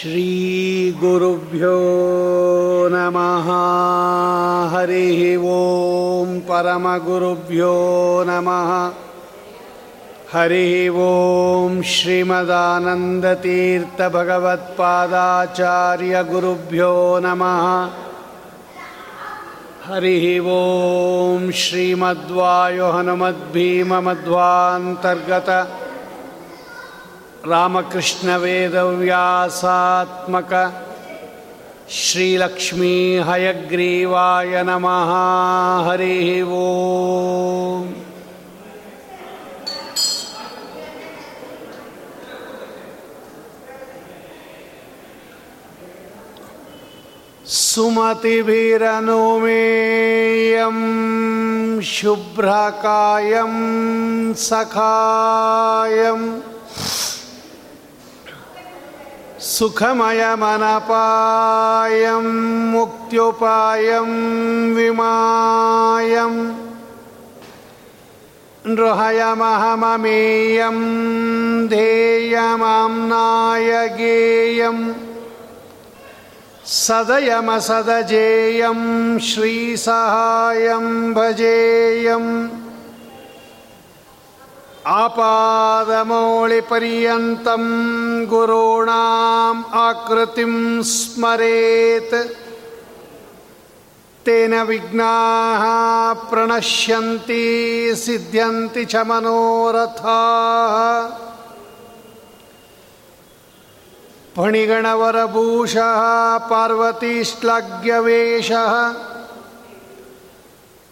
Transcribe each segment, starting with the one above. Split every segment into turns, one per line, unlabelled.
श्रीगुरुभ्यो नमः। हरिः ॐ परमगुरुभ्यो नमः। हरिः ॐ श्रीमदानन्दतीर्थभगवत्पादाचार्यगुरुभ्यो नमः। हरिः ॐ श्रीमद्वायो हनुमद्भीममध्वान्तर्गत रामकृष्णवेदव्यासात्मक श्रीलक्ष्मीहयग्रीवाय नमः हरिः ॐ सुमतिभिरनुमेयं शुभ्रकायं सखायम् सुखमयमनपायं मुक्त्युपायं विमायं। नृहयमहममेयं ध्येयमाम्नाय गेयं सदयमसदजेयं श्रीसहायं भजेयम् आपादमौलिपर्यन्तं गुरूणाम् आकृतिं स्मरेत्। तेन विघ्नाः प्रणश्यन्ति सिद्ध्यन्ति च मनोरथाः। फणिगणवरभूषः पार्वतीश्लाघ्यवेशः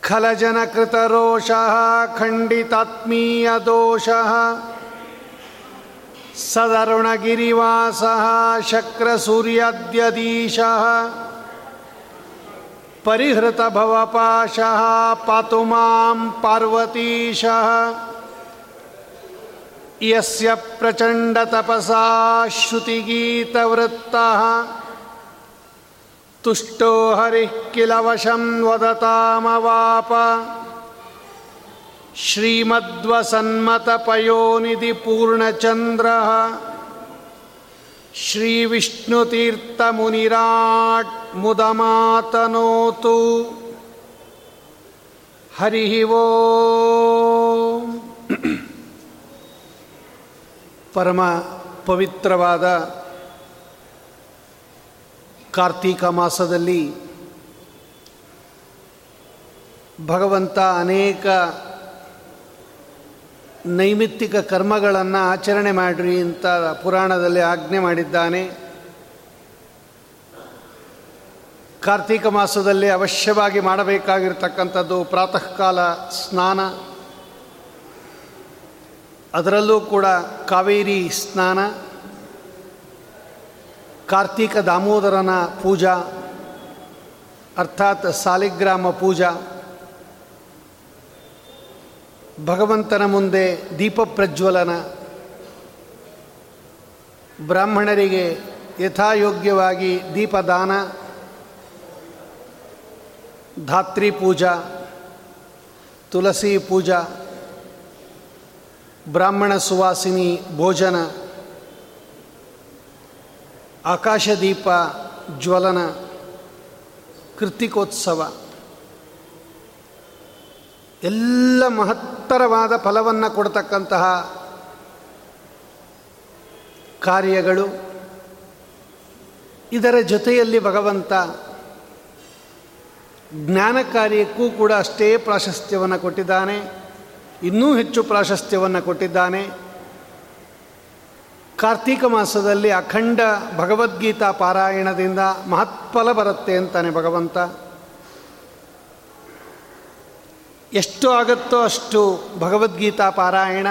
खलजनकृतरोषः खण्डितात्मीयदोषः। सदरुणगिरिवासः शक्रसूर्याद्यदीशः परिहृतभवपाशः पातु माँ पार्वतीशः। यस्य प्रचण्डतपसा श्रुतिगीतवृत्तः। तुष्टो हरिः किल वशं वदतामवाप श्रीमद्वसन्मतपयोनिधिपूर्णचन्द्रः श्रीविष्णुतीर्थमुनिराट् मुदमातनोतु हरिः वो ಪರಮ ಪವಿತ್ರವಾದ ಕಾರ್ತೀಕ ಮಾಸದಲ್ಲಿ ಭಗವಂತ ಅನೇಕ ನೈಮಿತ್ತಿಕ ಕರ್ಮಗಳನ್ನು ಆಚರಣೆ ಮಾಡಿರಿ ಅಂತ ಪುರಾಣದಲ್ಲಿ ಆಜ್ಞೆ ಮಾಡಿದ್ದಾನೆ. ಕಾರ್ತೀಕ ಮಾಸದಲ್ಲಿ ಅವಶ್ಯವಾಗಿ ಮಾಡಬೇಕಾಗಿರ್ತಕ್ಕಂಥದ್ದು ಪ್ರಾತಃ ಕಾಲ ಸ್ನಾನ. ಅದರಲ್ಲೂ ಕೂಡ ಕಾವೇರಿ ಸ್ನಾನ. ಕಾರ್ತೀಕ ದಾಮೋದರನ ಪೂಜಾ, ಅರ್ಥಾತ್ ಸಾಲಿಗ್ರಾಮ ಪೂಜಾ, ಭಗವಂತನ ಮುಂದೆ ದೀಪ ಪ್ರಜ್ವಲನ, ಬ್ರಾಹ್ಮಣರಿಗೆ ಯಥಾಯೋಗ್ಯವಾಗಿ ದೀಪದಾನ, ಧಾತ್ರಿ ಪೂಜಾ ತುಳಸಿ ಪೂಜಾ, ಬ್ರಾಹ್ಮಣ ಸುವಾಸಿನಿ ಭೋಜನ ಆಕಾಶದೀಪ ಜ್ವಲನ ಕೃತಿಕೋತ್ಸವ ಎಲ್ಲ ಮಹತ್ತರವಾದ ಫಲವನ್ನು ಕೊಡ್ತಕ್ಕಂತಹ ಕಾರ್ಯಗಳು, ಇದರ ಜೊತೆಯಲ್ಲಿ ಭಗವಂತ ಜ್ಞಾನ ಕಾರ್ಯಕ್ಕೂ ಕೂಡ ಅಷ್ಟೇ ಪ್ರಾಶಸ್ತ್ಯವನ್ನು ಕೊಟ್ಟಿದ್ದಾನೆ. ಇನ್ನೂ ಹೆಚ್ಚು ಪ್ರಾಶಸ್ತ್ಯವನ್ನು ಕೊಟ್ಟಿದ್ದಾನೆ. ಕಾರ್ತೀಕ ಮಾಸದಲ್ಲಿ ಅಖಂಡ ಭಗವದ್ಗೀತಾ ಪಾರಾಯಣದಿಂದ ಮಹತ್ಫಲ ಬರುತ್ತೆ ಅಂತಾನೆ ಭಗವಂತ. ಎಷ್ಟು ಆಗುತ್ತೋ ಅಷ್ಟು ಭಗವದ್ಗೀತಾ ಪಾರಾಯಣ.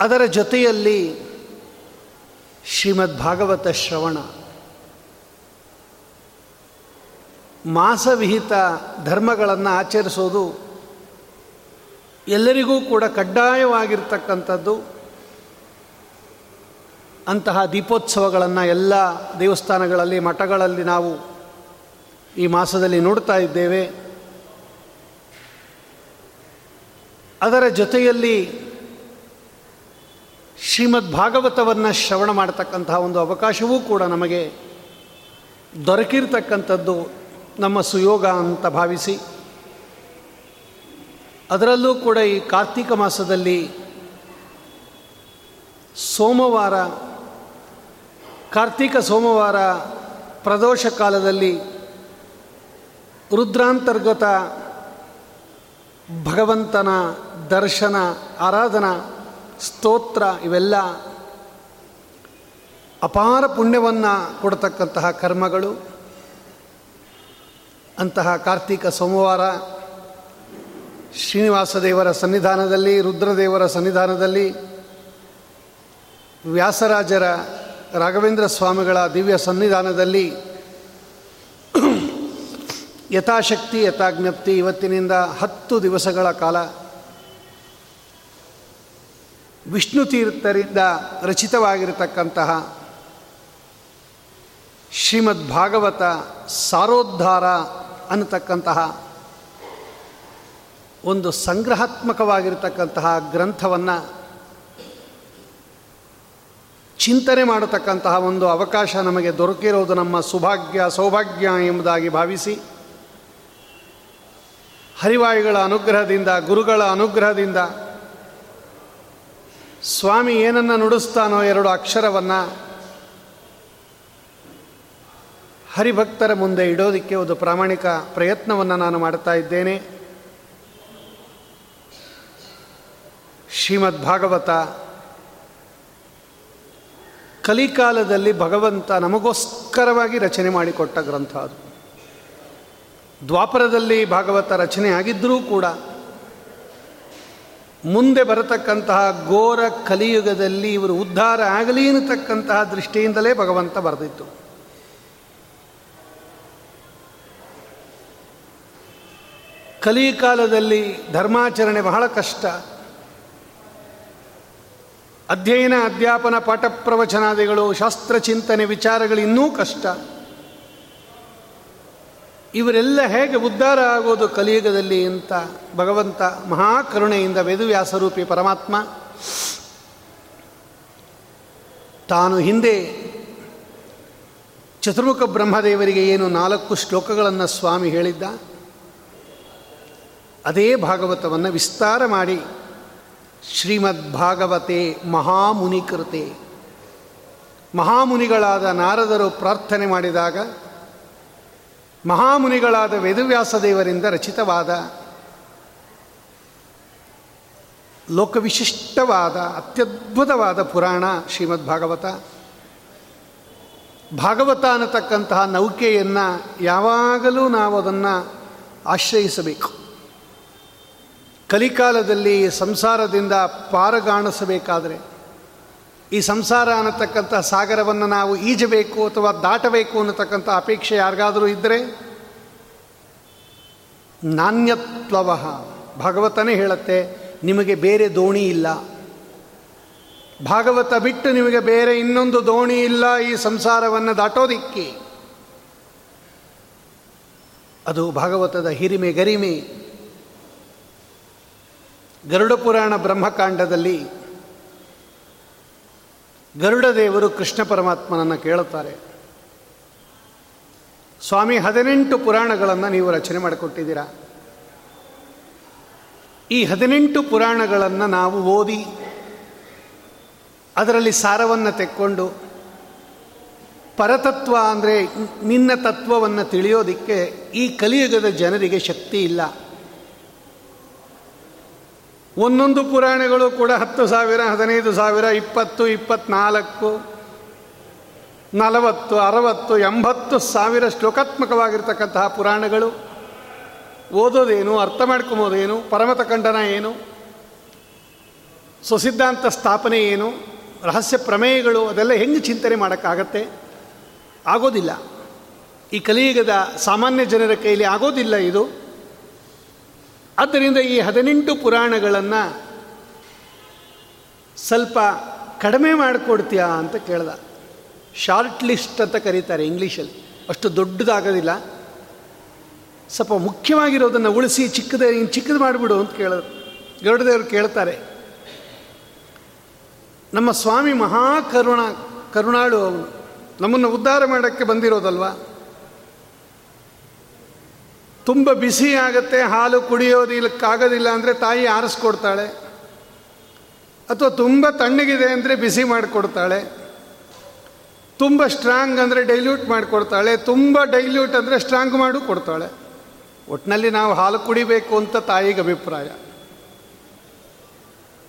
ಅದರ ಜೊತೆಯಲ್ಲಿ ಶ್ರೀಮದ್ ಭಾಗವತ ಶ್ರವಣ. ಮಾಸವಿಹಿತ ಧರ್ಮಗಳನ್ನು ಆಚರಿಸೋದು ಎಲ್ಲರಿಗೂ ಕೂಡ ಕಡ್ಡಾಯವಾಗಿರ್ತಕ್ಕಂಥದ್ದು. ಅಂತಹ ದೀಪೋತ್ಸವಗಳನ್ನು ಎಲ್ಲ ದೇವಸ್ಥಾನಗಳಲ್ಲಿ, ಮಠಗಳಲ್ಲಿ ನಾವು ಈ ಮಾಸದಲ್ಲಿ ನೋಡ್ತಾ ಇದ್ದೇವೆ. ಅದರ ಜೊತೆಯಲ್ಲಿ ಶ್ರೀಮದ್ ಭಾಗವತವನ್ನು ಶ್ರವಣ ಮಾಡತಕ್ಕಂತಹ ಒಂದು ಅವಕಾಶವೂ ಕೂಡ ನಮಗೆ ದೊರಕಿರ್ತಕ್ಕಂಥದ್ದು ನಮ್ಮ ಸುಯೋಗ ಅಂತ ಭಾವಿಸಿ, ಅದರಲ್ಲೂ ಕೂಡ ಈ ಕಾರ್ತಿಕ ಮಾಸದಲ್ಲಿ ಸೋಮವಾರ ಕಾರ್ತಿಕ ಸೋಮವಾರ ಪ್ರದೋಷ ಕಾಲದಲ್ಲಿ ರುದ್ರಾಂತರ್ಗತ ಭಗವಂತನ ದರ್ಶನ, ಆರಾಧನಾ, ಸ್ತೋತ್ರ ಇವೆಲ್ಲ ಅಪಾರ ಪುಣ್ಯವನ್ನು ಕೊಡತಕ್ಕಂತಹ ಕರ್ಮಗಳು. ಅಂತಹ ಕಾರ್ತೀಕ ಸೋಮವಾರ ಶ್ರೀನಿವಾಸ ದೇವರ ಸನ್ನಿಧಾನದಲ್ಲಿ, ರುದ್ರದೇವರ ಸನ್ನಿಧಾನದಲ್ಲಿ ವ್ಯಾಸರಾಜರ ರಾಘವೇಂದ್ರ ಸ್ವಾಮಿಗಳ ದಿವ್ಯ ಸನ್ನಿಧಾನದಲ್ಲಿ ಯಥಾಶಕ್ತಿ, ಯಥಾಜ್ಞಪ್ತಿ ಇವತ್ತಿನಿಂದ ಹತ್ತು ದಿವಸಗಳ ಕಾಲ ವಿಷ್ಣು ತೀರ್ಥರಿಂದ ರಚಿತವಾಗಿರತಕ್ಕಂತಹ ಶ್ರೀಮದ್ ಭಾಗವತ ಸಾರೋದ್ಧಾರ ಅನ್ನತಕ್ಕಂತಹ ಒಂದು ಸಂಗ್ರಹಾತ್ಮಕವಾಗಿರತಕ್ಕಂತಹ ಗ್ರಂಥವನ್ನು ಚಿಂತನೆ ಮಾಡತಕ್ಕಂತಹ ಒಂದು ಅವಕಾಶ ನಮಗೆ ದೊರಕಿರೋದು ನಮ್ಮ ಸುಭಾಗ್ಯ, ಸೌಭಾಗ್ಯ ಎಂಬುದಾಗಿ ಭಾವಿಸಿ, ಹರಿವಾಯುಗಳ ಅನುಗ್ರಹದಿಂದ, ಗುರುಗಳ ಅನುಗ್ರಹದಿಂದ ಸ್ವಾಮಿ ಏನನ್ನು ನುಡಿಸ್ತಾನೋ ಎರಡು ಅಕ್ಷರವನ್ನು ಹರಿಭಕ್ತರ ಮುಂದೆ ಇಡೋದಕ್ಕೆ ಒಂದು ಪ್ರಾಮಾಣಿಕ ಪ್ರಯತ್ನವನ್ನು ನಾನು ಮಾಡ್ತಾ ಇದ್ದೇನೆ. ಶ್ರೀಮದ್ ಭಾಗವತ ಕಲಿಕಾಲದಲ್ಲಿ ಭಗವಂತ ನಮಗೋಸ್ಕರವಾಗಿ ರಚನೆ ಮಾಡಿಕೊಟ್ಟ ಗ್ರಂಥ ಅದು. ದ್ವಾಪರದಲ್ಲಿ ಭಾಗವತ ರಚನೆ ಆಗಿದ್ದರೂ ಕೂಡ ಮುಂದೆ ಬರತಕ್ಕಂತಹ ಘೋರ ಕಲಿಯುಗದಲ್ಲಿ ಇವರು ಉದ್ಧಾರ ಆಗಲಿ ಅನ್ನತಕ್ಕಂತಹ ದೃಷ್ಟಿಯಿಂದಲೇ ಭಗವಂತ ಬರೆದಿತ್ತು. ಕಲಿಕಾಲದಲ್ಲಿ ಧರ್ಮಾಚರಣೆ ಬಹಳ ಕಷ್ಟ. ಅಧ್ಯಯನ, ಅಧ್ಯಾಪನ, ಪಾಠ ಪ್ರವಚನಾದಿಗಳು, ಶಾಸ್ತ್ರಚಿಂತನೆ, ವಿಚಾರಗಳು ಇನ್ನೂ ಕಷ್ಟ. ಇವರೆಲ್ಲ ಹೇಗೆ ಉದ್ಧಾರ ಆಗೋದು ಕಲಿಯುಗದಲ್ಲಿ ಅಂತ ಭಗವಂತ ಮಹಾಕರುಣೆಯಿಂದ ವೇದವ್ಯಾಸರೂಪಿ ಪರಮಾತ್ಮ ತಾನು ಹಿಂದೆ ಚತುರ್ಮುಖ ಬ್ರಹ್ಮದೇವರಿಗೆ ಏನು ನಾಲ್ಕು ಶ್ಲೋಕಗಳನ್ನು ಸ್ವಾಮಿ ಹೇಳಿದ್ದ? ಅದೇ ಭಾಗವತವನ್ನು ವಿಸ್ತಾರ ಮಾಡಿ ಶ್ರೀಮದ್ ಭಾಗವತೆ ಮಹಾಮುನಿಕೃತೆ. ಮಹಾಮುನಿಗಳಾದ ನಾರದರು ಪ್ರಾರ್ಥನೆ ಮಾಡಿದಾಗ, ಮಹಾಮುನಿಗಳಾದ ವೇದವ್ಯಾಸ ದೇವರಿಂದ ರಚಿತವಾದ, ಲೋಕವಿಶಿಷ್ಟವಾದ, ಅತ್ಯದ್ಭುತವಾದ ಪುರಾಣ ಶ್ರೀಮದ್ ಭಾಗವತ ಭಾಗವತ ಅನ್ನತಕ್ಕಂತಹ ನೌಕೆಯನ್ನು ಯಾವಾಗಲೂ ನಾವು ಅದನ್ನು ಆಶ್ರಯಿಸಬೇಕು. ಕಲಿಕಾಲದಲ್ಲಿ ಸಂಸಾರದಿಂದ ಪಾರಗಾಣಿಸಬೇಕಾದರೆ ಈ ಸಂಸಾರ ಅನ್ನತಕ್ಕಂಥ ಸಾಗರವನ್ನು ನಾವು ಈಜಬೇಕು ಅಥವಾ ದಾಟಬೇಕು ಅನ್ನತಕ್ಕಂಥ ಅಪೇಕ್ಷೆ ಯಾರಿಗಾದರೂ ಇದ್ದರೆ ನಾಣ್ಯತ್ವ ಭಾಗವತನೇ ಹೇಳುತ್ತೆ, ನಿಮಗೆ ಬೇರೆ ದೋಣಿ ಇಲ್ಲ. ಭಾಗವತ ಬಿಟ್ಟು ನಿಮಗೆ ಬೇರೆ ಇನ್ನೊಂದು ದೋಣಿ ಇಲ್ಲ ಈ ಸಂಸಾರವನ್ನು ದಾಟೋದಿಕ್ಕೆ. ಅದು ಭಾಗವತದ ಹಿರಿಮೆ ಗರಿಮೆ. ಗರುಡ ಪುರಾಣ ಬ್ರಹ್ಮಕಾಂಡದಲ್ಲಿ ಗರುಡ ದೇವರು ಕೃಷ್ಣ ಪರಮಾತ್ಮನನ್ನು ಕೇಳುತ್ತಾರೆ. ಸ್ವಾಮಿ, ಹದಿನೆಂಟು ಪುರಾಣಗಳನ್ನು ನೀವು ರಚನೆ ಮಾಡಿಕೊಟ್ಟಿದ್ದೀರಾ? ಈ ಹದಿನೆಂಟು ಪುರಾಣಗಳನ್ನು ನಾವು ಓದಿ, ಅದರಲ್ಲಿ ಸಾರವನ್ನು ತೆಕ್ಕೊಂಡು, ಪರತತ್ವ ಅಂದರೆ ನಿನ್ನ ತತ್ವವನ್ನು ತಿಳಿಯೋದಕ್ಕೆ ಈ ಕಲಿಯುಗದ ಜನರಿಗೆ ಶಕ್ತಿ ಇಲ್ಲ. ಒಂದೊಂದು ಪುರಾಣಗಳು ಕೂಡ ಹತ್ತು ಸಾವಿರ, ಹದಿನೈದು ಸಾವಿರ, ಇಪ್ಪತ್ತು, ಇಪ್ಪತ್ನಾಲ್ಕು, ನಲವತ್ತು, ಅರವತ್ತು, ಎಂಬತ್ತು ಸಾವಿರ ಶ್ಲೋಕಾತ್ಮಕವಾಗಿರ್ತಕ್ಕಂತಹ ಪುರಾಣಗಳು. ಓದೋದೇನು, ಅರ್ಥ ಮಾಡ್ಕೊಂಬೋದೇನು ಪರಮತ ಖಂಡನ ಏನು ಸುಸಿದ್ಧಾಂತ ಸ್ಥಾಪನೆ ಏನು, ರಹಸ್ಯ ಪ್ರಮೇಯಗಳು, ಅದೆಲ್ಲ ಹೆಂಗೆ ಚಿಂತನೆ ಮಾಡೋಕ್ಕಾಗತ್ತೆ? ಆಗೋದಿಲ್ಲ. ಈ ಕಲಿಯುಗದ ಸಾಮಾನ್ಯ ಜನರ ಕೈಲಿ ಆಗೋದಿಲ್ಲ ಇದು. ಆದ್ದರಿಂದ ಈ ಹದಿನೆಂಟು ಪುರಾಣಗಳನ್ನು ಸ್ವಲ್ಪ ಕಡಿಮೆ ಮಾಡಿಕೊಡ್ತೀಯಾ ಅಂತ ಕೇಳ್ದ. ಶಾರ್ಟ್ ಲಿಸ್ಟ್ ಅಂತ ಕರೀತಾರೆ ಇಂಗ್ಲೀಷಲ್ಲಿ. ಅಷ್ಟು ದೊಡ್ಡದಾಗೋದಿಲ್ಲ. ಸ್ವಲ್ಪ ಮುಖ್ಯವಾಗಿರೋದನ್ನು ಉಳಿಸಿ ಚಿಕ್ಕದ ಚಿಕ್ಕದು ಮಾಡಿಬಿಡು ಅಂತ ಕೇಳಿದ್ರು ಗರುಡದೇವರು ಕೇಳ್ತಾರೆ. ನಮ್ಮ ಸ್ವಾಮಿ ಮಹಾ ಕರುಣ, ಕರುಣಾಳು ಅವನು. ನಮ್ಮನ್ನು ಉದ್ಧಾರ ಮಾಡೋಕ್ಕೆ ಬಂದಿರೋದಲ್ವಾ? ತುಂಬ ಬಿಸಿ ಆಗುತ್ತೆ, ಹಾಲು ಕುಡಿಯೋದಿಲ್ಲಕ್ಕಾಗೋದಿಲ್ಲ ಅಂದರೆ ತಾಯಿ ಆರಿಸ್ಕೊಡ್ತಾಳೆ. ಅಥವಾ ತುಂಬ ತಣ್ಣಗಿದೆ ಅಂದರೆ ಬಿಸಿ ಮಾಡಿಕೊಡ್ತಾಳೆ. ತುಂಬ ಸ್ಟ್ರಾಂಗ್ ಅಂದರೆ ಡೈಲ್ಯೂಟ್ ಮಾಡಿಕೊಡ್ತಾಳೆ. ತುಂಬ ಡೈಲ್ಯೂಟ್ ಅಂದರೆ ಸ್ಟ್ರಾಂಗ್ ಮಾಡು ಕೊಡ್ತಾಳೆ. ಒಟ್ಟಿನಲ್ಲಿ ನಾವು ಹಾಲು ಕುಡಿಬೇಕು ಅಂತ ತಾಯಿಗೆ ಅಭಿಪ್ರಾಯ.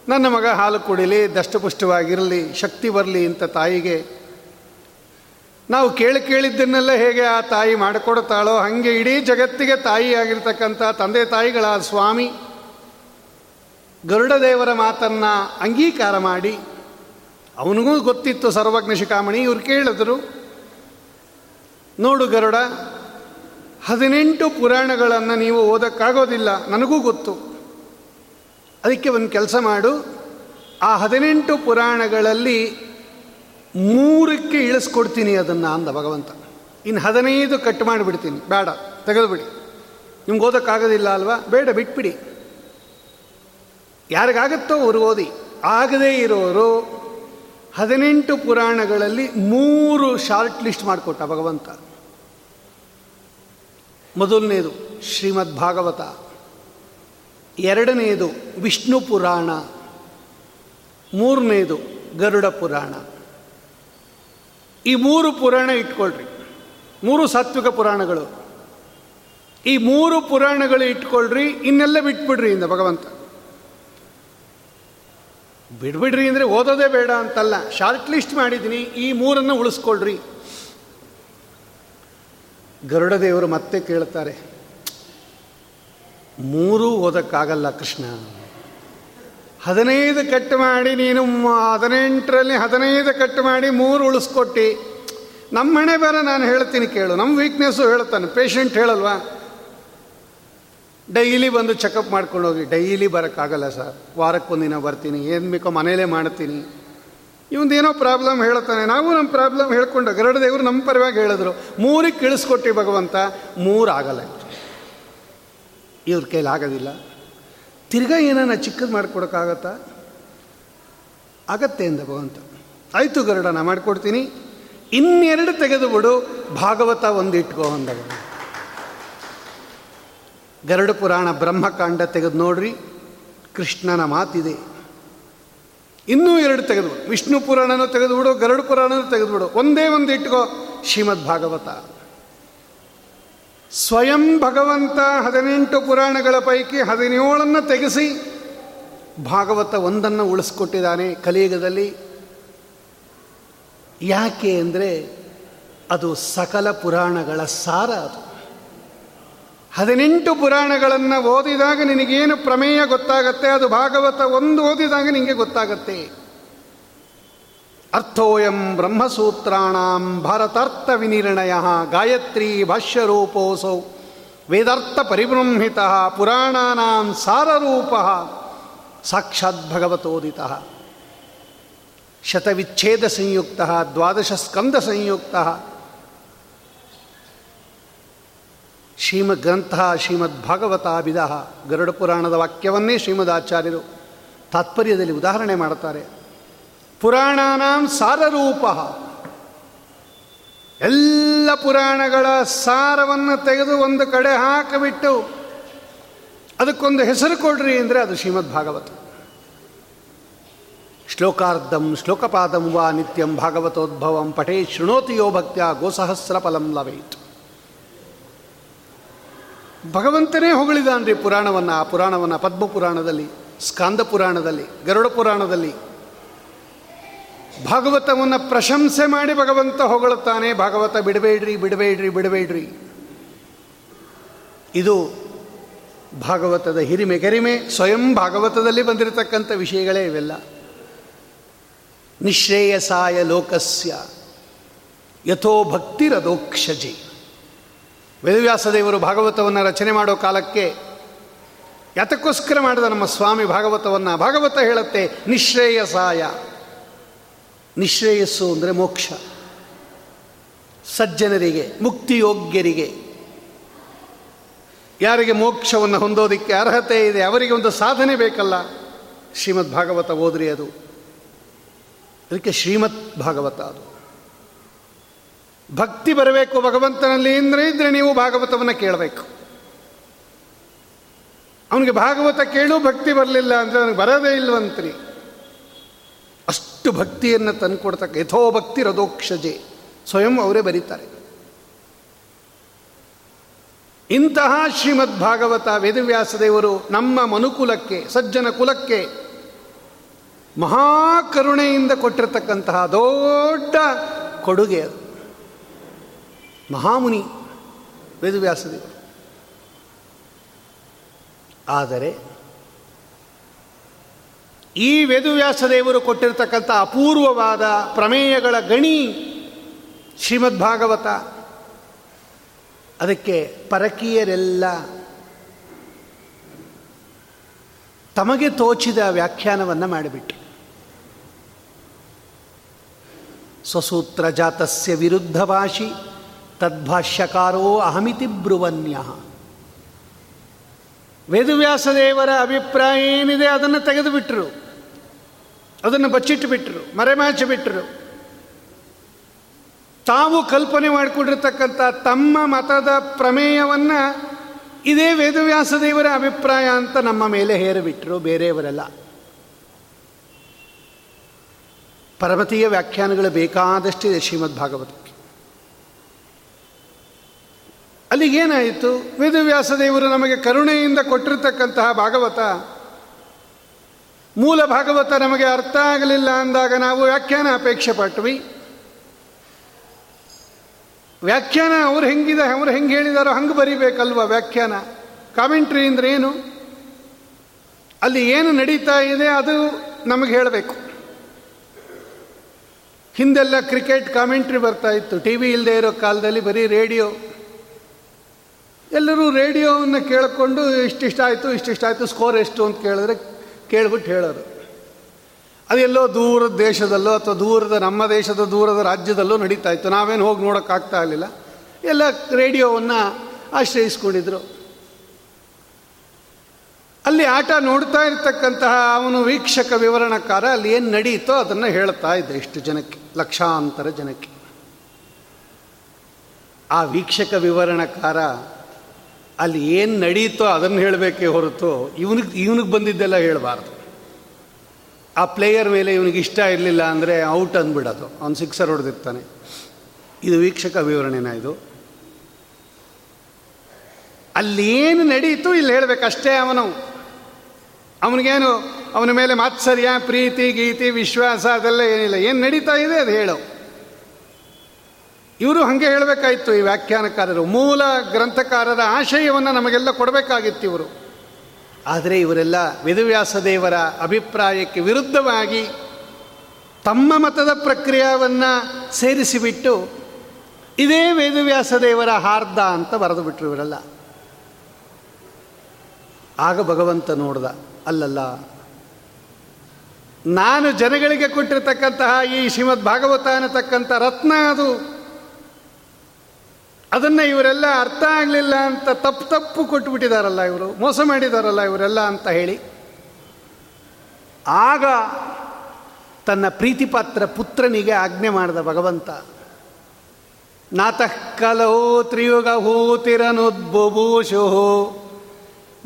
ನನ್ನ ಮಗ ಹಾಲು ಕುಡಿಲಿ, ದಷ್ಟಪುಷ್ಟವಾಗಿರಲಿ, ಶಕ್ತಿ ಬರಲಿ ಅಂತ ತಾಯಿಗೆ ನಾವು ಕೇಳಿ ಕೇಳಿದ್ದನ್ನೆಲ್ಲ ಹೇಗೆ ಆ ತಾಯಿ ಮಾಡಿಕೊಡ್ತಾಳೋ ಹಾಗೆ ಇಡೀ ಜಗತ್ತಿಗೆ ತಾಯಿ ಆಗಿರ್ತಕ್ಕಂಥ ತಂದೆ ತಾಯಿಗಳ ಸ್ವಾಮಿ ಗರುಡ ದೇವರ ಮಾತನ್ನು ಅಂಗೀಕಾರ ಮಾಡಿ, ಅವನಿಗೂ ಗೊತ್ತಿತ್ತು ಸರ್ವಜ್ಞ ಶಿಖಾಮಣಿ, ಇವ್ರು ಕೇಳಿದ್ರು, ನೋಡು ಗರುಡ, ಹದಿನೆಂಟು ಪುರಾಣಗಳನ್ನು ನೀವು ಓದೋಕ್ಕಾಗೋದಿಲ್ಲ, ನನಗೂ ಗೊತ್ತು. ಅದಕ್ಕೆ ಒಂದು ಕೆಲಸ ಮಾಡು, ಆ ಹದಿನೆಂಟು ಪುರಾಣಗಳಲ್ಲಿ ಮೂರಕ್ಕೆ ಇಳಿಸ್ಕೊಡ್ತೀನಿ ಅದನ್ನು ಅಂದ ಭಗವಂತ. ಇನ್ನು ಹದಿನೈದು ಕಟ್ ಮಾಡಿಬಿಡ್ತೀನಿ. ಬೇಡ, ತೆಗೆದುಬಿಡಿ. ನಿಮ್ಗೆ ಓದೋಕ್ಕಾಗೋದಿಲ್ಲ ಅಲ್ವಾ? ಬೇಡ, ಬಿಟ್ಬಿಡಿ. ಯಾರಿಗಾಗತ್ತೋ ಅವರು ಓದಿ. ಆಗದೇ ಇರೋರು ಹದಿನೆಂಟು ಪುರಾಣಗಳಲ್ಲಿ ಮೂರು ಶಾರ್ಟ್ ಲಿಸ್ಟ್ ಮಾಡಿಕೊಟ್ಟ ಭಗವಂತ. ಮೊದಲನೇದು ಶ್ರೀಮದ್ ಭಾಗವತ. ಎರಡನೆಯದು ವಿಷ್ಣು ಪುರಾಣ. ಮೂರನೇದು ಗರುಡ ಪುರಾಣ. ಈ ಮೂರು ಪುರಾಣ ಇಟ್ಕೊಳ್ರಿ. ಮೂರು ಸಾತ್ವಿಕ ಪುರಾಣಗಳು. ಈ ಮೂರು ಪುರಾಣಗಳು ಇಟ್ಕೊಳ್ರಿ, ಇನ್ನೆಲ್ಲ ಬಿಟ್ಬಿಡ್ರಿ ಇಂದ ಭಗವಂತ. ಬಿಡ್ಬಿಡ್ರಿ ಅಂದರೆ ಓದೋದೇ ಬೇಡ ಅಂತಲ್ಲ. ಶಾರ್ಟ್ ಲಿಸ್ಟ್ ಮಾಡಿದ್ದೀನಿ, ಈ ಮೂರನ್ನು ಉಳಿಸ್ಕೊಳ್ರಿ. ಗರುಡ ದೇವರು ಮತ್ತೆ ಕೇಳ್ತಾರೆ, ಮೂರೂ ಓದಕ್ಕಾಗಲ್ಲ ಕೃಷ್ಣ. ಹದಿನೈದು ಕಟ್ ಮಾಡಿ ನೀನು ಹದಿನೆಂಟರಲ್ಲಿ ಹದಿನೈದು ಕಟ್ ಮಾಡಿ ಮೂರು ಉಳಿಸ್ಕೊಟ್ಟು. ನಮ್ಮ ಮನೆ ಬೇರೆ ನಾನು ಹೇಳ್ತೀನಿ ಕೇಳು ನಮ್ಮ ವೀಕ್ನೆಸ್ಸು ಹೇಳ್ತಾನೆ ಪೇಷಂಟ್ ಹೇಳಲ್ವಾ? ಡೈಲಿ ಬಂದು ಚೆಕಪ್ ಮಾಡ್ಕೊಂಡು ಹೋಗಿ ಡೈಲಿ ಬರೋಕ್ಕಾಗಲ್ಲ ಸರ್ ವಾರಕ್ಕೊಂದಿನ ಬರ್ತೀನಿ, ಏನು ಬೇಕೋ ಮನೇಲೇ ಮಾಡ್ತೀನಿ. ಇವಂದೇನೋ ಪ್ರಾಬ್ಲಮ್ ಹೇಳ್ತಾನೆ, ನಾವು ನಮ್ಮ ಪ್ರಾಬ್ಲಮ್ ಹೇಳ್ಕೊಂಡು, ಗರಡ ದೇವರು ನಮ್ಮ ಪರವಾಗಿ ಹೇಳಿದ್ರು, ಮೂರಿಗೆ ಕಿಳಿಸ್ಕೊಟ್ಟಿ ಭಗವಂತ ಮೂರು ಆಗಲ್ಲ ಇವ್ರ ಕೈಲಿ ಆಗೋದಿಲ್ಲ ತಿರ್ಗಾ ಏನಾನ ಚಿಕ್ಕದು ಮಾಡಿಕೊಡೋಕ್ಕಾಗತ್ತಾ? ಆಗತ್ತೆ ಅಂದ ಭಗವಂತ. ಆಯಿತು ಗರುಡ, ನಾ ಮಾಡಿಕೊಡ್ತೀನಿ. ಇನ್ನೆರಡು ತೆಗೆದು ಬಿಡು ಭಾಗವತ ಒಂದು ಇಟ್ಕೋ ಅಂದಾಗ ಗರುಡ ಪುರಾಣ ಬ್ರಹ್ಮಕಾಂಡ ತೆಗೆದು ನೋಡ್ರಿ, ಕೃಷ್ಣನ ಮಾತಿದೆ. ಇನ್ನೂ ಎರಡು ತೆಗೆದು ವಿಷ್ಣು ಪುರಾಣನೂ ತೆಗೆದುಬಿಡು, ಗರುಡ ಪುರಾಣನೂ ತೆಗೆದುಬಿಡು. ಒಂದೇ ಒಂದು ಇಟ್ಕೋ ಶ್ರೀಮದ್ ಭಾಗವತ ಸ್ವಯಂ ಭಗವಂತ ಹದಿನೆಂಟು ಪುರಾಣಗಳ ಪೈಕಿ ಹದಿನೇಳನ್ನು ತೆಗೆಸಿ ಭಾಗವತ ಒಂದನ್ನು ಉಳಿಸ್ಕೊಟ್ಟಿದ್ದಾನೆ ಕಲಿಯುಗದಲ್ಲಿ. ಯಾಕೆ ಅಂದರೆ ಅದು ಸಕಲ ಪುರಾಣಗಳ ಸಾರ ಅದು. ಹದಿನೆಂಟು ಪುರಾಣಗಳನ್ನು ಓದಿದಾಗ ನಿನಗೇನು ಪ್ರಮೇಯ ಗೊತ್ತಾಗತ್ತೆ? ಅದು ಭಾಗವತ ಒಂದು ಓದಿದಾಗ ನಿನಗೆ ಗೊತ್ತಾಗತ್ತೆ. ಅರ್ಥೋಯಂ ಬ್ರಹ್ಮಸೂತ್ರಣ ಭಾರತಾರ್ಥ ವಿನಿರ್ಣಯ ಗಾಯತ್ರಿ ಭಾಷ್ಯರೂಪೋಸೌ ವೇದಾರ್ಥ ಪರಿಬ್ರಹ್ಮಿತ ಪುರಾಣಾನಾಂ ಸಾರರೂಪ ಸಾಕ್ಷಾತ್ ಭಗವತೋದಿತ. ಶತವಿಚ್ಛೇದ ಸಂಯುಕ್ತ, ದ್ವಾದಶ ಸ್ಕಂದ ಸಂಯುಕ್ತ. ಶ್ರೀಮದ್ ಗ್ರಂಥ ಶ್ರೀಮದ್ ಭಾಗವತಾಭಿಧ ಗರುಡ ಪುರಾಣದ ವಾಕ್ಯವನ್ನೇ ಶ್ರೀಮದ್ ಆಚಾರ್ಯರು ತಾತ್ಪರ್ಯದಲ್ಲಿ ಉದಾಹರಣೆ ಮಾಡುತ್ತಾರೆ. ಪುರಾಣಾನಾಂ ಸಾರರೂಪ. ಎಲ್ಲ ಪುರಾಣಗಳ ಸಾರವನ್ನು ತೆಗೆದು ಒಂದು ಕಡೆ ಹಾಕಿಬಿಟ್ಟು ಅದಕ್ಕೊಂದು ಹೆಸರು ಕೊಡ್ರಿ ಅಂದರೆ ಅದು ಶ್ರೀಮದ್ ಭಾಗವತ ಶ್ಲೋಕಾರ್ಧಂ ಶ್ಲೋಕಪಾದಂ ವಾ ನಿತ್ಯಂ ಭಾಗವತೋದ್ಭವಂ ಪಠೇ ಶೃಣೋತಿ ಯೋ ಭಕ್ತ್ಯ ಗೋಸಹಸ್ರ ಫಲಂ ಲವೇತ್ ಭಗವಂತನೇ ಹೊಗಳಿದಾನ್ರಿ ಪುರಾಣವನ್ನು, ಆ ಪುರಾಣವನ್ನು ಪದ್ಮ ಪುರಾಣದಲ್ಲಿ ಸ್ಕಾಂದ ಪುರಾಣದಲ್ಲಿ, ಗರುಡ ಪುರಾಣದಲ್ಲಿ ಭಾಗವತವನ್ನು ಪ್ರಶಂಸೆ ಮಾಡಿ ಭಗವಂತ ಹೊಗಳುತ್ತಾನೆ. ಭಾಗವತ ಬಿಡಬೇಡ್ರಿ ಬಿಡಬೇಡ್ರಿ ಬಿಡಬೇಡ್ರಿ. ಇದು ಭಾಗವತದ ಹಿರಿಮೆ. ಗರಿಮೆ ಸ್ವಯಂ ಭಾಗವತದಲ್ಲಿ ಬಂದಿರತಕ್ಕಂಥ ವಿಷಯಗಳೇ ಇವೆಲ್ಲ. ನಿಶ್ರೇಯಸಾಯ ಲೋಕಸ್ಯ ಯಥೋ ಭಕ್ತಿರದೋಕ್ಷಜಿ. ವೇದವ್ಯಾಸದೇವರು ಭಾಗವತವನ್ನು ರಚನೆ ಮಾಡೋ ಕಾಲಕ್ಕೆ ಯಾತಕ್ಕೋಸ್ಕರ ಮಾಡಿದ ನಮ್ಮ ಸ್ವಾಮಿ ಭಾಗವತವನ್ನು. ಭಾಗವತ ಹೇಳುತ್ತೆ ನಿಶ್ರೇಯಸಾಯ. ನಿಶ್ರೇಯಸ್ಸು ಅಂದರೆ ಮೋಕ್ಷ. ಸಜ್ಜನರಿಗೆ, ಮುಕ್ತಿಯೋಗ್ಯರಿಗೆ. ಯಾರಿಗೆ ಮೋಕ್ಷವನ್ನು ಹೊಂದೋದಕ್ಕೆ ಅರ್ಹತೆ ಇದೆ, ಅವರಿಗೆ ಒಂದು ಸಾಧನೆ ಬೇಕಲ್ಲ. ಶ್ರೀಮದ್ ಭಾಗವತ ಓದ್ರಿ ಅದು. ಅದಕ್ಕೆ ಶ್ರೀಮದ್ ಭಾಗವತ ಅದು. ಭಕ್ತಿ ಬರಬೇಕು ಭಗವಂತನಲ್ಲಿ ಅಂದರೆ ಇದ್ರೆ ನೀವು ಭಾಗವತವನ್ನು ಕೇಳಬೇಕು. ಅವನಿಗೆ ಭಾಗವತ ಕೇಳು, ಭಕ್ತಿ ಬರಲಿಲ್ಲ ಅಂದರೆ ಅವನಿಗೆ ಬರೋದೇ ಇಲ್ವಂತ್ರಿ. ಅಷ್ಟು ಭಕ್ತಿಯನ್ನು ತಂದುಕೊಡ್ತಕ್ಕ ಯಥೋಭಕ್ತಿ ರದೋಕ್ಷಜೆ ಸ್ವಯಂ ಅವರೇ ಬರೀತಾರೆ. ಇಂತಹ ಶ್ರೀಮದ್ ಭಾಗವತ ವೇದವ್ಯಾಸದೇವರು ನಮ್ಮ ಮನುಕುಲಕ್ಕೆ, ಸಜ್ಜನ ಕುಲಕ್ಕೆ ಮಹಾಕರುಣೆಯಿಂದ ಕೊಟ್ಟಿರತಕ್ಕಂತಹ ದೊಡ್ಡ ಕೊಡುಗೆ ಅದು. ಮಹಾಮುನಿ ವೇದವ್ಯಾಸದೇವರು. ಆದರೆ ಈ ವೇದವ್ಯಾಸದೇವರು ಕೊಟ್ಟಿರತಕ್ಕಂಥ ಅಪೂರ್ವವಾದ ಪ್ರಮೇಯಗಳ ಗಣಿ ಶ್ರೀಮದ್ ಭಾಗವತ ಅದಕ್ಕೆ ಪರಕೀಯರೆಲ್ಲ ತಮಗೆ ತೋಚಿದ ವ್ಯಾಖ್ಯಾನವನ್ನು ಮಾಡಿಬಿಟ್ಟು ಸ್ವಸೂತ್ರ ಜಾತಸ್ಯ ವಿರುದ್ಧ ಭಾಷಿ ತದ್ಭಾಷ್ಯಕಾರೋ ಅಹಮಿತಿ ಬ್ರುವನ್ಯ. ವೇದವ್ಯಾಸದೇವರ ಅಭಿಪ್ರಾಯ ಏನಿದೆ ಅದನ್ನು ತೆಗೆದುಬಿಟ್ರು. ಅದನ್ನು ಬಚ್ಚಿಟ್ಟು ಬಿಟ್ಟರು ಮರೆಮಾಚಿ ಬಿಟ್ಟರು ತಾವು ಕಲ್ಪನೆ ಮಾಡಿಕೊಂಡಿರ್ತಕ್ಕಂಥ ತಮ್ಮ ಮತದ ಪ್ರಮೇಯವನ್ನು ಇದೇ ವೇದವ್ಯಾಸ ದೇವರ ಅಭಿಪ್ರಾಯ ಅಂತ ನಮ್ಮ ಮೇಲೆ ಹೇರಿಬಿಟ್ರು ಬೇರೆಯವರೆಲ್ಲ. ಪರಮತೀಯ ವ್ಯಾಖ್ಯಾನಗಳು ಬೇಕಾದಷ್ಟಿದೆ ಶ್ರೀಮದ್ ಭಾಗವತಕ್ಕೆ ಅಲ್ಲಿಗೇನಾಯಿತು ವೇದವ್ಯಾಸದೇವರು ನಮಗೆ ಕರುಣೆಯಿಂದ ಕೊಟ್ಟಿರತಕ್ಕಂತಹ ಭಾಗವತ ಮೂಲ ಭಾಗವತ ನಮಗೆ ಅರ್ಥ ಆಗಲಿಲ್ಲ ಅಂದಾಗ ನಾವು ವ್ಯಾಖ್ಯಾನ ಅಪೇಕ್ಷೆ ಪಟ್ವಿ. ವ್ಯಾಖ್ಯಾನ ಅವ್ರು ಹೆಂಗಿದೆ, ಅವ್ರು ಹೆಂಗೆ ಹೇಳಿದಾರೋ ಹಂಗೆ ಬರಿಬೇಕಲ್ವ ವ್ಯಾಖ್ಯಾನ. ಕಾಮೆಂಟ್ರಿ ಅಂದ್ರೆ ಏನು? ಅಲ್ಲಿ ಏನು ನಡೀತಾ ಇದೆ ಅದು ನಮಗೆ ಹೇಳಬೇಕು. ಹಿಂದೆಲ್ಲ ಕ್ರಿಕೆಟ್ ಕಾಮೆಂಟ್ರಿ ಬರ್ತಾ ಇತ್ತು. ಟಿ ವಿ ಇಲ್ಲದೆ ಇರೋ ಕಾಲದಲ್ಲಿ ಬರೀ ರೇಡಿಯೋ. ಎಲ್ಲರೂ ರೇಡಿಯೋವನ್ನು ಕೇಳಿಕೊಂಡು ಇಷ್ಟಿಷ್ಟ ಆಯಿತು ಇಷ್ಟಿಷ್ಟ ಆಯಿತು ಸ್ಕೋರ್ ಎಷ್ಟು ಅಂತ ಕೇಳಿದ್ರೆ ಕೇಳ್ಬಿಟ್ಟು ಹೇಳೋರು ಅದೆಲ್ಲೋ ದೂರದ ದೇಶದಲ್ಲೋ ಅಥವಾ ದೂರದ ನಮ್ಮ ದೇಶದ ದೂರದ ರಾಜ್ಯದಲ್ಲೋ ನಡೀತಾ ಇತ್ತು. ನಾವೇನು ಹೋಗಿ ನೋಡೋಕ್ಕಾಗ್ತಾ ಇರಲಿಲ್ಲ. ಎಲ್ಲ ರೇಡಿಯೋವನ್ನು ಆಶ್ರಯಿಸ್ಕೊಂಡಿದ್ರು. ಅಲ್ಲಿ ಆಟ ನೋಡ್ತಾ ಇರ್ತಕ್ಕಂತಹ ಅವನು ವೀಕ್ಷಕ ವಿವರಣಕಾರ ಅಲ್ಲಿ ಏನು ನಡೀತೋ ಅದನ್ನು ಹೇಳ್ತಾ ಇದ್ದ ಇಷ್ಟು ಜನಕ್ಕೆ, ಲಕ್ಷಾಂತರ ಜನಕ್ಕೆ. ಆ ವೀಕ್ಷಕ ವಿವರಣಕಾರ ಅಲ್ಲಿ ಏನು ನಡೀತೋ ಅದನ್ನು ಹೇಳಬೇಕೇ ಹೊರತು ಇವನಿಗೆ ಇವನಿಗೆ ಬಂದಿದ್ದೆಲ್ಲ ಹೇಳಬಾರ್ದು. ಆ ಪ್ಲೇಯರ್ ಮೇಲೆ ಇವನಿಗೆ ಇಷ್ಟ ಇರಲಿಲ್ಲ ಅಂದರೆ ಔಟ್ ಅಂದ್ಬಿಡೋದು. ಅವನು ಸಿಕ್ಸರ್ ಹೊಡೆದಿರ್ತಾನೆ. ಇದು ವೀಕ್ಷಕ ವಿವರಣೆನ ಇದು? ಅಲ್ಲಿ ಏನು ನಡೀತು ಇಲ್ಲಿ ಹೇಳಬೇಕಷ್ಟೇ ಅವನು. ಅವನಿಗೇನು, ಅವನ ಮೇಲೆ ಮಾತ್ಸರ್ಯ, ಪ್ರೀತಿ, ಗೀತಿ, ವಿಶ್ವಾಸ ಅದೆಲ್ಲ ಏನಿಲ್ಲ. ಏನು ನಡೀತಾ ಇದೆ ಅದು ಹೇಳು. ಇವರು ಹಾಗೆ ಹೇಳಬೇಕಾಯಿತು ಈ ವ್ಯಾಖ್ಯಾನಕಾರರು. ಮೂಲ ಗ್ರಂಥಕಾರರ ಆಶಯವನ್ನು ನಮಗೆಲ್ಲ ಕೊಡಬೇಕಾಗಿತ್ತು ಇವರು. ಆದರೆ ಇವರೆಲ್ಲ ವೇದವ್ಯಾಸ ದೇವರ ಅಭಿಪ್ರಾಯಕ್ಕೆ ವಿರುದ್ಧವಾಗಿ ತಮ್ಮ ಮತದ ಪ್ರಕ್ರಿಯೆಯನ್ನು ಸೇರಿಸಿಬಿಟ್ಟು ಇದೇ ವೇದವ್ಯಾಸ ದೇವರ ಹಾರ್ದ ಅಂತ ಬರೆದು ಬಿಟ್ರು ಇವರೆಲ್ಲ. ಆಗ ಭಗವಂತ ನೋಡ್ದ, ಅಲ್ಲಲ್ಲ, ನಾನು ಜನಗಳಿಗೆ ಕೊಟ್ಟಿರ್ತಕ್ಕಂತಹ ಈ ಶ್ರೀಮದ್ ಭಾಗವತ ಅನ್ನತಕ್ಕಂಥ ರತ್ನ ಅದು. ಅದನ್ನು ಇವರೆಲ್ಲ ಅರ್ಥ ಆಗಲಿಲ್ಲ ಅಂತ ತಪ್ಪು ತಪ್ಪು ಕೊಟ್ಟುಬಿಟ್ಟಿದಾರಲ್ಲ ಇವರು, ಮೋಸ ಮಾಡಿದಾರಲ್ಲ ಇವರೆಲ್ಲ ಅಂತ ಹೇಳಿ. ಆಗ ತನ್ನ ಪ್ರೀತಿಪಾತ್ರ ಪುತ್ರನಿಗೆ ಆಜ್ಞೆ ಮಾಡಿದ ಭಗವಂತ ನಾತಃ ಕಲೋ ತ್ರಿಯುಗ ಹೂತಿರನುದ್ಬುಭೂಷು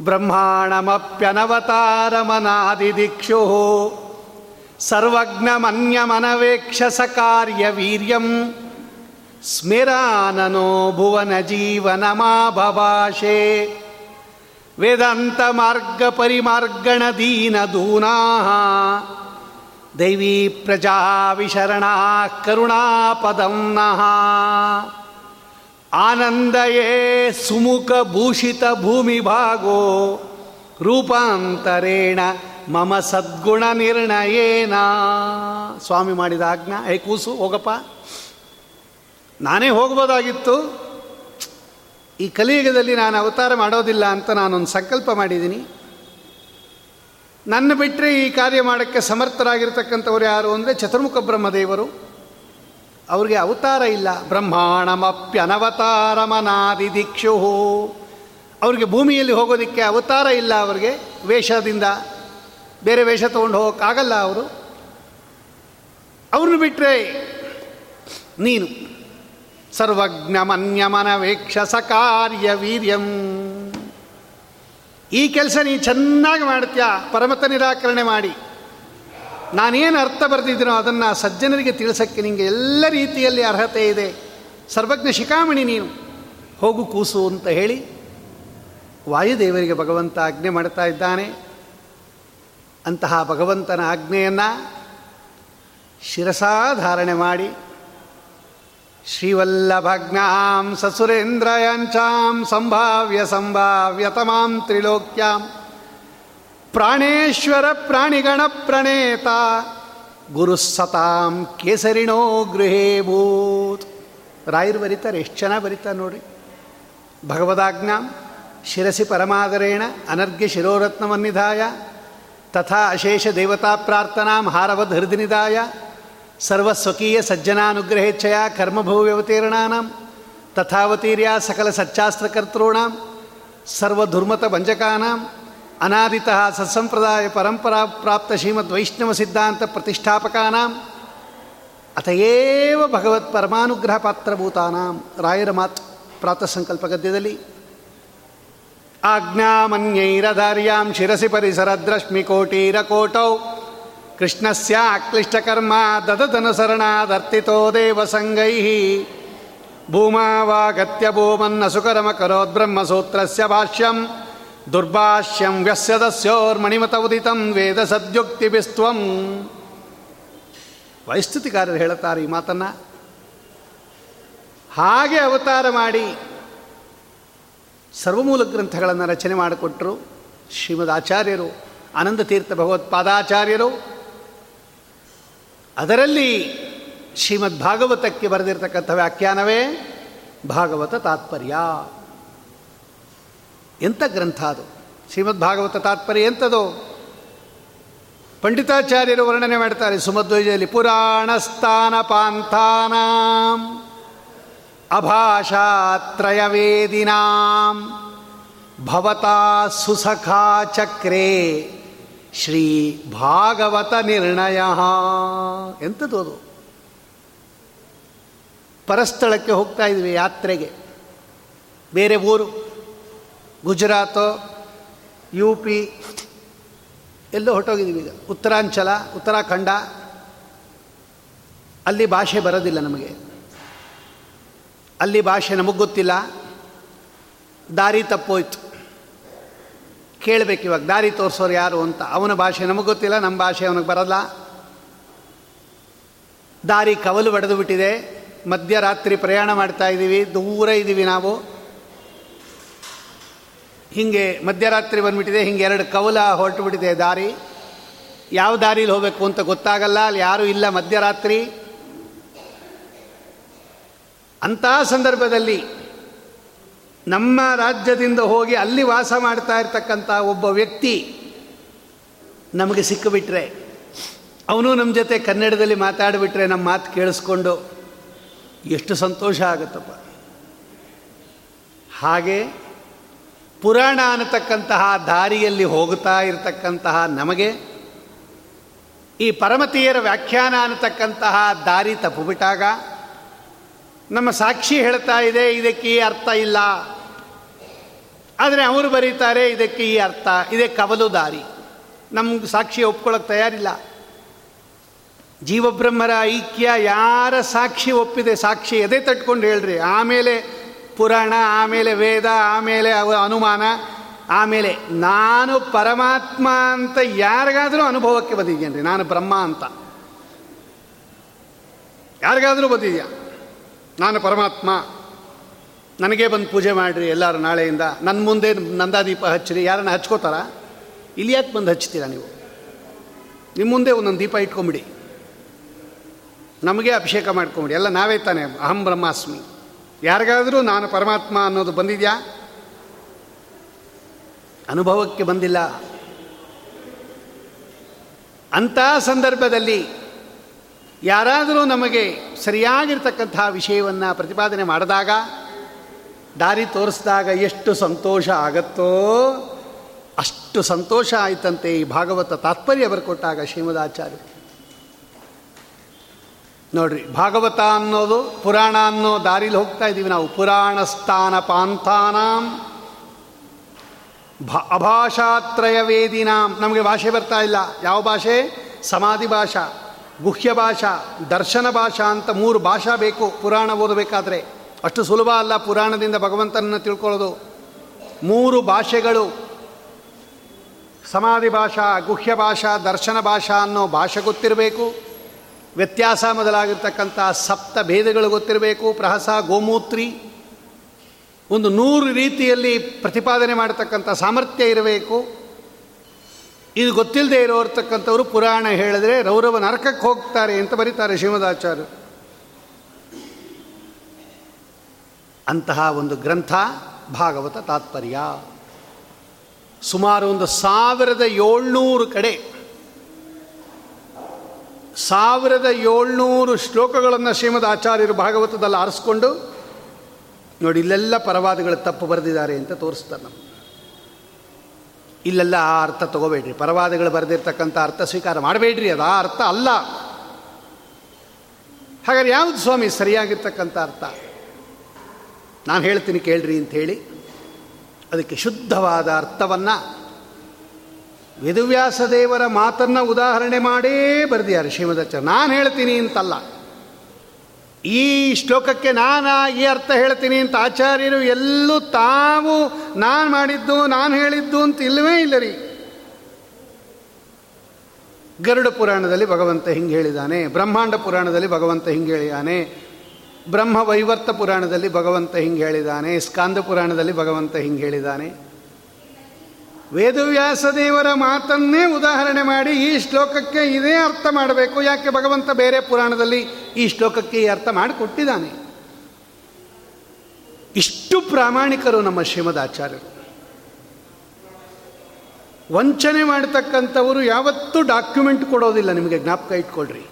ಬ್ರಹ್ಮಾಣಮಪ್ಯನವತಾರಮನಾದಿದಿಕ್ಷು ಸರ್ವಜ್ಞಮನ್ಯಮನವೇಕ್ಷಸ ಕಾರ್ಯವೀರ್ಯಂ ಸ್ಮಿರಾನನೋ ಭುವನ ಜೀವನ ಮಾಭಾಷೆ ವೇದಾಂತ ಮಾರ್ಗ ಪರಿಮಾರ್ಗಣ ದೀನ ದೂನಾ ದೈವೀ ಪ್ರಜಾ ವಿಶರಣ ಕರುಣಾಪದಂ ನಃ ಆನಂದಯೇ ಸುಮುಖ ಭೂಷಿತ ಭೂಮಿ ಭಾಗೋ. ರೂಪಾಂತರೇಣ ಮಮ ಸದ್ಗುಣ ನಿರ್ಣಯೇನ. ಸ್ವಾಮಿ ಮಾಡಿದ ಆಜ್ಞಾ. ಐ ಕೂಸು, ಹೋಗಪ್ಪ. ನಾನೇ ಹೋಗ್ಬೋದಾಗಿತ್ತು. ಈ ಕಲಿಯುಗದಲ್ಲಿ ನಾನು ಅವತಾರ ಮಾಡೋದಿಲ್ಲ ಅಂತ ನಾನೊಂದು ಸಂಕಲ್ಪ ಮಾಡಿದ್ದೀನಿ. ನನ್ನ ಬಿಟ್ಟರೆ ಈ ಕಾರ್ಯ ಮಾಡೋಕ್ಕೆ ಸಮರ್ಥರಾಗಿರ್ತಕ್ಕಂಥವ್ರು ಯಾರು ಅಂದರೆ ಚತುರ್ಮುಖ ಬ್ರಹ್ಮದೇವರು. ಅವ್ರಿಗೆ ಅವತಾರ ಇಲ್ಲ. ಬ್ರಹ್ಮಾಣಮಪ್ಯನವತಾರಮನಾದಿ ದೀಕ್ಷು ಅವ್ರಿಗೆ ಭೂಮಿಯಲ್ಲಿ ಹೋಗೋದಕ್ಕೆ ಅವತಾರ ಇಲ್ಲ ಅವ್ರಿಗೆ ವೇಷದಿಂದ. ಬೇರೆ ವೇಷ ತೊಗೊಂಡು ಹೋಗೋಕ್ಕಾಗಲ್ಲ ಅವರು. ಅವ್ರನ್ನ ಬಿಟ್ಟರೆ ನೀನು. ಸರ್ವಜ್ಞ ಮನ್ಯಮನವೇಕ್ಷ ಕಾರ್ಯ ವೀರ್ಯಂ ಈ ಕೆಲಸ ನೀ ಚೆನ್ನಾಗಿ ಮಾಡ್ತೀಯ? ಪರಮತ ನಿರಾಕರಣೆ ಮಾಡಿ. ನಾನೇನು ಅರ್ಥ ಬರೆದಿದ್ದೀನೋ ಅದನ್ನು ಸಜ್ಜನರಿಗೆ ತಿಳಿಸೋಕ್ಕೆ ನಿಮಗೆ ಎಲ್ಲ ರೀತಿಯಲ್ಲಿ ಅರ್ಹತೆ ಇದೆ. ಸರ್ವಜ್ಞ ಶಿಖಾಮಣಿ ನೀನು. ಹೋಗು ಕೂಸು ಅಂತ ಹೇಳಿ ವಾಯುದೇವರಿಗೆ ಭಗವಂತ ಆಜ್ಞೆ ಮಾಡ್ತಾ ಇದ್ದಾನೆ. ಅಂತಹ ಭಗವಂತನ ಆಜ್ಞೆಯನ್ನು ಶಿರಸಾಧಾರಣೆ ಮಾಡಿ ಶ್ರೀವಲ್ಲಭಜ್ಞಾಂ ಸಸುರೇಂದ್ರಯಾಂಚಾಂ ಸಂಭಾವ್ಯ ಸಂಭಾವ್ಯತಮಾಂ ತ್ರಿಲೋಕ್ಯಾಂ. ಪ್ರಾಣೇಶ್ವರ ಪ್ರಾಣಿಗಣ ಪ್ರಣೇತ ಗುರುಸ್ಸತಾಂ ಕೇಸರಿಣೋ ಗೃಹೇ ಭೂತ್. ರಾಯರು ಬರೀತಾರೆ, ಎಷ್ಟು ಚೆನ್ನಾಗಿ ಬರೀತಾರೆ ನೋಡಿ. ಭಗವದಾಜ್ಞಾಂ, ಶಿರಸಿ ಪರಮಾದರೇಣ, ಅನರ್ಘ್ಯ ಶಿರೋರತ್ನವನ್ನಿಧಾಯ, ತಥಾ ಅಶೇಷ ದೇವತಾ ಪ್ರಾರ್ಥನಾಂ ಹಾರವದ್ ಹೃದನಿದಾಯ ಸರ್ವಸ್ವಕೀಯ ಸಜ್ಜನಾನುಗ್ರಹೇಚ್ಛೆಯ ಕರ್ಮಭೂವ್ಯವತೀರ್ಣಾಂ ತಥಾವತೀರ್ಯ ಸಕಲ ಸಚ್ಚಾಸ್ತ್ರಕರ್ತॄಣಾಂ, ಸರ್ವಧುರ್ಮತ ಭಂಜಕಾನಾಂ, ಅನಾದಿತಃ ಸತ್ಸಂಪ್ರದಾಯ ಪರಂಪರಾ ಪ್ರಾಪ್ತ ಶ್ರೀಮದ್ ವೈಷ್ಣವ ಸಿದ್ಧಾಂತ ಪ್ರತಿಷ್ಠಾಪಕಾನಾಂ, ಅತಯೇವ ಭಗವತ್ ಪರಮಾನುಗ್ರಹ ಪಾತ್ರಭೂತಾನಾಂ. ರಾಯರ ಮಾತು ಪ್ರಾತಃ ಸಂಕಲ್ಪ ಗದ್ಯದಲ್ಲಿ. ಆಜ್ಞಾಮನ್ಯೈರಧಾರ್ಯಾಂ ಶಿರಸಿ ಪರಿಸರದ್ರಶ್ಮಿಕೋಟೀರಕೋಟೌ ಕೃಷ್ಣಸ್ಯ ಅಕ್ಲಿಷ್ಟಕರ್ಮ ದದಧನುಸರಣಾದರ್ತಿತೋ ದೇವಸಂಗೈ ಭೂಮಾವಾಗತ್ಯ ಭೂಮನ್ನ ಸುಕರಮ ಕರೋದ್ಬ್ರಹ್ಮಸೂತ್ರಸ್ಯ ಭಾಷ್ಯಂ. ದುರ್ಭಾಷ್ಯಂ ವ್ಯಸ್ಯದಸ್ಯೋರ್ಮಣಿಮತ ಉದಿತಂ ವೇದ ಸದ್ಯುಕ್ತಿಭಿಸ್ತ್ವಂ ವೈಸ್ತುತಿಕಾರರು ಹೇಳುತ್ತಾರೆ ಈ ಮಾತನ್ನು. ಹಾಗೆ ಅವತಾರ ಮಾಡಿ ಸರ್ವಮೂಲ ಗ್ರಂಥಗಳನ್ನು ರಚನೆ ಮಾಡಿಕೊಟ್ಟರು ಶ್ರೀಮದ್ ಆಚಾರ್ಯರು, ಆನಂದ ತೀರ್ಥ ಭಗವತ್ಪಾದಾಚಾರ್ಯರು ಅದರಲ್ಲಿ ಶ್ರೀಮದ್ ಭಾಗವತಕ್ಕೆ ಬರೆದಿರತಕ್ಕಂಥ ವ್ಯಾಖ್ಯಾನವೇ ಭಾಗವತ ತಾತ್ಪರ್ಯ. ಎಂಥ ಗ್ರಂಥ ಅದು? ಶ್ರೀಮದ್ ಭಾಗವತ ತಾತ್ಪರ್ಯ ಎಂಥದು ಪಂಡಿತಾಚಾರ್ಯರು ವರ್ಣನೆ ಮಾಡ್ತಾರೆ ಸುಮಧ್ವಜದಲ್ಲಿ ಪುರಾಣ ಸ್ಥಾನ ಪಾಂಥಾನಾಂ, ಅಭಾಷಾತ್ರಯವೇದಿನಾಂ ಭವತಾ ಸುಸಖಾ ಚಕ್ರೇ ಶ್ರೀ ಭಾಗವತ ನಿರ್ಣಯ. ಎಂಥದ್ದು ಅದು? ಪರಸ್ಥಳಕ್ಕೆ ಹೋಗ್ತಾ ಇದ್ವಿ ಯಾತ್ರೆಗೆ. ಬೇರೆ ಊರು, ಗುಜರಾತ್ ಯು ಪಿ ಎಲ್ಲೋ ಹೊಟ್ಟೋಗಿದ್ದೀವಿ ಈಗ. ಉತ್ತರಾಂಚಲ, ಉತ್ತರಾಖಂಡ. ಅಲ್ಲಿ ಭಾಷೆ ಬರೋದಿಲ್ಲ ನಮಗೆ. ಅಲ್ಲಿ ಭಾಷೆ ನಮಗೆ ಗೊತ್ತಿಲ್ಲ. ದಾರಿ ತಪ್ಪೋಯ್ತು. ಕೇಳಬೇಕು, ಇವಾಗ ದಾರಿ ತೋರಿಸೋರು ಯಾರು ಅಂತ. ಅವನ ಭಾಷೆ ನಮಗೆ ಗೊತ್ತಿಲ್ಲ ನಮ್ಮ ಭಾಷೆ ಅವನಿಗೆ ಬರಲ್ಲ. ದಾರಿ ಕವಲು ಬಡಿದು ಬಿಟ್ಟಿದೆ. ಮಧ್ಯರಾತ್ರಿ ಪ್ರಯಾಣ ಮಾಡ್ತಾ ಇದ್ದೀವಿ, ದೂರ ಇದ್ದೀವಿ ನಾವು. ಹೀಗೆ ಮಧ್ಯರಾತ್ರಿ ಬಂದುಬಿಟ್ಟಿದೆ, ಹಿಂಗೆ ಎರಡು ಕವಲ ಹೊರಟು ಬಿಟ್ಟಿದೆ ದಾರಿ. ಯಾವ ದಾರಿಲಿ ಹೋಗಬೇಕು ಅಂತ ಗೊತ್ತಾಗಲ್ಲ, ಅಲ್ಲಿ ಯಾರೂ ಇಲ್ಲ ಮಧ್ಯರಾತ್ರಿ. ಅಂತಹ ಸಂದರ್ಭದಲ್ಲಿ ನಮ್ಮ ರಾಜ್ಯದಿಂದ ಹೋಗಿ ಅಲ್ಲಿ ವಾಸ ಮಾಡ್ತಾ ಇರ್ತಕ್ಕಂಥ ಒಬ್ಬ ವ್ಯಕ್ತಿ ನಮಗೆ ಸಿಕ್ಕಿಬಿಟ್ರೆ, ಅವನು ನಮ್ಮ ಜೊತೆ ಕನ್ನಡದಲ್ಲಿ ಮಾತಾಡಿಬಿಟ್ರೆ ನಮ್ಮ ಮಾತು ಕೇಳಿಸ್ಕೊಂಡು ಎಷ್ಟು ಸಂತೋಷ ಆಗುತ್ತಪ್ಪ. ಹಾಗೆ ಪುರಾಣ ಅನ್ನತಕ್ಕಂತಹ ದಾರಿಯಲ್ಲಿ ಹೋಗುತ್ತಾ ಇರತಕ್ಕಂತಹ ನಮಗೆ ಈ ಪರಮತೀಯರ ವ್ಯಾಖ್ಯಾನ ಅನ್ನತಕ್ಕಂತಹ ದಾರಿ ತಪ್ಪುಬಿಟ್ಟಾಗ ನಮ್ಮ ಸಾಕ್ಷಿ ಹೇಳ್ತಾ ಇದೆ, ಇದಕ್ಕೆ ಈ ಅರ್ಥ ಇಲ್ಲ. ಆದರೆ ಅವರು ಬರೀತಾರೆ, ಇದಕ್ಕೆ ಈ ಅರ್ಥ, ಇದೇ ಕವಲು ದಾರಿ. ನಮ್ಗೆ ಸಾಕ್ಷಿ ಒಪ್ಕೊಳ್ಳೋಕೆ ತಯಾರಿಲ್ಲ. ಜೀವಬ್ರಹ್ಮರ ಐಕ್ಯ ಯಾರ ಸಾಕ್ಷಿ ಒಪ್ಪಿದೆ, ಸಾಕ್ಷಿ ಎದೆ ತಟ್ಕೊಂಡು ಹೇಳ್ರಿ. ಆಮೇಲೆ ಪುರಾಣ, ಆಮೇಲೆ ವೇದ, ಆಮೇಲೆ ಅನುಮಾನ, ಆಮೇಲೆ ನಾನು ಪರಮಾತ್ಮ ಅಂತ ಯಾರಿಗಾದರೂ ಅನುಭವಕ್ಕೆ ಬಂದಿದ್ದೇನೆ ನಾನು ಬ್ರಹ್ಮ ಅಂತ. ಯಾರಿಗಾದರೂ ಬಂದಿದ್ಯಾ ನಾನು ಪರಮಾತ್ಮ, ನನಗೆ ಬಂದು ಪೂಜೆ ಮಾಡಿರಿ ಎಲ್ಲರೂ ನಾಳೆಯಿಂದ. ನನ್ನ ಮುಂದೆ ನಂದಾದೀಪ ಹಚ್ಚಿರಿ. ಯಾರನ್ನ ಹಚ್ಕೋತಾರ? ಇಲ್ಲಿ ಯಾಕೆ ಬಂದು ಹಚ್ತೀರಾ ನೀವು? ನಿಮ್ಮ ಮುಂದೆ ಒಂದೊಂದು ದೀಪ ಇಟ್ಕೊಂಬಿಡಿ. ನಮಗೆ ಅಭಿಷೇಕ ಮಾಡ್ಕೊಂಬಿಡಿ. ಎಲ್ಲ ನಾವೇ ತಾನೆ, ಅಹಂ ಬ್ರಹ್ಮಾಸ್ಮಿ. ಯಾರಿಗಾದರೂ ನಾನು ಪರಮಾತ್ಮ ಅನ್ನೋದು ಬಂದಿದೆಯಾ? ಅನುಭವಕ್ಕೆ ಬಂದಿಲ್ಲ. ಅಂಥ ಸಂದರ್ಭದಲ್ಲಿ ಯಾರಾದರೂ ನಮಗೆ ಸರಿಯಾಗಿರ್ತಕ್ಕಂಥ ವಿಷಯವನ್ನು ಪ್ರತಿಪಾದನೆ ಮಾಡಿದಾಗ, ದಾರಿ ತೋರಿಸಿದಾಗ ಎಷ್ಟು ಸಂತೋಷ ಆಗತ್ತೋ, ಅಷ್ಟು ಸಂತೋಷ ಆಯಿತಂತೆ ಈ ಭಾಗವತ ತಾತ್ಪರ್ಯ ಬರ್ಕೊಟ್ಟಾಗ ಶ್ರೀಮದಾಚಾರ್ಯ. ನೋಡ್ರಿ, ಭಾಗವತ ಅನ್ನೋದು ಪುರಾಣ ಅನ್ನೋ ದಾರಿಲಿ ಹೋಗ್ತಾ ಇದ್ದೀವಿ ನಾವು. ಪುರಾಣ ಸ್ಥಾನ ಪಾಂಥಾನಾಂ ಅಭಾಷಾತ್ರಯ ವೇದಿನಾಂ. ನಮಗೆ ಭಾಷೆ ಬರ್ತಾ ಇಲ್ಲ. ಯಾವ ಭಾಷೆ? ಸಮಾಧಿ ಭಾಷಾ. ಗುಹ್ಯ ಭಾಷಾ ದರ್ಶನ ಭಾಷಾ ಅಂತ ಮೂರು ಭಾಷಾ ಬೇಕು, ಪುರಾಣ ಓದಬೇಕಾದ್ರೆ. ಅಷ್ಟು ಸುಲಭ ಅಲ್ಲ ಪುರಾಣದಿಂದ ಭಗವಂತನನ್ನು ತಿಳ್ಕೊಳ್ಳೋದು. ಮೂರು ಭಾಷೆಗಳು. ಸಮಾಧಿ ಭಾಷಾ, ಗುಹ್ಯ ಭಾಷಾ, ದರ್ಶನ ಭಾಷಾ ಅನ್ನೋ ಭಾಷೆ ಗೊತ್ತಿರಬೇಕು. ವ್ಯತ್ಯಾಸ ಮೊದಲಾಗಿರ್ತಕ್ಕಂಥ ಸಪ್ತ ಭೇದಗಳು ಗೊತ್ತಿರಬೇಕು. ಪ್ರಹಸ, ಗೋಮೂತ್ರಿ. ಒಂದು ನೂರು ರೀತಿಯಲ್ಲಿ ಪ್ರತಿಪಾದನೆ ಮಾಡತಕ್ಕಂಥ ಸಾಮರ್ಥ್ಯ ಇರಬೇಕು. ಇದು ಗೊತ್ತಿಲ್ಲದೆ ಇರೋರ್ತಕ್ಕಂಥವ್ರು ಪುರಾಣ ಹೇಳಿದ್ರೆ ರೌರವ ನರಕಕ್ಕೆ ಹೋಗ್ತಾರೆ ಅಂತ ಬರೀತಾರೆ ಶ್ರೀಮದಾಚಾರ್ಯರು. ಅಂತಹ ಒಂದು ಗ್ರಂಥ ಭಾಗವತ ತಾತ್ಪರ್ಯ. ಸುಮಾರು ಒಂದು ಸಾವಿರದ ಏಳ್ನೂರು ಕಡೆ ಸಾವಿರದ ಏಳ್ನೂರು ಶ್ಲೋಕಗಳನ್ನು ಶ್ರೀಮದ್ ಆಚಾರ್ಯರು ಭಾಗವತದಲ್ಲಿ ಆರಿಸ್ಕೊಂಡು ನೋಡಿ ಇಲ್ಲೆಲ್ಲ ಪರವಾದಗಳು ತಪ್ಪು ಬರೆದಿದ್ದಾರೆ ಅಂತ ತೋರಿಸ್ತಾರೆ ನಮ್ಮ ಇಲ್ಲೆಲ್ಲ ಆ ಅರ್ಥ ತಗೋಬೇಡ್ರಿ. ಪರವಾದಗಳು ಬರೆದಿರ್ತಕ್ಕಂಥ ಅರ್ಥ ಸ್ವೀಕಾರ ಮಾಡಬೇಡ್ರಿ. ಅದು ಆ ಅರ್ಥ ಅಲ್ಲ. ಹಾಗಾದ್ರೆ ಯಾವುದು ಸ್ವಾಮಿ ಸರಿಯಾಗಿರ್ತಕ್ಕಂಥ ಅರ್ಥ? ನಾನು ಹೇಳ್ತೀನಿ ಕೇಳ್ರಿ ಅಂತ ಹೇಳಿ. ಅದಕ್ಕೆ ಶುದ್ಧವಾದ ಅರ್ಥವನ್ನು ವೇದವ್ಯಾಸ ದೇವರ ಮಾತನ್ನು ಉದಾಹರಣೆ ಮಾಡೇ ಬರೆದಿದ್ದಾರೆ ಶ್ರೀಮದಚ್ಚ ನಾನು ಹೇಳ್ತೀನಿ ಅಂತಲ್ಲ. ಈ ಶ್ಲೋಕಕ್ಕೆ ನಾನು ಈ ಅರ್ಥ ಹೇಳ್ತೀನಿ ಅಂತ ಆಚಾರ್ಯರು ಎಲ್ಲೂ ತಾವು ನಾನು ಮಾಡಿದ್ದು, ನಾನು ಹೇಳಿದ್ದು ಅಂತ ಇಲ್ಲವೇ ಇಲ್ಲ ರೀ. ಗರುಡ ಪುರಾಣದಲ್ಲಿ ಭಗವಂತ ಹಿಂಗೆ ಹೇಳಿದ್ದಾನೆ ಬ್ರಹ್ಮಾಂಡ ಪುರಾಣದಲ್ಲಿ ಭಗವಂತ ಹಿಂಗೆ ಹೇಳಿದ್ದಾನೆ ಬ್ರಹ್ಮ ವೈವರ್ತ ಪುರಾಣದಲ್ಲಿ ಭಗವಂತ ಹಿಂಗೆ ಹೇಳಿದ್ದಾನೆ ಸ್ಕಾಂದ ಪುರಾಣದಲ್ಲಿ ಭಗವಂತ ಹಿಂಗೆ ಹೇಳಿದ್ದಾನೆ ವೇದವ್ಯಾಸ ದೇವರ ಮಾತನ್ನೇ ಉದಾಹರಣೆ ಮಾಡಿ ಈ ಶ್ಲೋಕಕ್ಕೆ ಇದೇ ಅರ್ಥ ಮಾಡಬೇಕು. ಯಾಕೆ ಭಗವಂತ ಬೇರೆ ಪುರಾಣದಲ್ಲಿ ಈ ಶ್ಲೋಕಕ್ಕೆ ಅರ್ಥ ಮಾಡಿಕೊಟ್ಟಿದ್ದಾನೆ. ಇಷ್ಟು ಪ್ರಾಮಾಣಿಕರು ನಮ್ಮ ಶ್ರೀಮದ್ ಆಚಾರ್ಯರು. ವಂಚನೆ ಮಾಡತಕ್ಕಂಥವರು ಯಾವತ್ತೂ ಡಾಕ್ಯುಮೆಂಟ್ ಕೊಡೋದಿಲ್ಲ, ನಿಮಗೆ ಜ್ಞಾಪಕ ಇಟ್ಕೊಳ್ರಿ.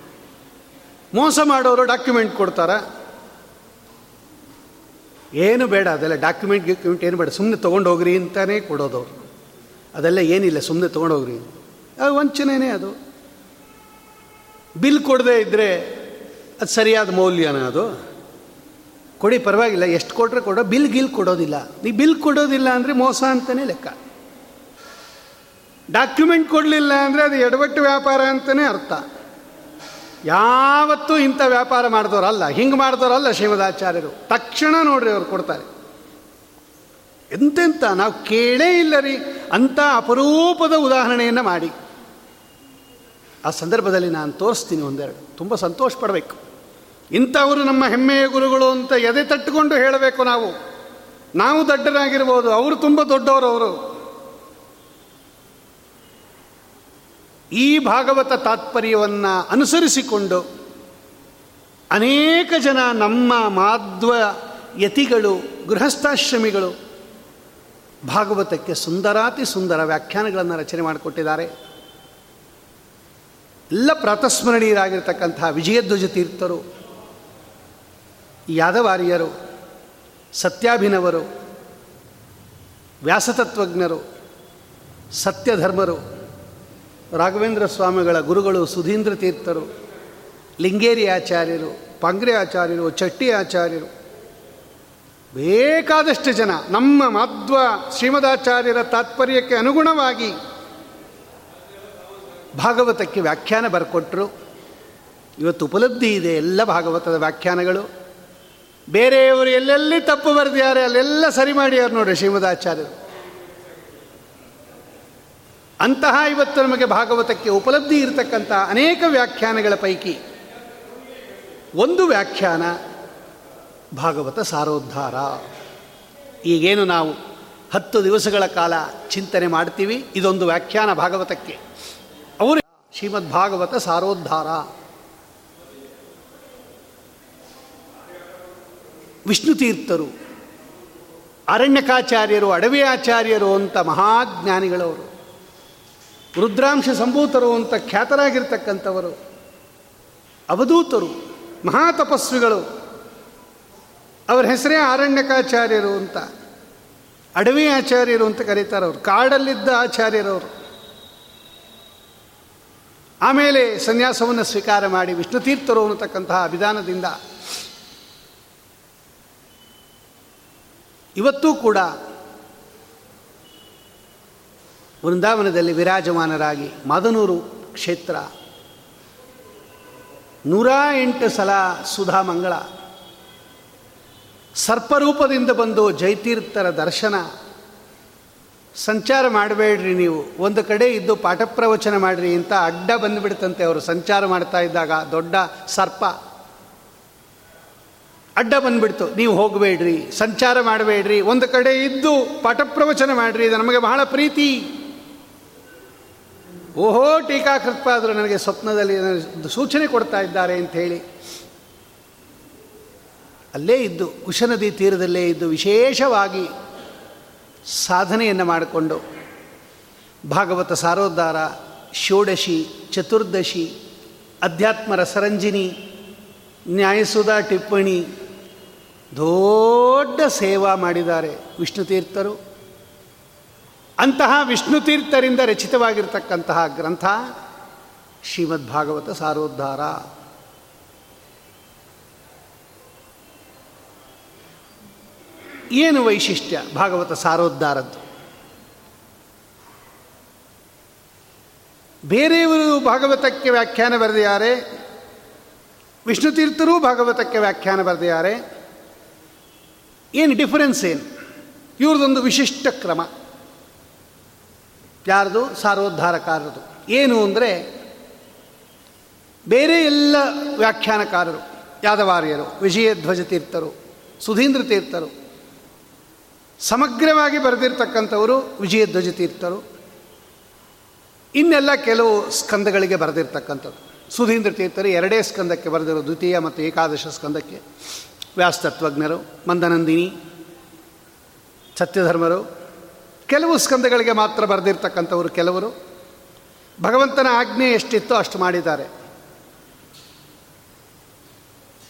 ಮೋಸ ಮಾಡೋರು ಡಾಕ್ಯುಮೆಂಟ್ ಕೊಡ್ತಾರ. ಏನು ಬೇಡ, ಅದೆಲ್ಲ ಡಾಕ್ಯುಮೆಂಟ್ ಗಿಕ್ಯುಮೆಂಟ್ ಏನು ಬೇಡ ಸುಮ್ಮನೆ ತೊಗೊಂಡು ಹೋಗ್ರಿ ಅಂತಲೇ ಕೊಡೋದವ್ರು. ಅದೆಲ್ಲ ಏನಿಲ್ಲ ಸುಮ್ಮನೆ ತೊಗೊಂಡೋಗ್ರಿ ಅದು ವಂಚನೆನೇ ಅದು. ಬಿಲ್ ಕೊಡದೇ ಇದ್ದರೆ ಅದು ಸರಿಯಾದ ಮೌಲ್ಯನ ಅದು? ಕೊಡಿ, ಪರವಾಗಿಲ್ಲ. ಎಷ್ಟು ಕೊಟ್ಟರೆ ಕೊಡೋ, ಬಿಲ್ ಗಿಲ್ ಕೊಡೋದಿಲ್ಲ. ನೀ ಬಿಲ್ ಕೊಡೋದಿಲ್ಲ ಅಂದರೆ ಮೋಸ ಅಂತಲೇ ಲೆಕ್ಕ. ಡಾಕ್ಯುಮೆಂಟ್ ಕೊಡಲಿಲ್ಲ ಅಂದರೆ ಅದು ಎಡವಟ್ಟು ವ್ಯಾಪಾರ ಅಂತಲೇ ಅರ್ಥ. ಯಾವತ್ತೂ ಇಂಥ ವ್ಯಾಪಾರ ಮಾಡಿದವರಲ್ಲ ಹಿಂಗೆ ಮಾಡಿದವರಲ್ಲ ಶ್ರೀಮದಾಚಾರ್ಯರು. ತಕ್ಷಣ ನೋಡ್ರಿ ಅವ್ರು ಕೊಡ್ತಾರೆ. ಎಂತೆಂಥ ನಾವು ಕೇಳೇ ಇಲ್ಲ ರೀ. ಅಂಥ ಅಪರೂಪದ ಉದಾಹರಣೆಯನ್ನು ಮಾಡಿ. ಆ ಸಂದರ್ಭದಲ್ಲಿ ನಾನು ತೋರಿಸ್ತೀನಿ ಒಂದೆರಡು. ತುಂಬ ಸಂತೋಷ ಪಡಬೇಕು. ಇಂಥವರು ನಮ್ಮ ಹೆಮ್ಮೆಯ ಗುರುಗಳು ಅಂತ ಎದೆ ತಟ್ಟುಕೊಂಡು ಹೇಳಬೇಕು ನಾವು. ನಾವು ದಡ್ಡರಾಗಿರ್ಬೋದು, ಅವರು ತುಂಬ ದೊಡ್ಡವರು ಅವರು. ಈ ಭಾಗವತ ತಾತ್ಪರ್ಯವನ್ನು ಅನುಸರಿಸಿಕೊಂಡು ಅನೇಕ ಜನ ನಮ್ಮ ಮಾಧ್ವ ಯತಿಗಳು, ಗೃಹಸ್ಥಾಶ್ರಮಿಗಳು ಭಾಗವತಕ್ಕೆ ಸುಂದರಾತಿ ಸುಂದರ ವ್ಯಾಖ್ಯಾನಗಳನ್ನು ರಚನೆ ಮಾಡಿಕೊಟ್ಟಿದ್ದಾರೆ. ಎಲ್ಲ ಪ್ರಾತಸ್ಮರಣೀಯರಾಗಿರ್ತಕ್ಕಂತಹ ವಿಜಯಧ್ವಜ ತೀರ್ಥರು ಯಾದವಾರ್ಯರು, ಸತ್ಯಾಭಿನವರು, ವ್ಯಾಸತತ್ವಜ್ಞರು, ಸತ್ಯಧರ್ಮರು, ರಾಘವೇಂದ್ರ ಸ್ವಾಮಿಗಳ ಗುರುಗಳು, ಸುಧೀಂದ್ರ ತೀರ್ಥರು ಲಿಂಗೇರಿ ಆಚಾರ್ಯರು ಪಾಂಗ್ರೆ ಆಚಾರ್ಯರು ಚಟ್ಟಿ ಆಚಾರ್ಯರು ಬೇಕಾದಷ್ಟು ಜನ ನಮ್ಮ ಮಾಧ್ವ ಶ್ರೀಮದಾಚಾರ್ಯರ ತಾತ್ಪರ್ಯಕ್ಕೆ ಅನುಗುಣವಾಗಿ ಭಾಗವತಕ್ಕೆ ವ್ಯಾಖ್ಯಾನ ಬರ್ಕೊಟ್ರು. ಇವತ್ತು ಉಪಲಬ್ಧಿ ಇದೆ ಎಲ್ಲ ಭಾಗವತದ ವ್ಯಾಖ್ಯಾನಗಳು. ಬೇರೆಯವರು ಎಲ್ಲೆಲ್ಲಿ ತಪ್ಪು ಬರೆದಿದ್ದಾರೆ ಅಲ್ಲೆಲ್ಲ ಸರಿ ಮಾಡಿಯಾರು ನೋಡ್ರಿ ಶ್ರೀಮದಾಚಾರ್ಯರು. ಅಂತಹ ಇವತ್ತು ನಮಗೆ ಭಾಗವತಕ್ಕೆ ಉಪಲಬ್ಧಿ ಇರತಕ್ಕಂಥ ಅನೇಕ ವ್ಯಾಖ್ಯಾನಗಳ ಪೈಕಿ ಒಂದು ವ್ಯಾಖ್ಯಾನ ಭಾಗವತ ಸಾರೋದ್ಧಾರ. ಈಗೇನು ನಾವು ಹತ್ತು ದಿವಸಗಳ ಕಾಲ ಚಿಂತನೆ ಮಾಡ್ತೀವಿ, ಇದೊಂದು ವ್ಯಾಖ್ಯಾನ ಭಾಗವತಕ್ಕೆ. ಅವರು ಶ್ರೀಮದ್ ಭಾಗವತ ಸಾರೋದ್ಧಾರ. ವಿಷ್ಣು ತೀರ್ಥರು, ಅರಣ್ಯಕಾಚಾರ್ಯರು, ಅಡವಿ ಆಚಾರ್ಯರು ಅಂತ ಮಹಾಜ್ಞಾನಿಗಳವರು, ರುದ್ರಾಂಶ ಸಂಭೂತರು ಅಂತ ಖ್ಯಾತರಾಗಿರ್ತಕ್ಕಂಥವರು, ಅವಧೂತರು, ಮಹಾತಪಸ್ವಿಗಳು, ಅವರ ಹೆಸರೇ ಅರಣ್ಯಕಾಚಾರ್ಯರು ಅಂತ, ಅಡವಿ ಆಚಾರ್ಯರು ಅಂತ ಕರೀತಾರೆ ಅವರು, ಕಾಡಲ್ಲಿದ್ದ ಆಚಾರ್ಯರವರು. ಆಮೇಲೆ ಸನ್ಯಾಸವನ್ನು ಸ್ವೀಕಾರ ಮಾಡಿ ವಿಷ್ಣು ತೀರ್ಥರು ಅನ್ನತಕ್ಕಂತಹ ವಿಧಾನದಿಂದ ಇವತ್ತೂ ಕೂಡ ವೃಂದಾವನದಲ್ಲಿ ವಿರಾಜಮಾನರಾಗಿ ಮದನೂರು ಕ್ಷೇತ್ರ ನೂರ ಎಂಟು ಸಲ ಸುಧಾ ಮಂಗಳ ಸರ್ಪರೂಪದಿಂದ ಬಂದು ಜೈತೀರ್ಥರ ದರ್ಶನ ಸಂಚಾರ ಮಾಡಬೇಡ್ರಿ ನೀವು. ಒಂದು ಕಡೆ ಇದ್ದು ಪಾಠ ಪ್ರವಚನ ಮಾಡಿರಿ ಅಂತ ಅಡ್ಡ ಬಂದುಬಿಡ್ತಂತೆ ಅವರು ಸಂಚಾರ ಮಾಡ್ತಾ ಇದ್ದಾಗ ದೊಡ್ಡ ಸರ್ಪ. ಅಡ್ಡ ಬಂದ್ಬಿಡ್ತು. ನೀವು ಹೋಗಬೇಡ್ರಿ, ಸಂಚಾರ ಮಾಡಬೇಡ್ರಿ, ಒಂದು ಕಡೆ ಇದ್ದು ಪಾಠ ಪ್ರವಚನ ಮಾಡಿರಿ, ಇದು ನಮಗೆ ಬಹಳ ಪ್ರೀತಿ. ಓಹೋ ಟೀಕಾಕೃತ್ಪಾದರು ನನಗೆ ಸ್ವಪ್ನದಲ್ಲಿ ಸೂಚನೆ ಕೊಡ್ತಾ ಇದ್ದಾರೆ ಅಂತ ಹೇಳಿ. ಅಲ್ಲೇ ಇದ್ದು, ಕುಶನದಿ ತೀರದಲ್ಲೇ ಇದ್ದು ವಿಶೇಷವಾಗಿ ಸಾಧನೆಯನ್ನು ಮಾಡಿಕೊಂಡು, ಭಾಗವತ ಸಾರೋದ್ಧಾರ, ಷೋಡಶಿ, ಚತುರ್ದಶಿ, ಅಧ್ಯಾತ್ಮರ ರಸರಂಜಿನಿ ನ್ಯಾಯಸುಧಾ ಟಿಪ್ಪಣಿ. ದೊಡ್ಡ ಸೇವಾ ಮಾಡಿದ್ದಾರೆ ವಿಷ್ಣು ತೀರ್ಥರು. ಅಂತಹ ವಿಷ್ಣು ತೀರ್ಥರಿಂದ ರಚಿತವಾಗಿರ್ತಕ್ಕಂತಹ ಗ್ರಂಥ ಶ್ರೀಮದ್ ಭಾಗವತ ಸಾರೋದ್ಧಾರ. ಏನು ವೈಶಿಷ್ಟ್ಯ ಭಾಗವತ ಸಾರೋದ್ಧಾರದ್ದು? ಬೇರೆಯವರು ಭಾಗವತಕ್ಕೆ ವ್ಯಾಖ್ಯಾನ ಬರೆದಿದ್ದಾರೆ. ವಿಷ್ಣು ತೀರ್ಥರೂ ಭಾಗವತಕ್ಕೆ ವ್ಯಾಖ್ಯಾನ ಬರೆದಿದ್ದಾರೆ. ಏನು ಡಿಫರೆನ್ಸ್ ಏನು? ಇವ್ರದೊಂದು ವಿಶಿಷ್ಟ ಕ್ರಮ. ಯಾರದು? ಸಾರೋದ್ಧಾರಕಾರರು ಏನು ಅಂದರೆ ಬೇರೆ ಎಲ್ಲ ವ್ಯಾಖ್ಯಾನಕಾರರು, ಯಾದವಾರ್ಯರು, ವಿಜಯಧ್ವಜ ತೀರ್ಥರು, ಸುಧೀಂದ್ರ ತೀರ್ಥರು, ಸಮಗ್ರವಾಗಿ ಬರೆದಿರ್ತಕ್ಕಂಥವರು ವಿಜಯಧ್ವಜ ತೀರ್ಥರು. ಇನ್ನೆಲ್ಲ ಕೆಲವು ಸ್ಕಂದಗಳಿಗೆ ಬರೆದಿರ್ತಕ್ಕಂಥದ್ದು. ಸುಧೀಂದ್ರ ತೀರ್ಥರು ಎರಡೇ ಸ್ಕಂದಕ್ಕೆ ಬರೆದಿರೋ, ದ್ವಿತೀಯ ಮತ್ತು ಏಕಾದಶ ಸ್ಕಂದಕ್ಕೆ. ವ್ಯಾಸ್ತತ್ವಜ್ಞರು ಮಂದನಂದಿನಿ, ಸತ್ಯಧರ್ಮರು. ಕೆಲವು ಸ್ಕಂದಗಳಿಗೆ ಮಾತ್ರ ಬರೆದಿರ್ತಕ್ಕಂಥವರು ಕೆಲವರು. ಭಗವಂತನ ಆಜ್ಞೆ ಎಷ್ಟಿತ್ತೋ ಅಷ್ಟು ಮಾಡಿದ್ದಾರೆ.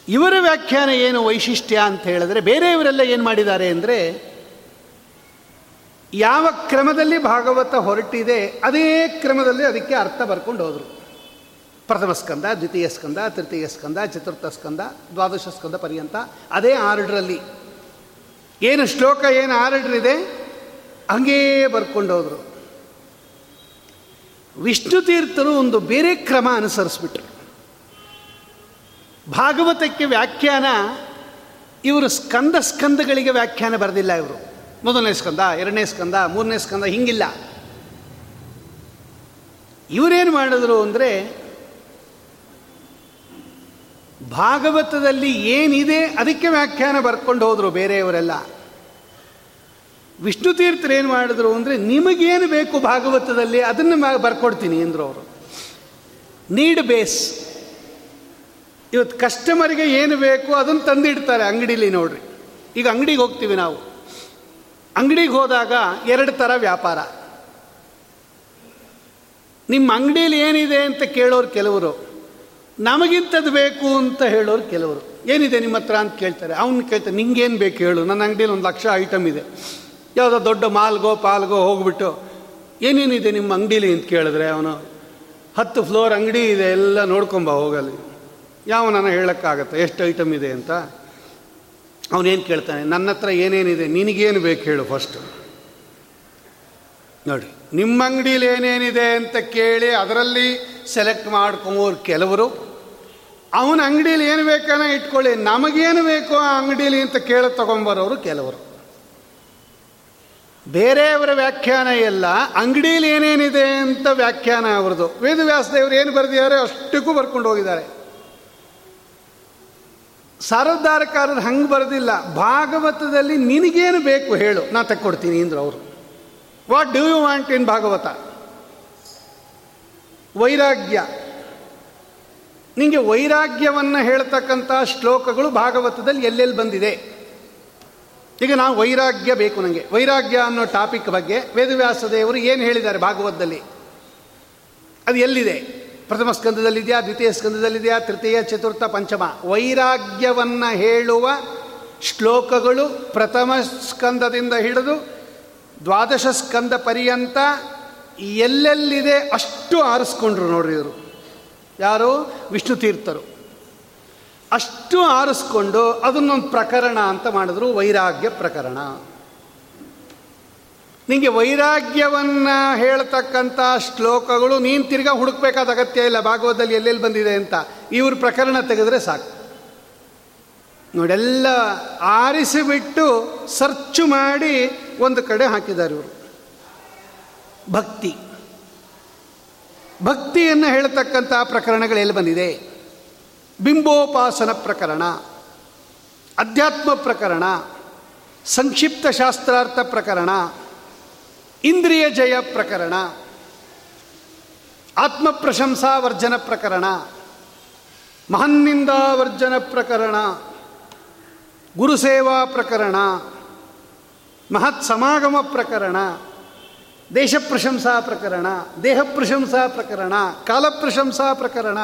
ಇವರ ವ್ಯಾಖ್ಯಾನ ಏನು ವೈಶಿಷ್ಟ್ಯ ಅಂತ ಹೇಳಿದ್ರೆ, ಬೇರೆಯವರೆಲ್ಲ ಏನು ಮಾಡಿದ್ದಾರೆ ಅಂದರೆ, ಯಾವ ಕ್ರಮದಲ್ಲಿ ಭಾಗವತ ಹೊರಟಿದೆ, ಅದೇ ಕ್ರಮದಲ್ಲಿ ಅದಕ್ಕೆ ಅರ್ಥ ಬರ್ಕೊಂಡು ಹೋದರು. ಪ್ರಥಮ ಸ್ಕಂದ, ದ್ವಿತೀಯ ಸ್ಕಂದ, ತೃತೀಯ ಸ್ಕಂದ, ಚತುರ್ಥ ಸ್ಕಂದ, ದ್ವಾದಶ ಸ್ಕಂದ ಪರ್ಯಂತ ಅದೇ ಆರ್ಡ್ರಲ್ಲಿ. ಏನು ಶ್ಲೋಕ, ಏನು ಆರ್ಡ್ರ್ ಇದೆ ಹಂಗೇ ಬರ್ಕೊಂಡು ಹೋದರು ವಿಷ್ಣು ತೀರ್ಥರು ಒಂದು ಬೇರೆ ಕ್ರಮ ಅನುಸರಿಸ್ಬಿಟ್ರು. ಭಾಗವತಕ್ಕೆ ವ್ಯಾಖ್ಯಾನ, ಇವರು ಸ್ಕಂದ ಸ್ಕಂದಗಳಿಗೆ ವ್ಯಾಖ್ಯಾನ ಬರೆದಿಲ್ಲ ಇವರು. ಮೊದಲನೇ ಸ್ಕಂದ, ಎರಡನೇ ಸ್ಕಂದ, ಮೂರನೇ ಸ್ಕಂದ, ಹಿಂಗಿಲ್ಲ. ಇವರೇನು ಮಾಡಿದ್ರು ಅಂದರೆ ಭಾಗವತದಲ್ಲಿ ಏನಿದೆ ಅದಕ್ಕೆ ವ್ಯಾಖ್ಯಾನ ಬರ್ಕೊಂಡು ಹೋದರು ಬೇರೆಯವರೆಲ್ಲ. ವಿಷ್ಣು ತೀರ್ಥರು ಏನು ಮಾಡಿದ್ರು ಅಂದರೆ, ನಿಮಗೇನು ಬೇಕು ಭಾಗವತದಲ್ಲಿ, ಅದನ್ನು ಬರ್ಕೊಡ್ತೀನಿ ಅಂದರು ಅವರು. ನೀಡ್ ಬೇಸ್ ಇವತ್ತು ಕಸ್ಟಮರಿಗೆ ಏನು ಬೇಕು ಅದನ್ನು ತಂದಿಡ್ತಾರೆ ಅಂಗಡೀಲಿ ನೋಡ್ರಿ. ಈಗ ಅಂಗಡಿಗೆ ಹೋಗ್ತೀವಿ ನಾವು. ಅಂಗಡಿಗೆ ಹೋದಾಗ ಎರಡು ಥರ ವ್ಯಾಪಾರ. ನಿಮ್ಮ ಅಂಗಡಿಯಲ್ಲಿ ಏನಿದೆ ಅಂತ ಕೇಳೋರು ಕೆಲವರು. ನಮಗಿಂಥದ್ದು ಬೇಕು ಅಂತ ಹೇಳೋರು ಕೆಲವರು. ಏನಿದೆ ನಿಮ್ಮ ಹತ್ರ ಅಂತ ಕೇಳ್ತಾರೆ. ಅವ್ನು ಕೇಳ್ತಾರೆ, ನಿಂಗೇನು ಬೇಕು ಹೇಳು. ನನ್ನ ಅಂಗಡಿಯಲ್ಲಿ ಒಂದು ಲಕ್ಷ ಐಟಮ್ ಇದೆ. ಯಾವುದೋ ದೊಡ್ಡ ಮಾಲ್ಗೋ, ಪಾಲ್ಗೋ ಹೋಗ್ಬಿಟ್ಟು, ಏನೇನಿದೆ ನಿಮ್ಮ ಅಂಗಡೀಲಿ ಅಂತ ಕೇಳಿದ್ರೆ ಅವನು, ಹತ್ತು ಫ್ಲೋರ್ ಅಂಗಡಿ ಇದೆ, ಎಲ್ಲ ನೋಡ್ಕೊಂಬ ಹೋಗಲಿ ಯಾವ ನಾನು ಹೇಳೋಕ್ಕಾಗತ್ತೆ? ಎಷ್ಟು ಐಟಮ್ ಇದೆ ಅಂತ? ಅವನೇನು ಕೇಳ್ತಾನೆ? ನನ್ನ ಹತ್ರ ಏನೇನಿದೆ? ನಿನಗೇನು ಬೇಕು ಹೇಳು ಫಸ್ಟು ನೋಡಿ, ನಿಮ್ಮ ಅಂಗಡೀಲಿ ಏನೇನಿದೆ ಅಂತ ಕೇಳಿ, ಅದರಲ್ಲಿ ಸೆಲೆಕ್ಟ್ ಮಾಡ್ಕೊಂಬೋರು ಕೆಲವರು ಅವನ ಅಂಗಡಿಯಲ್ಲಿ ಏನು ಬೇಕಾನ ಇಟ್ಕೊಳ್ಳಿ. ನಮಗೇನು ಬೇಕು ಆ ಅಂಗಡಿಯಲ್ಲಿ ಅಂತ ಕೇಳ ತಗೊಂಬರೋರು ಕೆಲವರು. ಬೇರೆಯವರ ವ್ಯಾಖ್ಯಾನ ಎಲ್ಲ ಅಂಗಡಿಯಲ್ಲಿ ಏನೇನಿದೆ ಅಂತ ವ್ಯಾಖ್ಯಾನ ಅವ್ರದ್ದು. ವೇದವ್ಯಾಸದೇವರು ಏನು ಬರೆದಿದ್ದಾರೆ ಅಷ್ಟಕ್ಕೂ ಬರ್ಕೊಂಡು ಹೋಗಿದ್ದಾರೆ. ಸಾರೋದ್ಧಾರಕಾರರು ಹಂಗೆ ಬರೆದಿಲ್ಲ. ಭಾಗವತದಲ್ಲಿ ನಿನಗೇನು ಬೇಕು ಹೇಳು. ನಾ ತಕ್ಕೊಡ್ತೀನಿ ಅಂದರು ಅವರು. What do you want in Bhagavata? ವೈರಾಗ್ಯ. ನಿಮಗೆ ವೈರಾಗ್ಯವನ್ನು ಹೇಳ್ತಕ್ಕಂಥ ಶ್ಲೋಕಗಳು ಭಾಗವತದಲ್ಲಿ ಎಲ್ಲೆಲ್ಲಿ ಬಂದಿದೆ? ಈಗ ನಾವು ವೈರಾಗ್ಯ ಬೇಕು ನನಗೆ ವೈರಾಗ್ಯ ಅನ್ನೋ ಟಾಪಿಕ್ ಬಗ್ಗೆ ವೇದವ್ಯಾಸ ದೇವರು ಏನು ಹೇಳಿದ್ದಾರೆ ಭಾಗವತದಲ್ಲಿ? ಅದು ಎಲ್ಲಿದೆ? ಪ್ರಥಮ ಸ್ಕಂದದಲ್ಲಿದೆಯಾ, ದ್ವಿತೀಯ ಸ್ಕಂದದಲ್ಲಿದೆಯಾ, ತೃತೀಯ, ಚತುರ್ಥ, ಪಂಚಮ? ವೈರಾಗ್ಯವನ್ನು ಹೇಳುವ ಶ್ಲೋಕಗಳು ಪ್ರಥಮ ಸ್ಕಂದದಿಂದ ಹಿಡಿದು ದ್ವಾದಶ ಸ್ಕಂದ ಪರ್ಯಂತ ಎಲ್ಲೆಲ್ಲಿದೆ ಅಷ್ಟು ಆರಿಸ್ಕೊಂಡ್ರು ನೋಡ್ರಿ ಇವರು. ಯಾರು? ವಿಷ್ಣು ತೀರ್ಥರು. ಅಷ್ಟು ಆರಿಸ್ಕೊಂಡು ಅದನ್ನೊಂದು ಪ್ರಕರಣ ಅಂತ ಮಾಡಿದ್ರು, ವೈರಾಗ್ಯ ಪ್ರಕರಣ. ನಿಮಗೆ ವೈರಾಗ್ಯವನ್ನು ಹೇಳ್ತಕ್ಕಂಥ ಶ್ಲೋಕಗಳು ನೀನು ತಿರ್ಗಾ ಹುಡುಕ್ಬೇಕಾದ ಅಗತ್ಯ ಇಲ್ಲ, ಭಾಗವತದಲ್ಲಿ ಎಲ್ಲೆಲ್ಲಿ ಬಂದಿದೆ ಅಂತ. ಇವ್ರ ಪ್ರಕರಣ ತೆಗೆದ್ರೆ ಸಾಕು. ನೋಡೆಲ್ಲ ಆರಿಸಿಬಿಟ್ಟು ಸರ್ಚು ಮಾಡಿ ಒಂದು ಕಡೆ ಹಾಕಿದ್ದಾರೆ ಇವರು. ಭಕ್ತಿ. ಭಕ್ತಿಯನ್ನು ಹೇಳ್ತಕ್ಕಂಥ ಪ್ರಕರಣಗಳು ಎಲ್ಲಿ ಬಂದಿದೆ? ಬಿಂಬೋಪಾಸನ ಪ್ರಕರಣ, ಅಧ್ಯಾತ್ಮ ಪ್ರಕರಣ, ಸಂಕ್ಷಿಪ್ತ ಶಾಸ್ತ್ರಾರ್ಥ ಪ್ರಕರಣ, ಇಂದ್ರಿಯ ಜಯ ಪ್ರಕರಣ ಆತ್ಮ ಪ್ರಶಂಸಾ ವರ್ಜನ ಪ್ರಕರಣ, ಮಹನ್ನಿಂದಾವರ್ಜನ ಪ್ರಕರಣ, ಗುರುಸೇವಾ ಪ್ರಕರಣ ಮಹತ್ ಸಮಾಗಮ ಪ್ರಕರಣ ದೇಶ ಪ್ರಶಂಸಾ ಪ್ರಕರಣ ದೇಹ ಪ್ರಶಂಸಾ ಪ್ರಕರಣ ಕಾಲ ಪ್ರಶಂಸಾ ಪ್ರಕರಣ.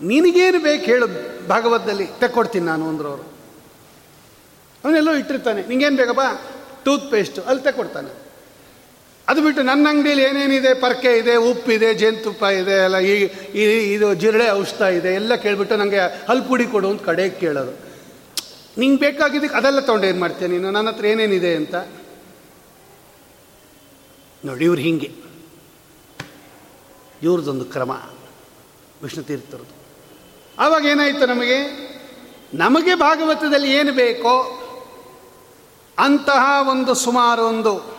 ನಿನಗೇನು ಬೇಕು ಹೇಳು ಭಾಗವತದಲ್ಲಿ, ತೆಕ್ಕೊಡ್ತೀನಿ ನಾನು ಅಂದ್ರವರು. ಅವನೆಲ್ಲೋ ಇಟ್ಟಿರ್ತಾನೆ, ನಿಂಗೇನು ಬೇಕಪ್ಪ ಟೂತ್ ಪೇಸ್ಟು ಅಲ್ಲಿ ತೆಕ್ಕೊಡ್ತಾನೆ. ಅದು ಬಿಟ್ಟು ನನ್ನ ಅಂಗಡಿಯಲ್ಲಿ ಏನೇನಿದೆ, ಪರ್ಕೆ ಇದೆ ಉಪ್ಪಿದೆ ಜೇನುತುಪ್ಪ ಇದೆ, ಎಲ್ಲ ಈ ಇದು ಜಿರಳೆ ಔಷಧ ಇದೆ, ಎಲ್ಲ ಕೇಳಿಬಿಟ್ಟು ನನಗೆ ಹಲ್ಪುಡಿ ಕೊಡು ಅಂತ ಕಡೆಗೆ ಕೇಳೋದು. ನಿಂಗೆ ಬೇಕಾಗಿದ್ದಕ್ಕೆ ಅದೆಲ್ಲ ತೊಗೊಂಡು ಏನು ಮಾಡ್ತೀಯ ನೀನು? ನನ್ನ ಹತ್ರ ಏನೇನಿದೆ ಅಂತ? ನೋಡಿ, ಇವ್ರು ಹೀಗೆ. ಇವ್ರದ್ದೊಂದು ಕ್ರಮ. ವಿಷ್ಣು ತೀರ್ಥರದು. ಆವಾಗ ಏನಾಯಿತು ನಮಗೆ? ನಮಗೆ ಭಾಗವತದಲ್ಲಿ ಏನು ಬೇಕೋ, ಅಂತಹ ಒಂದು ಸುಮಾರು ಒಂದು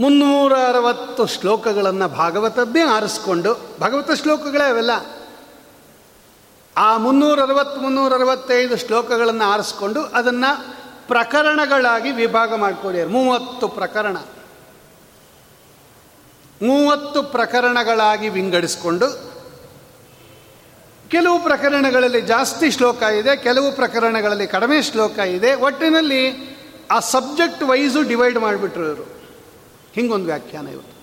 ಮುನ್ನೂರ ಅರವತ್ತು ಶ್ಲೋಕಗಳನ್ನು ಭಾಗವತದ್ದೇ ಆರಿಸ್ಕೊಂಡು, ಭಾಗವತ ಶ್ಲೋಕಗಳೇ ಅವೆಲ್ಲ. ಆ ಮುನ್ನೂರ ಅರವತ್ತು ಮುನ್ನೂರ ಅರವತ್ತೈದು ಶ್ಲೋಕಗಳನ್ನು ಆರಿಸ್ಕೊಂಡು ಅದನ್ನು ಪ್ರಕರಣಗಳಾಗಿ ವಿಭಾಗ ಮಾಡಿಕೊಡ್ಯಾರ. ಮೂವತ್ತು ಪ್ರಕರಣ. ಮೂವತ್ತು ಪ್ರಕರಣಗಳಾಗಿ ವಿಂಗಡಿಸ್ಕೊಂಡು, ಕೆಲವು ಪ್ರಕರಣಗಳಲ್ಲಿ ಜಾಸ್ತಿ ಶ್ಲೋಕ ಇದೆ, ಕೆಲವು ಪ್ರಕರಣಗಳಲ್ಲಿ ಕಡಿಮೆ ಶ್ಲೋಕ ಇದೆ. ಒಟ್ಟಿನಲ್ಲಿ ಆ ಸಬ್ಜೆಕ್ಟ್ ವೈಸು ಡಿವೈಡ್ ಮಾಡಿಬಿಟ್ರು ಇವರು. ಹಿಂಗೊಂದು ವ್ಯಾಖ್ಯಾನ ಇವತ್ತು.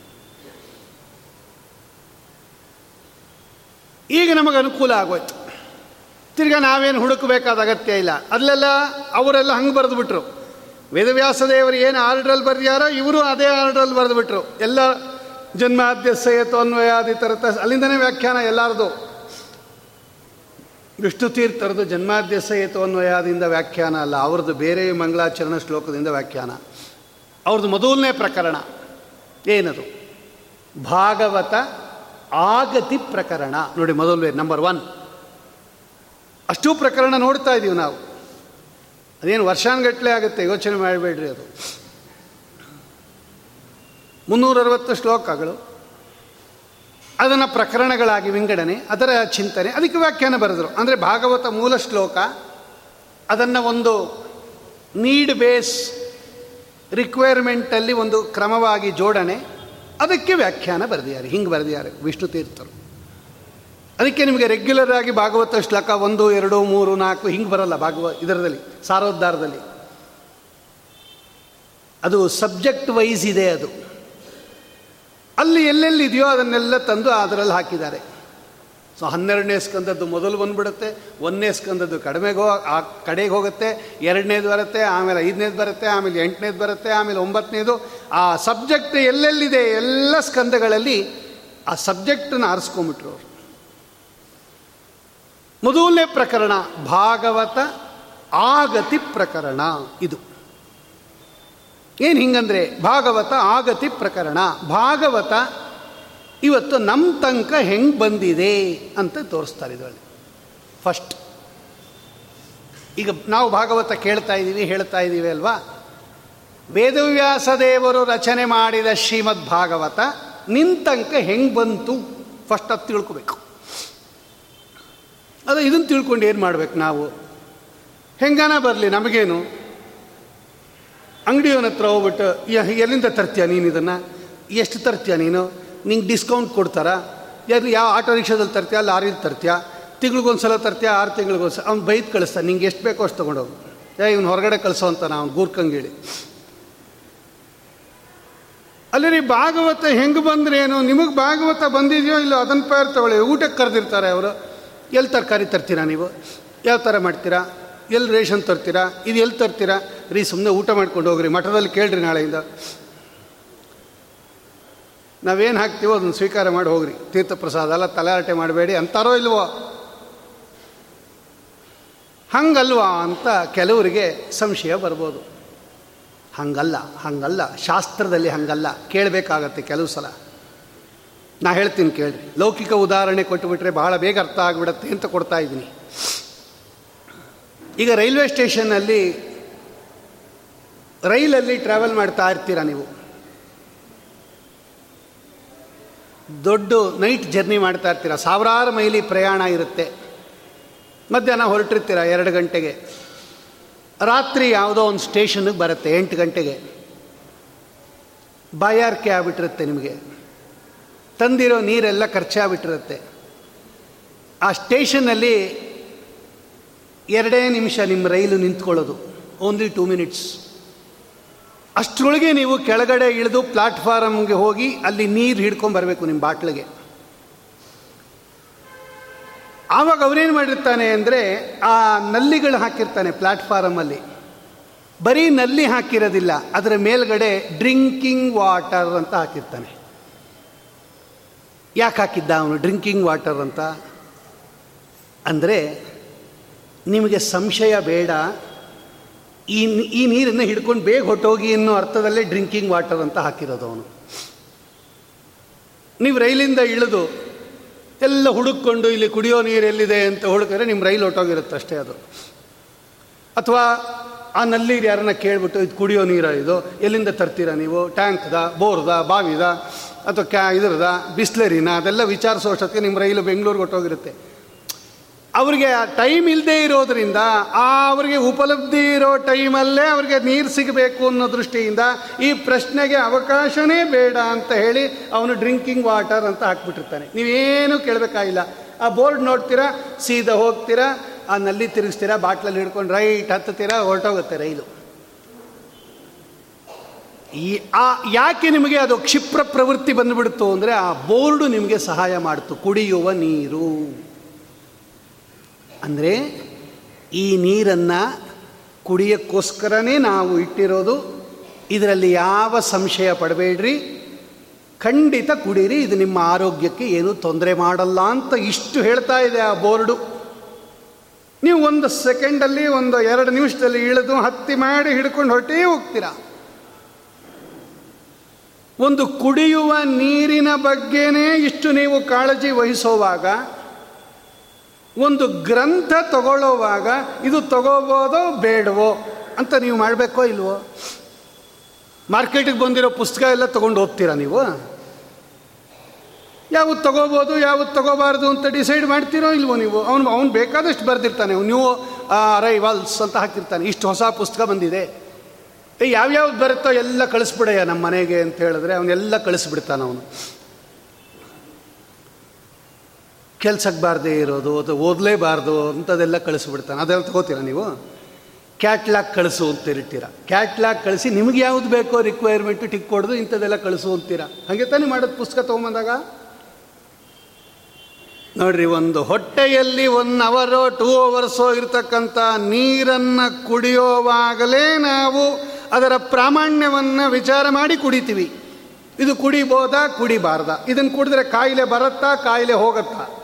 ಈಗ ನಮಗೆ ಅನುಕೂಲ ಆಗೋಯ್ತು. ತಿರ್ಗಾ ನಾವೇನು ಹುಡುಕಬೇಕಾದ ಅಗತ್ಯ ಇಲ್ಲ. ಅಲ್ಲೆಲ್ಲ ಅವರೆಲ್ಲ ಹಂಗೆ ಬರೆದುಬಿಟ್ರು. ವೇದವ್ಯಾಸ ದೇವರು ಏನು ಆರ್ಡ್ರಲ್ಲಿ ಬರೆದ್ಯಾರೋ ಇವರು ಅದೇ ಆರ್ಡ್ರಲ್ಲಿ ಬರೆದುಬಿಟ್ರು. ಎಲ್ಲ ಜನ್ಮಾದ್ಯಸಯತು ಅನ್ವಯಾದಿ ತರತ ಅಲ್ಲಿಂದನೇ ವ್ಯಾಖ್ಯಾನ ಎಲ್ಲರದು. ವಿಷ್ಣು ತೀರ್ಥರದು ಜನ್ಮಾದ್ಯಸಯತು ಅನ್ವಯಾದಿಂದ ವ್ಯಾಖ್ಯಾನ ಅಲ್ಲ. ಅವ್ರದ್ದು ಬೇರೆ ಮಂಗಳಾಚರಣ ಶ್ಲೋಕದಿಂದ ವ್ಯಾಖ್ಯಾನ. ಅವ್ರದ್ದು ಮೊದಲನೇ ಪ್ರಕರಣ ಏನದು? ಭಾಗವತ ಆಗತಿ ಪ್ರಕರಣ. ನೋಡಿ ಮೊದಲನೇ ನಂಬರ್ ಒನ್ ಅಷ್ಟೂ ಪ್ರಕರಣ ನೋಡ್ತಾ ಇದ್ದೀವಿ ನಾವು. ಅದೇನು ವರ್ಷಾನುಗಟ್ಟಲೆ ಆಗುತ್ತೆ? ಯೋಚನೆ ಮಾಡಬೇಡ್ರಿ ಅದು. ಮುನ್ನೂರ ಅರವತ್ತು ಶ್ಲೋಕಗಳು. ಅದನ್ನು ಪ್ರಕರಣಗಳಾಗಿ ವಿಂಗಡಣೆ, ಅದರ ಚಿಂತನೆ, ಅದಕ್ಕೆ ವ್ಯಾಖ್ಯಾನ ಬರೆದರು. ಅಂದರೆ ಭಾಗವತ ಮೂಲ ಶ್ಲೋಕ, ಅದನ್ನು ಒಂದು ನೀಡ್ ಬೇಸ್ ರಿಕ್ವೈರ್ಮೆಂಟಲ್ಲಿ ಒಂದು ಕ್ರಮವಾಗಿ ಜೋಡಣೆ, ಅದಕ್ಕೆ ವ್ಯಾಖ್ಯಾನ ಬರೆದಿದ್ದಾರೆ. ಹಿಂಗೆ ಬರೆದಿದ್ದಾರೆ ವಿಷ್ಣು ತೀರ್ಥರು. ಅದಕ್ಕೆ ನಿಮಗೆ ರೆಗ್ಯುಲರ್ ಆಗಿ ಭಾಗವತ ಶ್ಲೋಕ ಒಂದು, ಎರಡು, ಮೂರು, ನಾಲ್ಕು ಹಿಂಗೆ ಬರಲ್ಲ ಭಾಗವ ಇದರದಲ್ಲಿ ಸಾರೋದ್ಧಾರದಲ್ಲಿ. ಅದು ಸಬ್ಜೆಕ್ಟ್ ವೈಸ್ ಇದೆ ಅದು. ಅಲ್ಲಿ ಎಲ್ಲೆಲ್ಲಿದೆಯೋ ಅದನ್ನೆಲ್ಲ ತಂದು ಅದರಲ್ಲಿ ಹಾಕಿದ್ದಾರೆ. ಸೊ ಹನ್ನೆರಡನೇ ಸ್ಕಂದದ್ದು ಮೊದಲು ಬಂದುಬಿಡುತ್ತೆ, ಒಂದನೇ ಸ್ಕಂದದ್ದು ಕಡಿಮೆಗೆ ಆ ಕಡೆಗೆ ಹೋಗುತ್ತೆ, ಎರಡನೇದು ಬರುತ್ತೆ, ಆಮೇಲೆ ಐದನೇದು ಬರುತ್ತೆ, ಆಮೇಲೆ ಎಂಟನೇದು ಬರುತ್ತೆ, ಆಮೇಲೆ ಒಂಬತ್ತನೇದು. ಆ ಸಬ್ಜೆಕ್ಟ್ ಎಲ್ಲೆಲ್ಲಿದೆ, ಎಲ್ಲ ಸ್ಕಂದಗಳಲ್ಲಿ ಆ ಸಬ್ಜೆಕ್ಟನ್ನು ಆರಿಸ್ಕೊಂಬಿಟ್ರು ಅವರು. ಮೊದಲನೇ ಪ್ರಕರಣ ಭಾಗವತ ಆಗತಿ ಪ್ರಕರಣ ಇದು. ಏನು ಹಿಂಗಂದ್ರೆ ಭಾಗವತ ಆಗತಿ ಪ್ರಕರಣ. ಭಾಗವತ ಇವತ್ತು ನಮ್ಮ ತನಕ ಹೆಂಗೆ ಬಂದಿದೆ ಅಂತ ತೋರಿಸ್ತಾರೆ ಇದರಲ್ಲಿ. ಫಸ್ಟ್ ಈಗ ನಾವು ಭಾಗವತ ಕೇಳ್ತಾ ಇದ್ದೀವಿ, ಹೇಳ್ತಾ ಇದ್ದೀವಿ ಅಲ್ವಾ? ವೇದವ್ಯಾಸ ದೇವರು ರಚನೆ ಮಾಡಿದ ಶ್ರೀಮದ್ ಭಾಗವತ ನಿಂತಂಕ ಹೆಂಗ್ ಬಂತು? ಫಸ್ಟ್ ಅದು ತಿಳ್ಕೊಬೇಕು. ಅದು ಇದನ್ನು ತಿಳ್ಕೊಂಡು ಏನು ಮಾಡ್ಬೇಕು ನಾವು? ಹೆಂಗಾನ ಬರಲಿ ನಮಗೇನು? ಅಂಗಡಿಯವನ ಹತ್ರ ಹೋಗ್ಬಿಟ್ಟು ಎಲ್ಲಿಂದ ತರ್ತೀಯ ನೀನು ಇದನ್ನು? ಎಷ್ಟು ತರ್ತೀಯ ನೀನು? ನಿಂಗೆ ಡಿಸ್ಕೌಂಟ್ ಕೊಡ್ತಾರಾ? ಯಾರು ಯಾವ ಆಟೋ ರಿಕ್ಷಾದಲ್ಲಿ ತರ್ತೀಯ, ಲಾರಿಲಿ ತರ್ತೀಯ? ತಿಂಗ್ಳಿಗೊಂದು ಸಲ ತರ್ತೀಯ, ಆರು ತಿಂಗ್ಳಿಗೊಂದ್ಸಲ? ಅವ್ನು ಬೈದು ಕಳಿಸ್ತಾನೆ ನಿಂಗೆ ಎಷ್ಟು ಬೇಕೋ ಅಷ್ಟು ತೊಗೊಂಡೋಗು ಏ ಇವ್ನು ಹೊರಗಡೆ ಕಳಿಸೋ ಅಂತ ನಾವು ಗೂರ್ಕಂಗೇಳಿ ಅಲ್ಲಿ ಭಾಗವತ ಹೆಂಗೆ ಬಂದ್ರೆ ಏನು? ನಿಮಗೆ ಭಾಗವತ ಬಂದಿದೆಯೋ ಇಲ್ಲೋ ಅದನ್ನು ಪೇರ್ ತಗೊಳ್ಳಿ. ಊಟಕ್ಕೆ ಕರೆದಿರ್ತಾರೆ ಅವರು. ಎಲ್ಲಿ ತರಕಾರಿ ತರ್ತೀರಾ ನೀವು? ಯಾವ ಥರ ಮಾಡ್ತೀರಾ? ಎಲ್ಲಿ ರೇಷನ್ ತರ್ತೀರಾ? ಇದು ಎಲ್ಲಿ ತರ್ತೀರಾ? ರೀ ಸುಮ್ಮನೆ ಊಟ ಮಾಡ್ಕೊಂಡು ಹೋಗ್ರಿ, ಮಠದಲ್ಲಿ ಕೇಳ್ರಿ ನಾಳೆಯಿಂದ. ನಾವೇನು ಹಾಕ್ತೀವೋ ಅದನ್ನು ಸ್ವೀಕಾರ ಮಾಡಿ ಹೋಗ್ರಿ. ತೀರ್ಥಪ್ರಸಾದ ಅಲ್ಲ ತಲಾಟೆ ಮಾಡಬೇಡಿ ಅಂತಾರೋ ಇಲ್ವೋ? ಹಂಗಲ್ವಾ ಅಂತ ಕೆಲವರಿಗೆ ಸಂಶಯ ಬರ್ಬೋದು. ಹಂಗಲ್ಲ ಹಂಗಲ್ಲ. ಶಾಸ್ತ್ರದಲ್ಲಿ ಹಂಗಲ್ಲ. ಕೇಳಬೇಕಾಗತ್ತೆ ಕೆಲವು ಸಲ. ನಾ ಹೇಳ್ತೀನಿ ಕೇಳಿ ಲೌಕಿಕ ಉದಾಹರಣೆ ಕೊಟ್ಟುಬಿಟ್ರೆ ಬಹಳ ಬೇಗ ಅರ್ಥ ಆಗಿಬಿಡತ್ತೆ ಅಂತ ಕೊಡ್ತಾ ಇದ್ದೀನಿ. ಈಗ ರೈಲ್ವೆ ಸ್ಟೇಷನ್ನಲ್ಲಿ ರೈಲಲ್ಲಿ ಟ್ರಾವೆಲ್ ಮಾಡ್ತಾ ಇರ್ತೀರ ನೀವು? ದೊಡ್ಡ ನೈಟ್ ಜರ್ನಿ ಮಾಡ್ತಾ ಇರ್ತೀರ? ಸಾವಿರಾರು ಮೈಲಿ ಪ್ರಯಾಣ ಇರುತ್ತೆ. ಮಧ್ಯಾಹ್ನ ಹೊರಟಿರ್ತೀರ ಎರಡು ಗಂಟೆಗೆ? ರಾತ್ರಿ ಯಾವುದೋ ಒಂದು ಸ್ಟೇಷನ್ಗೆ ಬರುತ್ತೆ, ಎಂಟು ಗಂಟೆಗೆ. ಬಾಯಾರಿಕೆ ಆಗ್ಬಿಟ್ಟಿರುತ್ತೆ ನಿಮಗೆ. ತಂದಿರೋ ನೀರೆಲ್ಲ ಖರ್ಚಾಗ್ಬಿಟ್ಟಿರುತ್ತೆ ಆ ಸ್ಟೇಷನ್ನಲ್ಲಿ ಎರಡೇ ನಿಮಿಷ ನಿಮ್ಮ ರೈಲು ನಿಂತ್ಕೊಳ್ಳೋದು. ಓನ್ಲಿ ಟೂ ಮಿನಿಟ್ಸ್ ಅಷ್ಟರೊಳಗೆ ನೀವು ಕೆಳಗಡೆ ಇಳಿದು ಪ್ಲಾಟ್ಫಾರಮ್ಗೆ ಹೋಗಿ ಅಲ್ಲಿ ನೀರು ಹಿಡ್ಕೊಂಡು ಬರಬೇಕು ನಿಮ್ಮ ಬಾಟ್ಲಿಗೆ. ಆವಾಗ ಅವರೇನು ಮಾಡಿರ್ತಾನೆ ಅಂದರೆ ಆ ನಲ್ಲಿಗಳು ಹಾಕಿರ್ತಾನೆ ಪ್ಲಾಟ್ಫಾರಮಲ್ಲಿ ಬರೀ ನಲ್ಲಿ ಹಾಕಿರೋದಿಲ್ಲ, ಅದರ ಮೇಲ್ಗಡೆ ಡ್ರಿಂಕಿಂಗ್ ವಾಟರ್ ಅಂತ ಹಾಕಿರ್ತಾನೆ. ಯಾಕೆ ಹಾಕಿದ್ದ ಅವನು ಡ್ರಿಂಕಿಂಗ್ ವಾಟರ್ ಅಂತ? ಅಂದರೆ ನಿಮಗೆ ಸಂಶಯ ಬೇಡ. ಈ ಈ ನೀರನ್ನು ಹಿಡ್ಕೊಂಡು ಬೇಗ ಹೊಟ್ಟೋಗಿ ಅನ್ನೋ ಅರ್ಥದಲ್ಲೇ ಡ್ರಿಂಕಿಂಗ್ ವಾಟರ್ ಅಂತ ಹಾಕಿರೋದು ಅವನು. ನೀವು ರೈಲಿಂದ ಇಳಿದು ಎಲ್ಲ ಹುಡುಕೊಂಡು ಇಲ್ಲಿ ಕುಡಿಯೋ ನೀರು ಎಲ್ಲಿದೆ ಅಂತ ಹುಡುಕಿದ್ರೆ ನಿಮ್ಮ ರೈಲು ಹೊಟ್ಟೋಗಿರುತ್ತೆ ಅಷ್ಟೇ ಅದು. ಅಥವಾ ಆ ನಲ್ಲಿ ಯಾರನ್ನ ಕೇಳಿಬಿಟ್ಟು ಇದು ಕುಡಿಯೋ ನೀರ ಇದು, ಎಲ್ಲಿಂದ ತರ್ತೀರಾ ನೀವು? ಟ್ಯಾಂಕ್ದ, ಬೋರ್ದ, ಬಾವಿದ ಅಥವಾ ಕ್ಯಾ ಇದ್ರದ ಬಿಸ್ಲರಿನ ಅದೆಲ್ಲ ವಿಚಾರಿಸೋ ಅಷ್ಟೊತ್ತಿಗೆ ನಿಮ್ಮ ರೈಲು ಬೆಂಗಳೂರಿಗೆ ಹೊಟ್ಟೋಗಿರುತ್ತೆ ಅವ್ರಿಗೆ ಟೈಮ್ ಇಲ್ಲದೆ ಇರೋದರಿಂದ, ಆ ಅವರಿಗೆ ಉಪಲಬ್ಧಿ ಇರೋ ಟೈಮಲ್ಲೇ ಅವ್ರಿಗೆ ನೀರು ಸಿಗಬೇಕು ಅನ್ನೋ ದೃಷ್ಟಿಯಿಂದ ಈ ಪ್ರಶ್ನೆಗೆ ಅವಕಾಶನೇ ಬೇಡ ಅಂತ ಹೇಳಿ ಅವನು ಡ್ರಿಂಕಿಂಗ್ ವಾಟರ್ ಅಂತ ಹಾಕ್ಬಿಟ್ಟಿರ್ತಾನೆ. ನೀವೇನು ಕೇಳಬೇಕಾಗಿಲ್ಲ. ಆ ಬೋರ್ಡ್ ನೋಡ್ತೀರಾ, ಸೀದಾ ಹೋಗ್ತೀರಾ, ಆ ನಲ್ಲಿ ತಿರುಗಿಸ್ತೀರಾ, ಬಾಟ್ಲಲ್ಲಿ ಹಿಡ್ಕೊಂಡು ರೈಟ್ ಹತ್ತುತ್ತೀರಾ, ಹೊರಟೋಗುತ್ತೆ ರೈಲು. ಈ, ಆ, ಯಾಕೆ ನಿಮಗೆ ಅದು ಕ್ಷಿಪ್ರ ಪ್ರವೃತ್ತಿ ಬಂದುಬಿಡ್ತು ಅಂದರೆ ಆ ಬೋರ್ಡು ನಿಮಗೆ ಸಹಾಯ ಮಾಡ್ತು, ಕುಡಿಯುವ ನೀರು. ಅಂದರೆ ಈ ನೀರನ್ನು ಕುಡಿಯೋಕ್ಕೋಸ್ಕರನೇ ನಾವು ಇಟ್ಟಿರೋದು. ಇದರಲ್ಲಿ ಯಾವ ಸಂಶಯ ಪಡಬೇಡ್ರಿ? ಖಂಡಿತ ಕುಡೀರಿ, ಇದು ನಿಮ್ಮ ಆರೋಗ್ಯಕ್ಕೆ ಏನು ತೊಂದರೆ ಮಾಡಲ್ಲ ಅಂತ ಇಷ್ಟು ಹೇಳ್ತಾ ಇದೆ ಆ ಬೋರ್ಡು. ನೀವು ಒಂದು ಸೆಕೆಂಡಲ್ಲಿ, ಒಂದು ಎರಡು ನಿಮಿಷದಲ್ಲಿ ಇಳಿದು ಹತ್ತಿ ಮಾಡಿ ಹಿಡ್ಕೊಂಡು ಹೊರಟೇ ಹೋಗ್ತೀರಾ? ಒಂದು ಕುಡಿಯುವ ನೀರಿನ ಬಗ್ಗೆನೇ ಇಷ್ಟು ನೀವು ಕಾಳಜಿ ವಹಿಸೋವಾಗ ಒಂದು ಗ್ರಂಥ ತಗೊಳ್ಳೋವಾಗ ಇದು ತಗೋಬೋದೋ ಬೇಡವೋ ಅಂತ ನೀವು ಮಾಡಬೇಕೋ ಇಲ್ವೋ? ಮಾರ್ಕೆಟಿಗೆ ಬಂದಿರೋ ಪುಸ್ತಕ ಎಲ್ಲ ತೊಗೊಂಡು ಹೋಗ್ತೀರಾ ನೀವು? ಯಾವುದು ತಗೋಬೋದು, ಯಾವುದು ತಗೋಬಾರ್ದು ಅಂತ ಡಿಸೈಡ್ ಮಾಡ್ತೀರೋ ಇಲ್ವೋ ನೀವು? ಅವನು, ಅವ್ನು ಬೇಕಾದಷ್ಟು ಬರೆದಿರ್ತಾನೆ. ನ್ಯೂ ಅರೈವಲ್ಸ್ ಅಂತ ಹಾಕಿರ್ತಾನೆ. ಇಷ್ಟು ಹೊಸ ಪುಸ್ತಕ ಬಂದಿದೆ. ಯಾವ್ಯಾವ್ದು ಬರುತ್ತೋ ಎಲ್ಲ ಕಳಿಸ್ಬಿಡಯ್ಯ ನಮ್ಮ ಮನೆಗೆ ಅಂತ ಹೇಳಿದ್ರೆ ಅವನ್ನೆಲ್ಲ ಕಳಿಸ್ಬಿಡ್ತಾನೆ ಅವನು. ಕೆಲ್ಸಕ್ಕೆ ಬಾರದೇ ಇರೋದು ಅಥವಾ ಓದಲೇಬಾರ್ದು ಅಂಥದ್ದೆಲ್ಲ ಕಳಿಸ್ಬಿಡ್ತಾನೆ. ಅದೆಲ್ಲ ತಗೋತೀರಾ ನೀವು? ಕ್ಯಾಟ್ಲಾಗ್ ಕಳಿಸು ಅಂತ ಇರ್ತೀರ ಕ್ಯಾಟ್ಲಾಗ್ ಕಳಿಸಿ ನಿಮ್ಗೆ ಯಾವ್ದು ಬೇಕೋ ರಿಕ್ವೈರ್ಮೆಂಟು ಟಿಕ್ ಕೊಡೋದು ಇಂಥದ್ದೆಲ್ಲ ಕಳಿಸು ಅಂತೀರ? ಹಾಗೆ ತಾನೇ ಮಾಡೋದು ಪುಸ್ತಕ ತೊಗೊಂಬಂದಾಗ? ನೋಡ್ರಿ, ಒಂದು ಹೊಟ್ಟೆಯಲ್ಲಿ ಒನ್ ಅವರೋ ಟೂ ಅವರ್ಸೋ ಇರತಕ್ಕಂಥ ನೀರನ್ನು ಕುಡಿಯೋವಾಗಲೇ ನಾವು ಅದರ ಪ್ರಾಮಾಣ್ಯವನ್ನು ವಿಚಾರ ಮಾಡಿ ಕುಡಿತೀವಿ. ಇದು ಕುಡಿಬೋದಾ, ಕುಡಿಬಾರ್ದ? ಇದನ್ನು ಕುಡಿದ್ರೆ ಕಾಯಿಲೆ ಬರುತ್ತಾ, ಕಾಯಿಲೆ ಹೋಗುತ್ತಾ?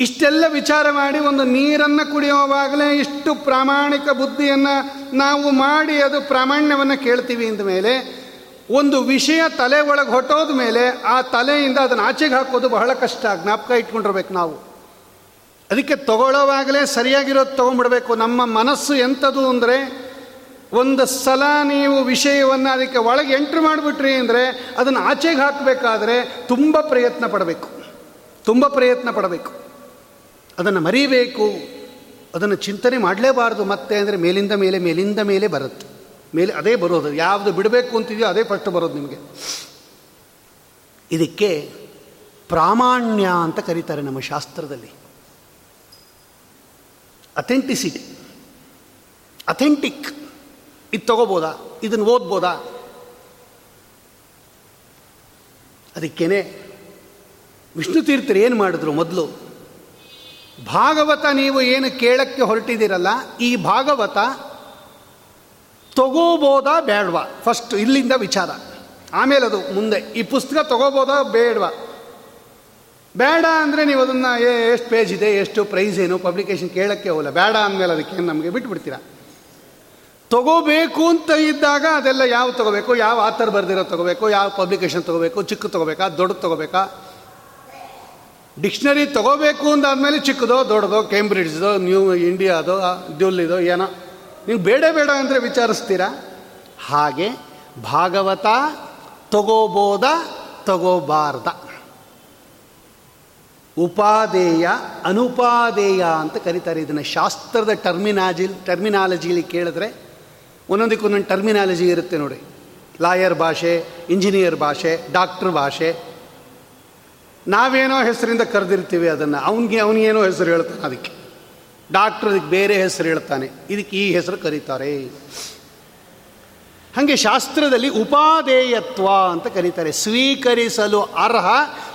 ಇಷ್ಟೆಲ್ಲ ವಿಚಾರ ಮಾಡಿ ಒಂದು ನೀರನ್ನು ಕುಡಿಯುವಾಗಲೇ ಇಷ್ಟು ಪ್ರಾಮಾಣಿಕ ಬುದ್ಧಿಯನ್ನು ನಾವು ಮಾಡಿ ಅದು ಪ್ರಾಮಾಣ್ಯವನ್ನು ಕೇಳ್ತೀವಿ ಅಂದ ಮೇಲೆ ಒಂದು ವಿಷಯ ತಲೆ ಒಳಗೆ ಹೊಟ್ಟೋದ ಮೇಲೆ ಆ ತಲೆಯಿಂದ ಅದನ್ನು ಆಚೆಗೆ ಹಾಕೋದು ಬಹಳ ಕಷ್ಟ. ಜ್ಞಾಪಕ ಇಟ್ಕೊಂಡಿರ್ಬೇಕು ನಾವು. ಅದಕ್ಕೆ ತಗೊಳ್ಳೋವಾಗಲೇ ಸರಿಯಾಗಿರೋದು ತೊಗೊಂಡ್ಬಿಡ್ಬೇಕು. ನಮ್ಮ ಮನಸ್ಸು ಎಂಥದ್ದು ಅಂದರೆ ಒಂದು ಸಲ ನೀವು ವಿಷಯವನ್ನು ಅದಕ್ಕೆ ಒಳಗೆ ಎಂಟ್ರ್ ಮಾಡಿಬಿಟ್ರಿ ಅಂದರೆ ಅದನ್ನು ಆಚೆಗೆ ಹಾಕಬೇಕಾದ್ರೆ ತುಂಬ ಪ್ರಯತ್ನ ಪಡಬೇಕು. ತುಂಬ ಪ್ರಯತ್ನ ಪಡಬೇಕು. ಅದನ್ನು ಮರೀಬೇಕು, ಅದನ್ನು ಚಿಂತನೆ ಮಾಡಲೇಬಾರ್ದು. ಮತ್ತೆ ಅಂದರೆ ಮೇಲಿಂದ ಮೇಲೆ ಮೇಲಿಂದ ಮೇಲೆ ಬರುತ್ತೆ. ಮೇಲೆ ಅದೇ ಬರೋದು. ಯಾವುದು ಬಿಡಬೇಕು ಅಂತಿದೆಯೋ ಅದೇ ಫಸ್ಟ್ ಬರೋದು ನಿಮಗೆ. ಇದಕ್ಕೆ ಪ್ರಾಮಾಣ್ಯ ಅಂತ ಕರೀತಾರೆ ನಮ್ಮ ಶಾಸ್ತ್ರದಲ್ಲಿ. ಅಥೆಂಟಿಸಿಟಿ ಅಥೆಂಟಿಕ್ ಇದು ತಗೋಬೋದಾ? ಇದನ್ನು ಓದ್ಬೋದಾ? ಅದಕ್ಕೇನೆ ವಿಷ್ಣು ತೀರ್ಥರು ಏನು ಮಾಡಿದ್ರು ಮೊದಲು? ಭಾಗವತ ನೀವು ಏನು ಕೇಳಕ್ಕೆ ಹೊರಟಿದ್ದೀರಲ್ಲ, ಈ ಭಾಗವತ ತಗೋಬೋದಾ ಬೇಡವಾ? ಫಸ್ಟ್ ಇಲ್ಲಿಂದ ವಿಚಾರ. ಆಮೇಲೆ ಅದು ಮುಂದೆ. ಈ ಪುಸ್ತಕ ತಗೋಬೋದಾ ಬೇಡವಾ? ಬೇಡ ಅಂದರೆ ನೀವು ಅದನ್ನು ಎಷ್ಟು ಪೇಜ್ ಇದೆ, ಎಷ್ಟು ಪ್ರೈಸ್ ಏನು ಪಬ್ಲಿಕೇಶನ್ ಕೇಳೋಕ್ಕೆ ಹೋಗಲ್ಲ. ಬೇಡ ಅಂದಮೇಲೆ ಅದಕ್ಕೆ ನಮಗೆ ಬಿಟ್ಬಿಡ್ತೀರಾ? ತಗೋಬೇಕು ಅಂತ ಇದ್ದಾಗ ಅದೆಲ್ಲ ಯಾವ ತಗೋಬೇಕು? ಯಾವ ಆಥರ್ ಬರೆದಿರೋ ತಗೋಬೇಕು? ಯಾವ ಪಬ್ಲಿಕೇಶನ್ ತಗೋಬೇಕು? ಚಿಕ್ಕ ತಗೋಬೇಕಾ ದೊಡ್ಡ ತಗೋಬೇಕಾ? ಡಿಕ್ಷನರಿ ತಗೋಬೇಕು ಅಂದಾದ್ಮೇಲೆ ಚಿಕ್ಕದೋ, ದೊಡ್ಡದೋ, ಕೇಂಬ್ರಿಡ್ಜ್ದೋ, ನ್ಯೂ ಇಂಡಿಯಾದೋ ದ್ಯುಲ್ಲಿದೋ ಏನೋ. ನೀವು ಬೇಡ ಬೇಡ ಅಂದರೆ ವಿಚಾರಿಸ್ತೀರಾ? ಹಾಗೆ ಭಾಗವತ ತಗೋಬೋದ, ತಗೋಬಾರ್ದ. ಉಪಾದೇಯ, ಅನುಪಾದೇಯ ಅಂತ ಕರೀತಾರೆ ಇದನ್ನು. ಶಾಸ್ತ್ರದ ಟರ್ಮಿನಾಜಿ ಟರ್ಮಿನಾಲಜಿಲಿ ಕೇಳಿದ್ರೆ ಒಂದೊಂದಕ್ಕೆ ಒಂದೊಂದು ಟರ್ಮಿನಾಲಜಿ ಇರುತ್ತೆ ನೋಡಿ. ಲಾಯರ್ ಭಾಷೆ, ಇಂಜಿನಿಯರ್ ಭಾಷೆ, ಡಾಕ್ಟ್ರ್ ಭಾಷೆ ನಾವೇನೋ ಹೆಸರಿಂದ ಕರೆದಿರ್ತೀವಿ ಅದನ್ನು. ಅವನಿಗೆ ಅವನಿಗೇನೋ ಹೆಸರು ಹೇಳ್ತಾನೆ ಅದಕ್ಕೆ. ಡಾಕ್ಟ್ರ್ ಅದಕ್ಕೆ ಬೇರೆ ಹೆಸರು ಹೇಳ್ತಾನೆ. ಇದಕ್ಕೆ ಈ ಹೆಸರು ಕರೀತಾರೆ. ಹಾಗೆ ಶಾಸ್ತ್ರದಲ್ಲಿ ಉಪಾದೇಯತ್ವ ಅಂತ ಕರೀತಾರೆ. ಸ್ವೀಕರಿಸಲು ಅರ್ಹ,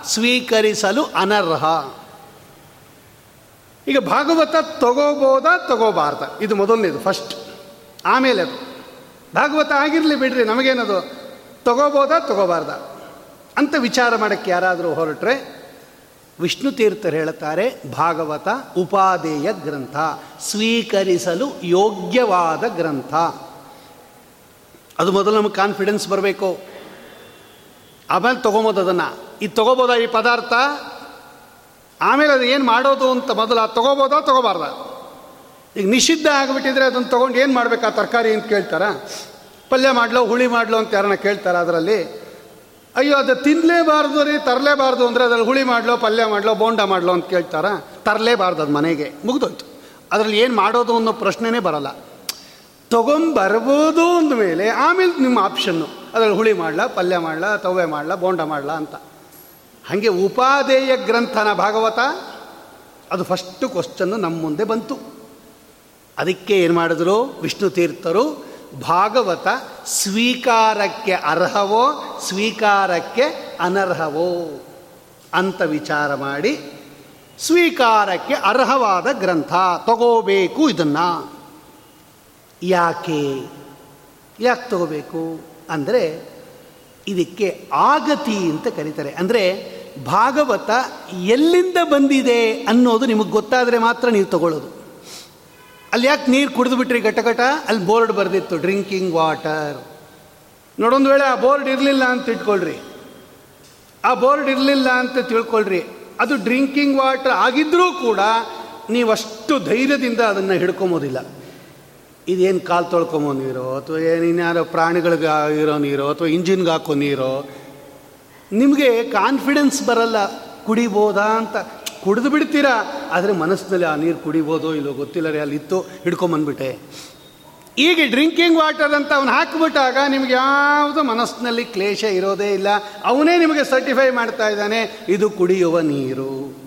ಸ್ವೀಕರಿಸಲು ಅನರ್ಹ. ಈಗ ಭಾಗವತ ತಗೋಬೋದ, ತಗೋಬಾರ್ದ? ಇದು ಮೊದಲನೇದು ಫಸ್ಟ್ ಆಮೇಲೆ ಅದು. ಭಾಗವತ ಆಗಿರಲಿ ಬಿಡ್ರಿ, ನಮಗೇನದು? ತಗೋಬೋದ, ತಗೋಬಾರ್ದ? ಅಂತ ವಿಚಾರ ಮಾಡೋಕ್ಕೆ ಯಾರಾದರೂ ಹೊರಟ್ರೆ ವಿಷ್ಣು ತೀರ್ಥರು ಹೇಳ್ತಾರೆ ಭಾಗವತ ಉಪಾದೇಯ ಗ್ರಂಥ, ಸ್ವೀಕರಿಸಲು ಯೋಗ್ಯವಾದ ಗ್ರಂಥ. ಅದು ಮೊದಲು ನಮಗೆ ಕಾನ್ಫಿಡೆನ್ಸ್ ಬರಬೇಕು. ಆಮೇಲೆ ತೊಗೊಬೋದು ಅದನ್ನು. ಇದು ತೊಗೋಬೋದಾ ಈ ಪದಾರ್ಥ? ಆಮೇಲೆ ಅದು ಏನು ಮಾಡೋದು ಅಂತ ಮೊದಲು ಅದು ತೊಗೋಬೋದಾ ತೊಗೋಬಾರ್ದ? ಈಗ ನಿಷಿದ್ಧ ಆಗಿಬಿಟ್ಟಿದ್ರೆ ಅದನ್ನು ತೊಗೊಂಡು ಏನು ಮಾಡಬೇಕು ಆ ತರಕಾರಿ ಅಂತ ಕೇಳ್ತಾರ? ಪಲ್ಯ ಮಾಡಲೋ, ಹುಳಿ ಮಾಡಲೋ ಅಂತ ಯಾರನ್ನ ಕೇಳ್ತಾರೆ ಅದರಲ್ಲಿ? ಅಯ್ಯೋ, ಅದು ತಿನ್ನಲೇಬಾರ್ದು ರೀ, ತರಲೇಬಾರ್ದು ಅಂದರೆ ಅದ್ರಲ್ಲಿ ಹುಳಿ ಮಾಡಲೋ, ಪಲ್ಯ ಮಾಡಲೋ, ಬೋಂಡ ಮಾಡಲೋ ಅಂತ ಕೇಳ್ತಾರ? ತರಲೇಬಾರ್ದು ಅದು ಮನೆಗೆ. ಮುಗಿದೋಯ್ತು. ಅದರಲ್ಲಿ ಏನು ಮಾಡೋದು ಅನ್ನೋ ಪ್ರಶ್ನೆನೇ ಬರಲ್ಲ. ತೊಗೊಂಬರ್ಬೋದು ಅಂದಮೇಲೆ ಆಮೇಲೆ ನಿಮ್ಮ ಆಪ್ಷನ್ನು. ಅದ್ರಲ್ಲಿ ಹುಳಿ ಮಾಡಲ, ಪಲ್ಯ ಮಾಡಲ ತವೆ ಮಾಡಲ, ಬೋಂಡ ಮಾಡಲ ಅಂತ. ಹಾಗೆ ಉಪಾದೇಯ ಗ್ರಂಥನ ಭಾಗವತ, ಅದು ಫಸ್ಟು ಕ್ವಶನ್ನು ನಮ್ಮ ಮುಂದೆ ಬಂತು. ಅದಕ್ಕೆ ಏನು ಮಾಡಿದ್ರು? ವಿಷ್ಣು ತೀರ್ಥರು ಭಾಗವತ ಸ್ವೀಕಾರಕ್ಕೆ ಅರ್ಹವೋ, ಸ್ವೀಕಾರಕ್ಕೆ ಅನರ್ಹವೋ ಅಂತ ವಿಚಾರ ಮಾಡಿ ಸ್ವೀಕಾರಕ್ಕೆ ಅರ್ಹವಾದ ಗ್ರಂಥ ತಗೋಬೇಕು ಇದನ್ನು. ಯಾಕೆ? ಯಾಕೆ ತಗೋಬೇಕು? ಅಂದರೆ ಇದಕ್ಕೆ ಆಗತಿ ಅಂತ ಕರೀತಾರೆ. ಅಂದರೆ ಭಾಗವತ ಎಲ್ಲಿಂದ ಬಂದಿದೆ ಅನ್ನೋದು ನಿಮಗೆ ಗೊತ್ತಾದರೆ ಮಾತ್ರ ನೀವು ತಗೊಳ್ಳೋದು. ಅಲ್ಲಿ ಯಾಕೆ ನೀರು ಕುಡಿದು ಬಿಟ್ರಿ ಘಟಘಟ ಅಲ್ಲಿ ಬೋರ್ಡ್ ಬರೆದಿತ್ತು ಡ್ರಿಂಕಿಂಗ್ ವಾಟರ್ ನೋಡೊಂದು ವೇಳೆ ಆ ಬೋರ್ಡ್ ಇರಲಿಲ್ಲ ಅಂತ ಇಟ್ಕೊಳ್ರಿ. ಆ ಬೋರ್ಡ್ ಇರಲಿಲ್ಲ ಅಂತ ತಿಳ್ಕೊಳ್ರಿ. ಅದು ಡ್ರಿಂಕಿಂಗ್ ವಾಟರ್ ಆಗಿದ್ರೂ ಕೂಡ ನೀವಷ್ಟು ಧೈರ್ಯದಿಂದ ಅದನ್ನು ಹಿಡ್ಕೊಂಬೋದಿಲ್ಲ ಇದೇನು ಕಾಲು ತೊಳ್ಕೊಂಬೋ ನೀರೋ, ಅಥವಾ ಏನು ಇನ್ಯಾರೋ ಪ್ರಾಣಿಗಳಿಗೆ ಇರೋ ನೀರು, ಅಥವಾ ಇಂಜಿನ್ಗೆ ಹಾಕೋ ನೀರೋ, ನಿಮಗೆ ಕಾನ್ಫಿಡೆನ್ಸ್ ಬರಲ್ಲ, ಕುಡಿಬೋದಾ ಅಂತ. ಕುಡಿದು ಬಿಡ್ತೀರಾ? ಆದರೆ ಮನಸ್ಸಿನಲ್ಲಿ ಆ ನೀರು ಕುಡಿಬೋದೋ ಇಲ್ಲೋ ಗೊತ್ತಿಲ್ಲ ರೀ ಅಲ್ಲಿ ಇತ್ತು ಹಿಡ್ಕೊಂಬಂದ್ಬಿಟ್ಟೆ. ಈಗ ಡ್ರಿಂಕಿಂಗ್ ವಾಟರ್ ಅಂತ ಅವನು ಹಾಕಿಬಿಟ್ಟಾಗ ನಿಮ್ಗೆ ಯಾವುದು ಮನಸ್ಸಿನಲ್ಲಿ ಕ್ಲೇಶ ಇರೋದೇ ಇಲ್ಲ. ಅವನೇ ನಿಮಗೆ ಸರ್ಟಿಫೈ ಮಾಡ್ತಾ ಇದ್ದಾನೆ, ಇದು ಕುಡಿಯುವ ನೀರು.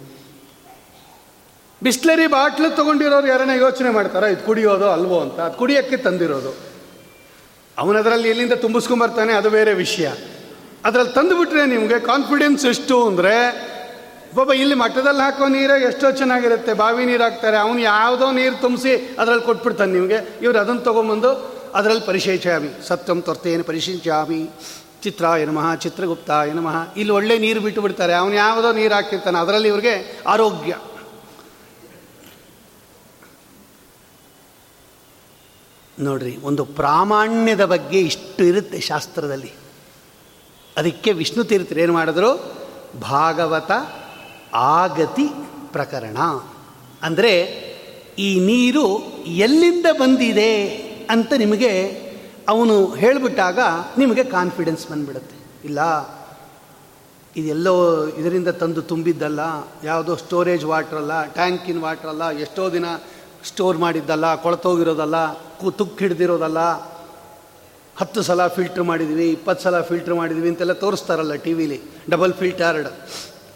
ಬಿಸ್ಲರಿ ಬಾಟ್ಲು ತೊಗೊಂಡಿರೋರು ಯಾರನ್ನ ಯೋಚನೆ ಮಾಡ್ತಾರಾ? ಇದು ಕುಡಿಯೋದು ಅಲ್ವೋ ಅಂತ. ಅದು ಕುಡಿಯೋಕ್ಕೆ ತಂದಿರೋದು. ಅವನದರಲ್ಲಿ ಎಲ್ಲಿಂದ ತುಂಬಿಸ್ಕೊಂಬರ್ತಾನೆ ಅದು ಬೇರೆ ವಿಷಯ. ಅದರಲ್ಲಿ ತಂದುಬಿಟ್ರೆ ನಿಮಗೆ ಕಾನ್ಫಿಡೆನ್ಸ್ ಎಷ್ಟು ಅಂದರೆ ಬಾಬಾ, ಇಲ್ಲಿ ಮಠದಲ್ಲಿ ಹಾಕೋ ನೀರೇ ಎಷ್ಟೋ ಚೆನ್ನಾಗಿರುತ್ತೆ. ಬಾವಿ ನೀರು ಹಾಕ್ತಾರೆ ಅವನು ಯಾವುದೋ ನೀರು ತುಂಬಿಸಿ ಅದರಲ್ಲಿ ಕೊಟ್ಬಿಡ್ತಾನೆ ನಿಮಗೆ. ಇವರು ಅದನ್ನು ತೊಗೊಂಬಂದು ಅದರಲ್ಲಿ ಪರಿಶೇಷಾಮಿ. ಸತ್ಯಂ ತೊರ್ತೇನು ಪರಿಶೀಲಿಸಾಮಿ ಚಿತ್ರ ನಮಃ ಚಿತ್ರಗುಪ್ತ ನಮಃ. ಇಲ್ಲಿ ಒಳ್ಳೆ ನೀರು ಬಿಟ್ಟು ಬಿಡ್ತಾರೆ ಅವನು ಯಾವುದೋ ನೀರು ಹಾಕಿರ್ತಾನೆ. ಅದರಲ್ಲಿ ಇವ್ರಿಗೆ ಆರೋಗ್ಯ. ನೋಡ್ರಿ, ಒಂದು ಪ್ರಾಮಾಣ್ಯದ ಬಗ್ಗೆ ಇಷ್ಟು ಇರುತ್ತೆ ಶಾಸ್ತ್ರದಲ್ಲಿ. ಅದಕ್ಕೆ ವಿಷ್ಣು ತೀರ್ಥರು ಏನು ಮಾಡಿದ್ರು? ಭಾಗವತ ಆಗತಿ ಪ್ರಕರಣ. ಅಂದರೆ ಈ ನೀರು ಎಲ್ಲಿಂದ ಬಂದಿದೆ ಅಂತ ನಿಮಗೆ ಅವನು ಹೇಳಿಬಿಟ್ಟಾಗ ನಿಮಗೆ ಕಾನ್ಫಿಡೆನ್ಸ್ ಬಂದ್ಬಿಡುತ್ತೆ. ಇಲ್ಲ, ಇದೆಲ್ಲೋ ಇದರಿಂದ ತಂದು ತುಂಬಿದ್ದಲ್ಲ, ಯಾವುದೋ ಸ್ಟೋರೇಜ್ ವಾಟ್ರ್ ಅಲ್ಲ ಟ್ಯಾಂಕಿನ ವಾಟ್ರ್ ಅಲ್ಲ, ಎಷ್ಟೋ ದಿನ ಸ್ಟೋರ್ ಮಾಡಿದ್ದಲ್ಲ, ಕೊಳತೋಗಿರೋದಲ್ಲ ತುಕ್ಕು ಹಿಡ್ದಿರೋದಲ್ಲ. ಹತ್ತು ಸಲ ಫಿಲ್ಟ್ರ್ ಮಾಡಿದ್ವಿ, ಇಪ್ಪತ್ತು ಸಲ ಫಿಲ್ಟ್ರ್ ಮಾಡಿದ್ವಿ ಅಂತೆಲ್ಲ ತೋರಿಸ್ತಾರಲ್ಲ ಟಿ ವಿಲಿ double filtered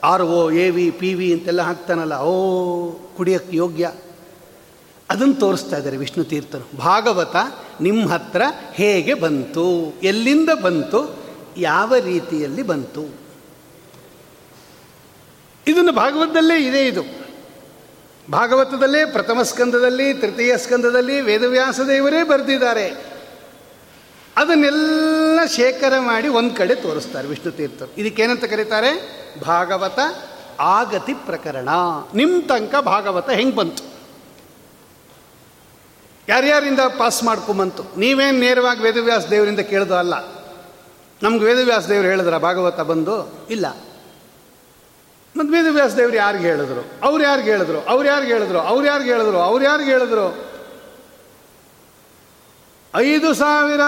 R O A V, P V ಅಂತೆಲ್ಲ ಹಾಕ್ತಾನಲ್ಲ, ಓ, ಕುಡಿಯೋಕ್ಕೆ ಯೋಗ್ಯ. ಅದನ್ನು ತೋರಿಸ್ತಾ ಇದ್ದಾರೆ ವಿಷ್ಣು ತೀರ್ಥರು. ಭಾಗವತ ನಿಮ್ಮ ಹತ್ರ ಹೇಗೆ ಬಂತು, ಎಲ್ಲಿಂದ ಬಂತು, ಯಾವ ರೀತಿಯಲ್ಲಿ ಬಂತು. ಇದನ್ನು ಭಾಗವತದಲ್ಲೇ ಇದೆ ಇದು. ಭಾಗವತದಲ್ಲೇ ಪ್ರಥಮ ಸ್ಕಂದದಲ್ಲಿ, ತೃತೀಯ ಸ್ಕಂದದಲ್ಲಿ ವೇದವ್ಯಾಸ ದೇವರೇ ಬರೆದಿದ್ದಾರೆ. ಅದನ್ನೆಲ್ಲ ಶೇಖರ ಮಾಡಿ ಒಂದು ಕಡೆ ತೋರಿಸ್ತಾರೆ ವಿಷ್ಣು ತೀರ್ಥರು. ಇದಕ್ಕೇನಂತ ಕರೀತಾರೆ? ಭಾಗವತ ಆಗತಿ ಪ್ರಕರಣ. ನಿಮ್ಮ ತನಕ ಭಾಗವತ ಹೆಂಗೆ ಬಂತು? ಯಾರ್ಯಾರಿಂದ ಪಾಸ್ ಮಾಡ್ಕೊಂಬಂತು ನೀವೇನು ನೇರವಾಗಿ ವೇದವ್ಯಾಸ ದೇವರಿಂದ ಕೇಳಿದ್ರು ಅಲ್ಲ. ನಮ್ಗೆ ವೇದವ್ಯಾಸ ದೇವರು ಹೇಳಿದ್ರ ಭಾಗವತ ಬಂದು? ಇಲ್ಲ. ಮತ್ತು ವೇದವ್ಯಾಸ ದೇವ್ರು ಯಾರಿಗೆ ಹೇಳಿದ್ರು? ಅವ್ರು ಯಾರಿಗೆ ಹೇಳಿದ್ರು? ಅವ್ರು ಯಾರಿಗೆ ಹೇಳಿದ್ರು? ಅವ್ರು ಯಾರಿಗೆ ಹೇಳಿದ್ರು? ಅವ್ರು ಯಾರಿಗೆ ಹೇಳಿದ್ರು? ಐದು ಸಾವಿರ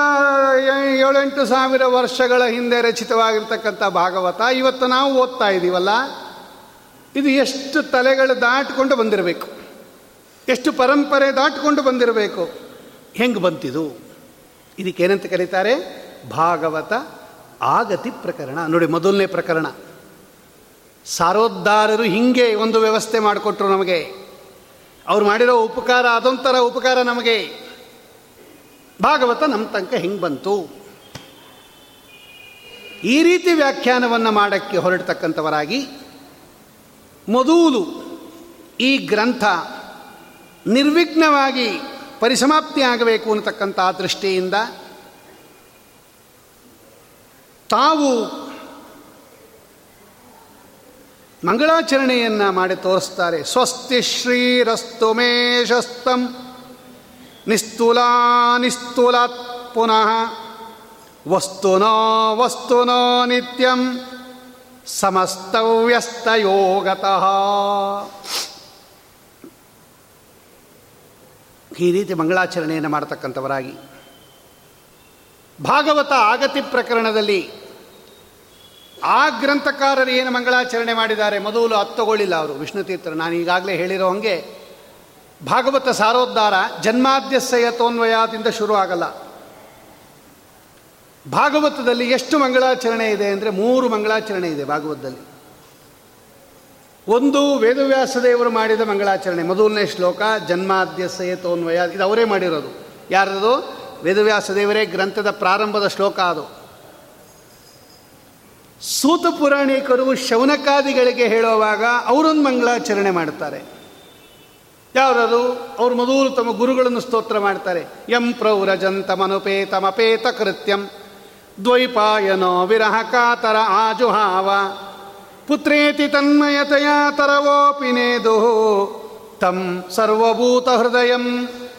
ಏಳೆಂಟು ಸಾವಿರ ವರ್ಷಗಳ ಹಿಂದೆ ರಚಿತವಾಗಿರ್ತಕ್ಕಂಥ ಭಾಗವತ ಇವತ್ತು ನಾವು ಓದ್ತಾ ಇದ್ದೀವಲ್ಲ ಇದು ಎಷ್ಟು ತಲೆಗಳು ದಾಟಿಕೊಂಡು ಬಂದಿರಬೇಕು? ಎಷ್ಟು ಪರಂಪರೆ ದಾಟಿಕೊಂಡು ಬಂದಿರಬೇಕು? ಹೆಂಗೆ ಬಂತಿದು? ಇದಕ್ಕೇನಂತ ಕರೀತಾರೆ? ಭಾಗವತ ಆಗತಿ ಪ್ರಕರಣ. ನೋಡಿ, ಮೊದಲನೇ ಪ್ರಕರಣ. ಸಾರೋದ್ಧಾರರು ಹಿಂಗೆ ಒಂದು ವ್ಯವಸ್ಥೆ ಮಾಡಿಕೊಟ್ರು ನಮಗೆ. ಅವ್ರು ಮಾಡಿರೋ ಉಪಕಾರ ಅದೊಂಥರ ಉಪಕಾರ ನಮಗೆ. ಭಾಗವತ ನಮ್ಮ ತನಕ ಹಿಂಗೆ ಬಂತು? ಈ ರೀತಿ ವ್ಯಾಖ್ಯಾನವನ್ನು ಮಾಡೋಕ್ಕೆ ಹೊರಡ್ತಕ್ಕಂಥವರಾಗಿ ಮೊದಲು ಈ ಗ್ರಂಥ ನಿರ್ವಿಘ್ನವಾಗಿ ಪರಿಸಮಾಪ್ತಿಯಾಗಬೇಕು ಅನ್ನತಕ್ಕಂಥ ದೃಷ್ಟಿಯಿಂದ ತಾವು ಮಂಗಳಾಚರಣೆಯನ್ನು ಮಾಡಿ ತೋರಿಸ್ತಾರೆ. ಸ್ವಸ್ತಿ ಶ್ರೀರಸ್ತು ಮೇಷಸ್ತಂ ನಿಸ್ತುಲಾ ನಿಸ್ತುಲಾತ್ ಪುನಃ. ವಸ್ತುನೋ ವಸ್ತುನೋ ನಿತ್ಯಂ ಸಮಸ್ತವ್ಯಸ್ತಯೋಗತಃ. ಈ ರೀತಿ ಮಂಗಳಾಚರಣೆಯನ್ನು ಮಾಡತಕ್ಕಂಥವರಾಗಿ. ಭಾಗವತ ಆಗತಿ ಪ್ರಕರಣದಲ್ಲಿ ಆ ಗ್ರಂಥಕಾರರು ಏನು ಮಂಗಳಾಚರಣೆ ಮಾಡಿದ್ದಾರೆ? ಮೊದಲು ಅತ್ತಗೊಳ್ಳಿಲ್ಲ ಅವರು. ವಿಷ್ಣು ತೀರ್ಥರು ನಾನು ಈಗಾಗಲೇ ಹೇಳಿರೋ ಹಂಗೆ ಭಾಗವತ ಸಾರೋದ್ಧಾರ ಜನ್ಮಾದ್ಯಸಯತೋನ್ವಯದಿಂದ ಶುರು ಆಗಲ್ಲ. ಭಾಗವತದಲ್ಲಿ ಎಷ್ಟು ಮಂಗಳಾಚರಣೆ ಇದೆ ಅಂದರೆ ಮೂರು ಮಂಗಳಾಚರಣೆ ಇದೆ ಭಾಗವತದಲ್ಲಿ. ಒಂದು ವೇದವ್ಯಾಸ ದೇವರು ಮಾಡಿದ ಮಂಗಳಾಚರಣೆ, ಮೊದಲನೇ ಶ್ಲೋಕ ಜನ್ಮಾದ್ಯಸಯತೋನ್ವಯ ಇದು ಅವರೇ ಮಾಡಿರೋದು. ಯಾರದು? ವೇದವ್ಯಾಸ ದೇವರೇ ಗ್ರಂಥದ ಪ್ರಾರಂಭದ ಶ್ಲೋಕ ಅದು. ಸೂತ ಪುರಾಣಿಕರು ಶೌನಕಾದಿಗಳಿಗೆ ಹೇಳುವಾಗ ಅವರೊಂದು ಮಂಗಳಾಚರಣೆ ಮಾಡ್ತಾರೆ ಯಾರದು ಅವ್ರು ಮೊದಲು ತಮ್ಮ ಗುರುಗಳನ್ನು ಸ್ತೋತ್ರ ಮಾಡ್ತಾರೆ. ಎಂ ಪ್ರೌರಜಂತಮನುಪೇತಮಪೇತ ಕೃತ್ಯಂ. ದ್ವೈಪಾಯನೋ ವಿರಹ ಕಾತರ ಆಜುಹಾವ. ಪುತ್ರೇತಿ ತನ್ಮಯತೆಯ ತರವೋಪಿನೇದು ತಂ ಸರ್ವಭೂತ ಹೃದಯ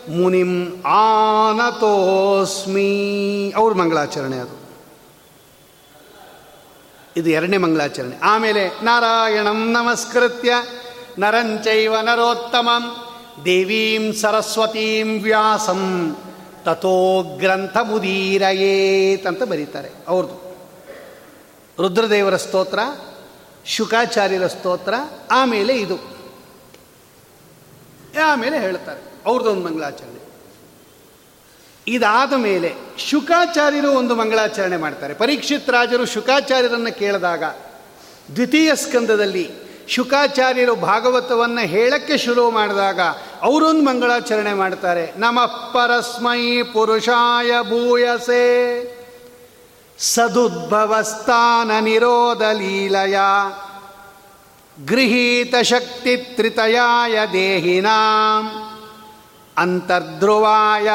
ಮುನಿಂ ಆನತೋಸ್ಮಿ. ಅವ್ರ ಮಂಗಳಾಚರಣೆ ಅದು. ಇದು ಎರಡನೇ ಮಂಗಳಾಚರಣೆ. ಆಮೇಲೆ ನಾರಾಯಣಂ ನಮಸ್ಕೃತ್ಯ. ನರಂಚೈವ ನರೋತ್ತಮಂ. ದೇವೀಂ ಸರಸ್ವತೀಂ ವ್ಯಾಸಂ ತಥೋ ಗ್ರಂಥ ಮುದೀರಯೇತ್ ಅಂತ ಬರೀತಾರೆ ಅವ್ರದ್ದು ರುದ್ರದೇವರ ಸ್ತೋತ್ರ, ಶುಕಾಚಾರ್ಯರ ಸ್ತೋತ್ರ, ಆಮೇಲೆ ಇದು. ಆಮೇಲೆ ಹೇಳ್ತಾರೆ ಅವ್ರದ್ದೊಂದು ಮಂಗಳಾಚರಣೆ. ಇದಾದ ಮೇಲೆ ಶುಕಾಚಾರ್ಯರು ಒಂದು ಮಂಗಳಾಚರಣೆ ಮಾಡ್ತಾರೆ. ಪರೀಕ್ಷಿತ್ ರಾಜರು ಶುಕಾಚಾರ್ಯರನ್ನು ಕೇಳಿದಾಗ ದ್ವಿತೀಯ ಸ್ಕಂದದಲ್ಲಿ ಶುಕಾಚಾರ್ಯರು ಭಾಗವತವನ್ನು ಹೇಳಕ್ಕೆ ಶುರು ಮಾಡಿದಾಗ ಅವರೊಂದು ಮಂಗಳಾಚರಣೆ ಮಾಡ್ತಾರೆ. ನಮ ಪರಸ್ಮೈ ಪುರುಷಾಯ ಭೂಯಸೆ. ಸದುದ್ಭವಸ್ಥಾನ ನಿರೋಧ ಲೀಲಯ. ಗೃಹೀತ ಶಕ್ತಿ ತ್ರಿತಯಾಯ ದೇಹಿನಾಂ. ಅಂತರ್ಧ್ರುವಾಯ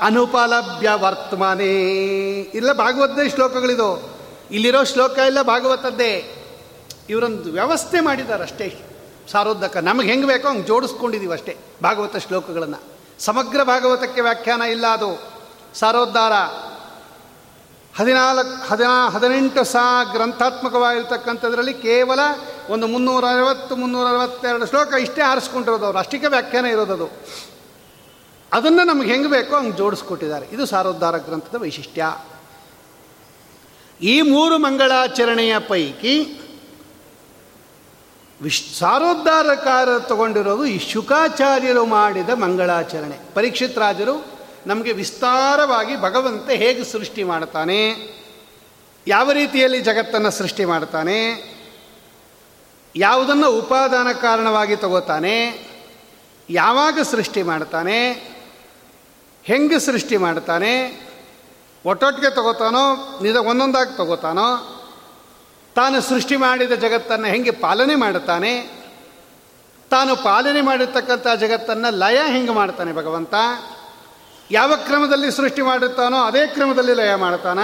ಅನುಪಲಭ್ಯ ವರ್ತಮನೆ. ಇಲ್ಲ ಭಾಗವತದ ಶ್ಲೋಕಗಳಿದು? ಇಲ್ಲಿರೋ ಶ್ಲೋಕ ಇಲ್ಲ ಭಾಗವತದ್ದೇ. ಇವರೊಂದು ವ್ಯವಸ್ಥೆ ಮಾಡಿದ್ದಾರೆ ಅಷ್ಟೇ ಸಾರೋದಕ ನಮಗೆ ಹೆಂಗೆ ಬೇಕೋ ಹಂಗೆ ಜೋಡಿಸ್ಕೊಂಡಿದ್ದೀವಿ ಅಷ್ಟೇ ಭಾಗವತ ಶ್ಲೋಕಗಳನ್ನು. ಸಮಗ್ರ ಭಾಗವತಕ್ಕೆ ವ್ಯಾಖ್ಯಾನ ಇಲ್ಲ ಅದು. ಸಾರೋದ್ಧಾರ ಹದಿನಾಲ್ಕು ಹದಿನಾ ಹದಿನೆಂಟು ಸಾ ಗ್ರಂಥಾತ್ಮಕವಾಗಿರ್ತಕ್ಕಂಥದ್ರಲ್ಲಿ ಕೇವಲ ಒಂದು ಮುನ್ನೂರ ಅರವತ್ತು, ಮುನ್ನೂರ ಅರವತ್ತೆರಡು ಶ್ಲೋಕ ಇಷ್ಟೇ ಆರಿಸ್ಕೊಂಡಿರೋದು ಅವರು. ಅಷ್ಟಕ್ಕೆ ವ್ಯಾಖ್ಯಾನ ಇರೋದದು ಅದನ್ನು ನಮ್ಗೆ ಹೆಂಗೆ ಬೇಕೋ ಹಂಗೆ ಜೋಡಿಸ್ಕೊಟ್ಟಿದ್ದಾರೆ. ಇದು ಸಾರೋದ್ಧಾರ ಗ್ರಂಥದ ವೈಶಿಷ್ಟ್ಯ. ಈ ಮೂರು ಮಂಗಳಾಚರಣೆಯ ಪೈಕಿ ವಿಶ್ ಸಾರೋದ್ಧಾರಕಾರ ತಗೊಂಡಿರೋದು ಈ ಶುಕಾಚಾರ್ಯರು ಮಾಡಿದ ಮಂಗಳಾಚರಣೆ. ಪರೀಕ್ಷಿತ್ ರಾಜರು ನಮಗೆ ವಿಸ್ತಾರವಾಗಿ ಭಗವಂತ ಹೇಗೆ ಸೃಷ್ಟಿ ಮಾಡ್ತಾನೆ, ಯಾವ ರೀತಿಯಲ್ಲಿ ಜಗತ್ತನ್ನು ಸೃಷ್ಟಿ ಮಾಡ್ತಾನೆ, ಯಾವುದನ್ನು ಉಪಾದಾನ ಕಾರಣವಾಗಿ ತಗೋತಾನೆ, ಯಾವಾಗ ಸೃಷ್ಟಿ ಮಾಡ್ತಾನೆ, ಹೆಂಗೆ ಸೃಷ್ಟಿ ಮಾಡ್ತಾನೆ, ಒಟ್ಟೊಟ್ಟಿಗೆ ತಗೋತಾನೋ, ನಿಜ ಒಂದೊಂದಾಗಿ ತಗೋತಾನೋ ತಾನು ಸೃಷ್ಟಿ ಮಾಡಿದ ಜಗತ್ತನ್ನು ಹೆಂಗೆ ಪಾಲನೆ ಮಾಡುತ್ತಾನೆ? ತಾನು ಪಾಲನೆ ಮಾಡಿರ್ತಕ್ಕಂಥ ಜಗತ್ತನ್ನು ಲಯ ಹೆಂಗೆ ಮಾಡ್ತಾನೆ ಭಗವಂತ? ಯಾವ ಕ್ರಮದಲ್ಲಿ ಸೃಷ್ಟಿ ಮಾಡುತ್ತಾನೋ ಅದೇ ಕ್ರಮದಲ್ಲಿ ಲಯ ಮಾಡ್ತಾನ